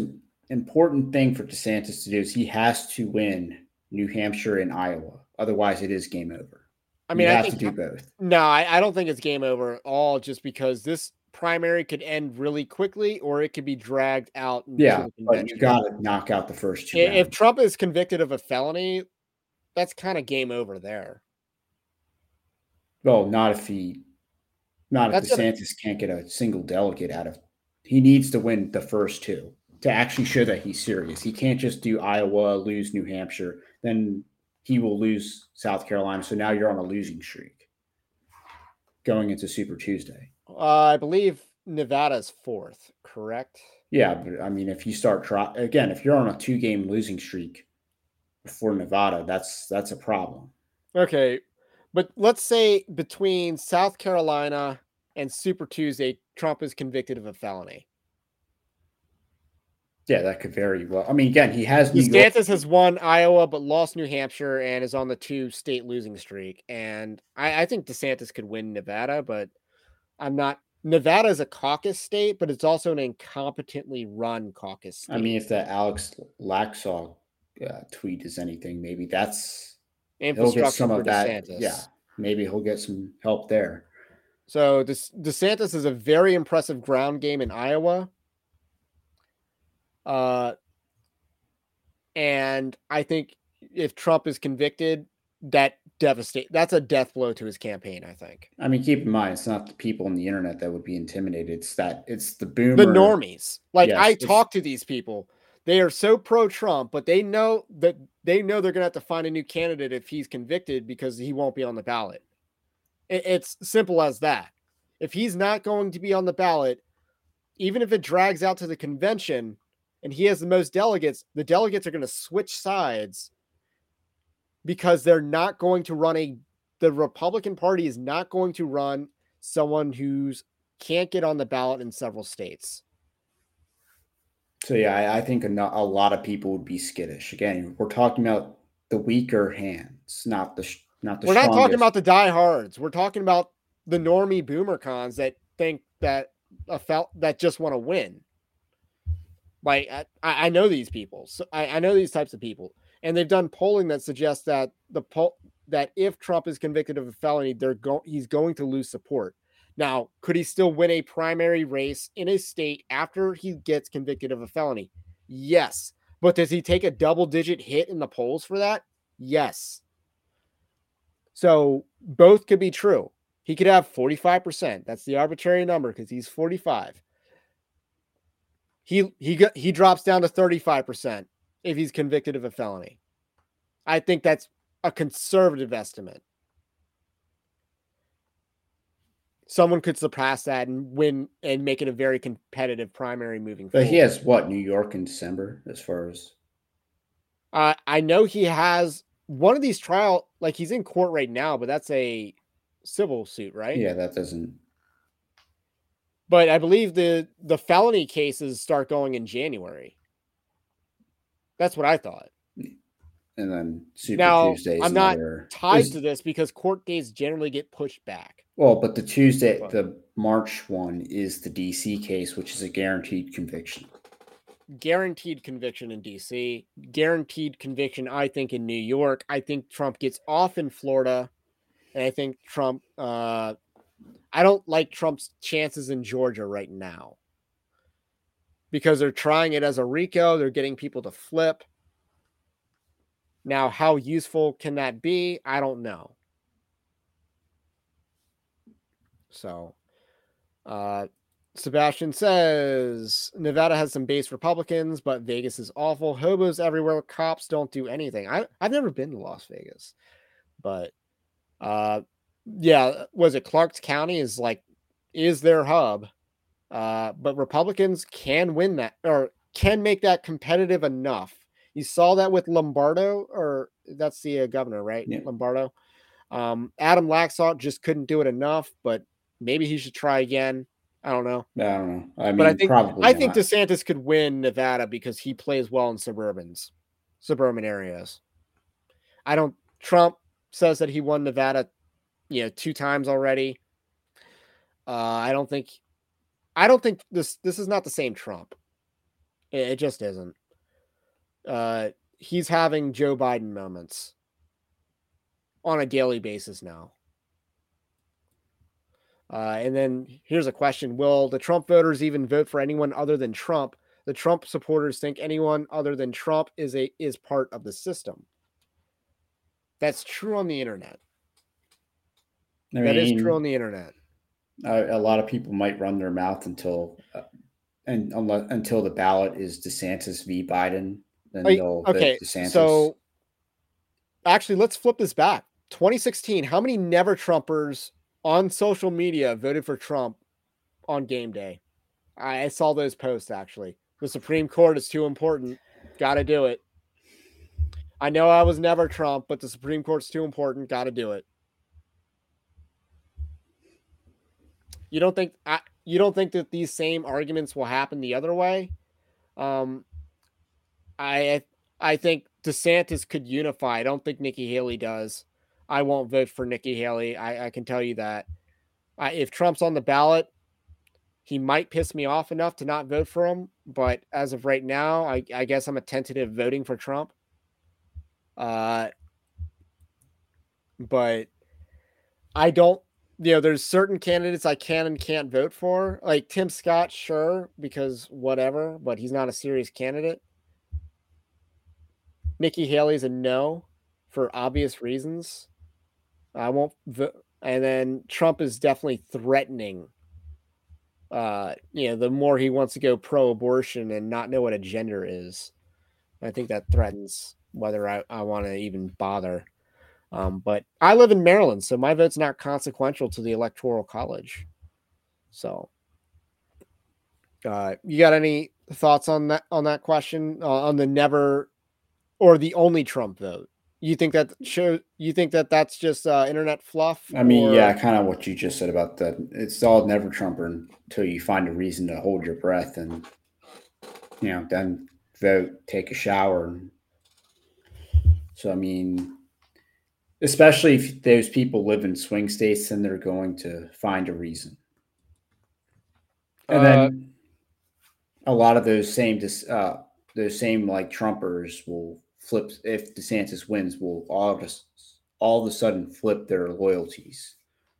important thing for DeSantis to do is he has to win New Hampshire and Iowa. Otherwise, it is game over. I mean, you I have think to do both. no, I, I don't think it's game over at all. Just because this primary could end really quickly, or it could be dragged out. Yeah, but you got to knock out the first two. If rounds. Trump is convicted of a felony, that's kind of game over there. Well, not if he, not if That's gonna- DeSantis can't get a single delegate out of. He needs to win the first two to actually show that he's serious. He can't just do Iowa, lose New Hampshire, then he will lose South Carolina. So now you're on a losing streak going into Super Tuesday. Uh, I believe Nevada's fourth, correct? Yeah, but I mean, if you start try again, if you're on a two-game losing streak before Nevada, that's that's a problem. Okay, but let's say between South Carolina and Super Tuesday, Trump is convicted of a felony. Yeah, that could very well. I mean, again, he has New York. DeSantis has won Iowa but lost New Hampshire and is on the two state losing streak. And I, I think DeSantis could win Nevada, but I'm not. Nevada is a caucus state, but it's also an incompetently run caucus state. I mean, if that Alex Laxalt uh, tweet is anything, maybe that's he'll infrastructure get some for of that. Yeah, maybe he'll get some help there. So this DeSantis is a very impressive ground game in Iowa. Uh, and I think if Trump is convicted, that devastate that's a death blow to his campaign. I think I mean, keep in mind, it's not the people on the internet that would be intimidated. It's that it's the boomer. the normies, like Yes, I talk to these people, they are so pro Trump, but they know that they know they're gonna have to find a new candidate if he's convicted because he won't be on the ballot. It- it's simple as that. If he's not going to be on the ballot, even if it drags out to the convention and he has the most delegates, the delegates are going to switch sides because they're not going to run a the Republican Party is not going to run someone who's can't get on the ballot in several states. So yeah, I, I think a, a lot of people would be skittish. Again, we're talking about the weaker hands, not the not the. We're not talking about the diehards. We're talking about the normie boomer cons that think that a fel- that just want to win. Like I, I know these people. So I, I know these types of people. and they've done polling that suggests that the poll that if Trump is convicted of a felony, they're go- he's going to lose support. Now, could he still win a primary race in a state after he gets convicted of a felony? Yes. But does he take a double digit hit in the polls for that? Yes. So both could be true. He could have 45%. That's the arbitrary number because he's 45. He he got, he drops down to 35% if he's convicted of a felony. I think that's a conservative estimate. Someone could surpass that and win and make it a very competitive primary moving But forward. he has what New York in December as far as Uh, I know he has one of these trial, like he's in court right now, but that's a civil suit, right? yeah that doesn't But I believe the the felony cases start going in January. That's what I thought. and then Super Now, Tuesday is I'm not another- Tied is- to this because court dates generally get pushed back. well, but the Tuesday What? the March one is the DC case, which is a guaranteed conviction. Guaranteed conviction in DC, guaranteed conviction, I think, in New York. I think Trump gets off in Florida. And I think Trump uh I don't like Trump's chances in Georgia right now. Because they're trying it as a RICO, they're getting people to flip. Now, how useful can that be? I don't know. So, uh, Sebastian says Nevada has some base Republicans, but Vegas is awful. Hobos everywhere. Cops don't do anything. I, I've never been to Las Vegas, but uh, yeah, was it Clark's County is like is their hub, uh, but Republicans can win that or can make that competitive enough. You saw that with Lombardo, or that's the uh, governor, right? Yeah. Lombardo. Um, Adam Laxalt just couldn't do it enough, but maybe he should try again. I don't know. I don't know. I mean, But I think probably. I think not. DeSantis could win Nevada because he plays well in suburbans, suburban areas. I don't. Trump says that he won Nevada, you know, two times already. Uh, I don't think. I don't think this. This is not the same Trump. It, it just isn't. Uh, he's having Joe Biden moments on a daily basis now. Uh, and then here's a question Will the Trump voters even vote for anyone other than Trump? The Trump supporters think anyone other than Trump is a is part of the system. That's true on the internet. I That is mean, true on the internet. a, a lot of people might run their mouth until uh, and unless, until the ballot is DeSantis v. Biden. Then Like, they'll okay, DeSantis. so actually, let's flip this back. 2016, how many never Trumpers on social media voted for Trump on game day? I I saw those posts actually. The Supreme Court is too important. Got to do it. I know I was never Trump, but the Supreme Court's too important. Got to do it. You don't think I, you don't think that these same arguments will happen the other way? Um, I I think DeSantis could unify. I don't think Nikki Haley does. I won't vote for Nikki Haley. I, I can tell you that. I, if Trump's on the ballot, he might piss me off enough to not vote for him. But as of right now, I, I guess I'm a tentative voting for Trump. Uh, but I don't. You know, there's certain candidates I can and can't vote for. Like Tim Scott, sure, because whatever, but he's not a serious candidate. Nikki Haley's a no for obvious reasons. I won't vote. And then Trump is definitely threatening. Uh, you know, the more he wants to go pro-abortion and not know what a gender is, I think that threatens whether I, I want to even bother. Um, but I live in Maryland, so my vote's not consequential to the electoral college. So, uh, you got any thoughts on that on that question uh, on the never or the only Trump vote? You think that show? You think that that's just uh, internet fluff? I mean, or- yeah, kind of what you just said about that. It's all never Trumper until you find a reason to hold your breath and, you know, then vote, take a shower. So, I mean, especially if those people live in swing states, then they're going to find a reason. And Uh, then a lot of those same, dis- uh, those same like Trumpers will flip if DeSantis wins will all of a, all of a sudden flip their loyalties.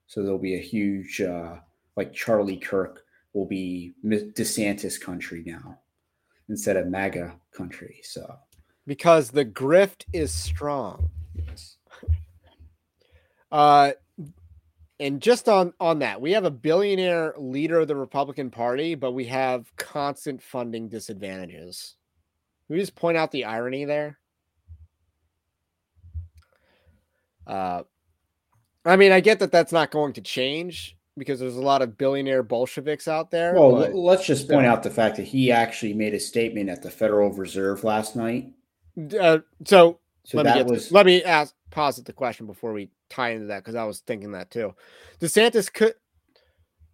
So there'll be a huge uh, like Charlie Kirk will be DeSantis country now instead of MAGA country. So because the grift is strong. Yes. Uh, and just on on that, we have a billionaire leader of the Republican Party, but we have constant funding disadvantages. Can we just point out the irony there? Uh, I mean, I get that that's not going to change because there's a lot of billionaire Bolsheviks out there. Well, but, let's just point out the fact that he actually made a statement at the Federal Reserve last night. Uh, so, so let me get was... let me ask posit the question before we tie into that because I was thinking that too. DeSantis could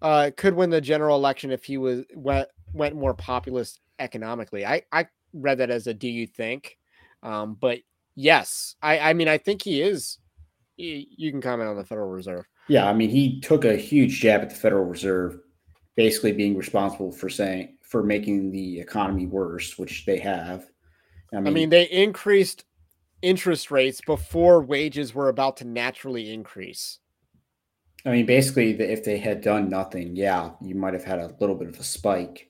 uh could win the general election if he was went went more populist economically. I I read that as a do you think? Um, but yes, I I mean I think he is. You can comment on the Federal Reserve. Yeah, I mean he took a huge jab at the Federal Reserve, basically being responsible for saying for making the economy worse, which they have. I mean, I mean they increased interest rates before wages were about to naturally increase. I mean, basically, if they had done nothing, yeah, you might have had a little bit of a spike.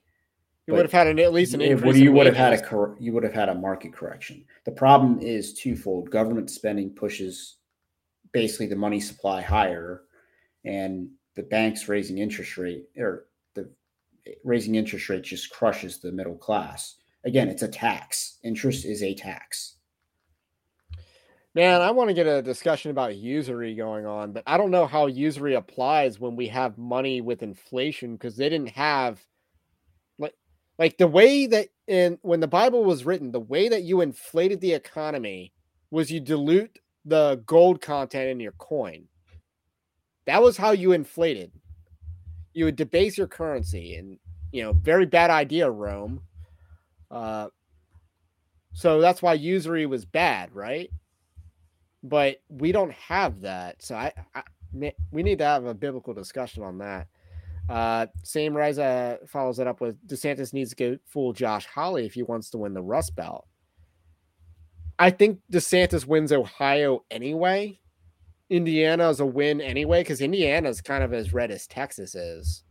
You would have had an, at least an increase. You would have had a cor- you would have had a market correction. The problem is twofold: government spending pushes basically the money supply higher, and the banks raising interest rate or the raising interest rate just crushes the middle class. Again, it's a tax. Interest is a tax. Man, I want to get a discussion about usury going on, but I don't know how usury applies when we have money with inflation because they didn't have like like the way that in when the Bible was written, the way that you inflated the economy was you dilute the gold content in your coin. That was how you inflated. You would debase your currency, and you know, very bad idea, Rome. Uh, so that's why usury was bad, right? But we don't have that. So I, I we need to have a biblical discussion on that. Uh, same Riza follows it up with DeSantis needs to go full Josh Hawley if he wants to win the Rust Belt. I think DeSantis wins Ohio anyway. Indiana is a win anyway because Indiana is kind of as red as Texas is.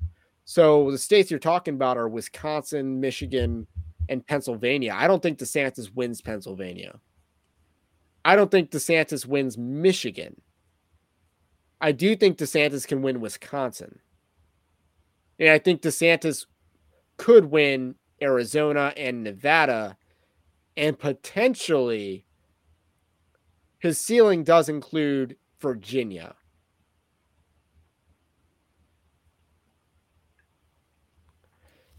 So the states you're talking about are Wisconsin, Michigan, and Pennsylvania. I don't think DeSantis wins Pennsylvania. I don't think DeSantis wins Michigan. I do think DeSantis can win Wisconsin. And I think DeSantis could win Arizona and Nevada. And potentially, his ceiling does include Virginia.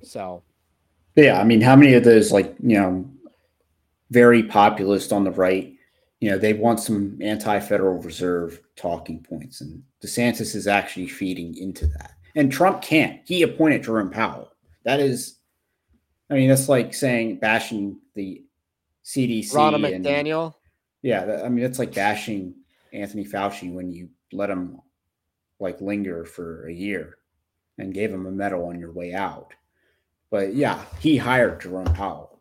So, yeah, I mean, how many of those, like, you know, very populist on the right you know, they want some anti-Federal Reserve talking points, and DeSantis is actually feeding into that. And Trump can't. He appointed Jerome Powell. That is, I mean, that's like saying bashing the CDC. Ronna McDaniel. yeah, that, I mean, it's like bashing Anthony Fauci when you let him like linger for a year and gave him a medal on your way out. But yeah, he hired Jerome Powell.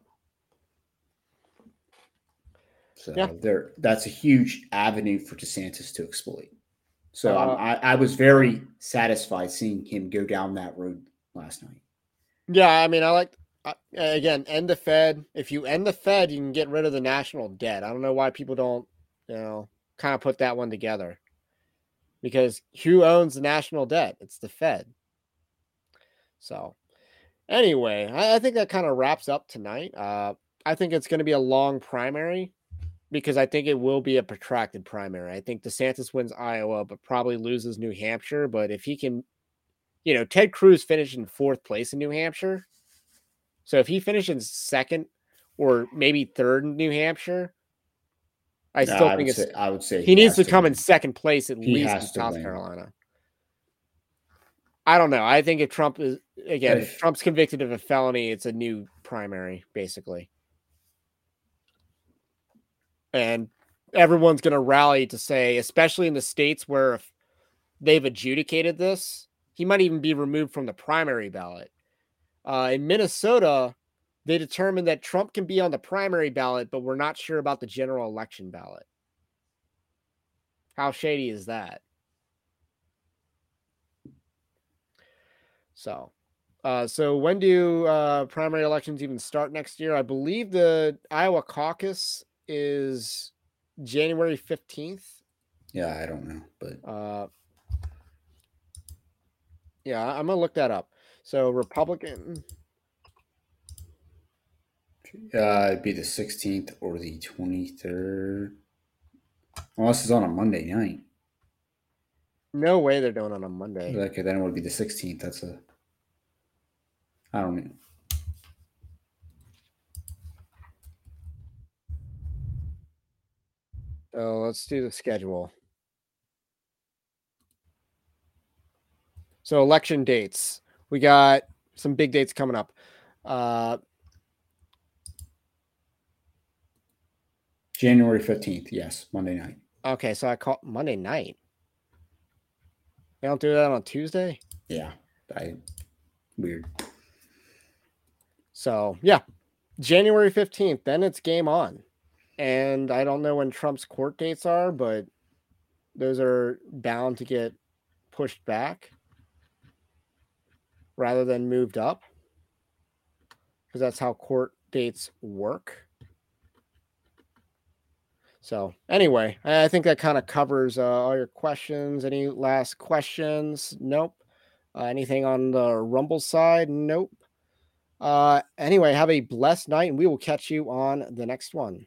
So yeah. there, that's a huge avenue for DeSantis to exploit. So uh, I, I was very satisfied seeing him go down that road last night. Yeah, I mean, I like uh, again end the Fed. If you end the Fed, you can get rid of the national debt. I don't know why people don't, you know, kind of put that one together. Because who owns the national debt? It's the Fed. So, anyway, I, I think that kind of wraps up tonight. Uh, I think it's going to be a long primary because I think it will be a protracted primary. I think DeSantis wins Iowa, but probably loses New Hampshire. But if he can, you know, Ted Cruz finished in fourth place in New Hampshire. So if he finishes second or maybe third in New Hampshire, I no, still I think it's. Say, I would say he, he needs to, to come win. in second place at he least in South win. Carolina. I don't know. I think if Trump is again, if Trump's convicted of a felony, it's a new primary, basically and everyone's going to rally to say, especially in the states where if they've adjudicated this, he might even be removed from the primary ballot. Uh, in Minnesota, they determined that Trump can be on the primary ballot, but we're not sure about the general election ballot. How shady is that? So, uh, so when do uh, primary elections even start next year? I believe the Iowa caucus is January 15th. Yeah, I don't know, but Uh, yeah, I'm gonna look that up. So Republican, uh, it'd be the 16th or the 23rd. Unless it's on a Monday night. no way they're doing it on a Monday. Okay, then it would be the 16th. That's a. I don't know. So let's do the schedule. So election dates. We got some big dates coming up. Uh, January 15th. Yes, Monday night. okay, so I call Monday night. They don't do that on Tuesday. Yeah, I. Weird. So yeah, January 15th, then it's game on. And I don't know when Trump's court dates are, but those are bound to get pushed back rather than moved up. Because that's how court dates work. So anyway, I think that kind of covers uh, all your questions. Any last questions? Nope. Uh, anything on the Rumble side? Nope. Uh, anyway, have a blessed night, and we will catch you on the next one.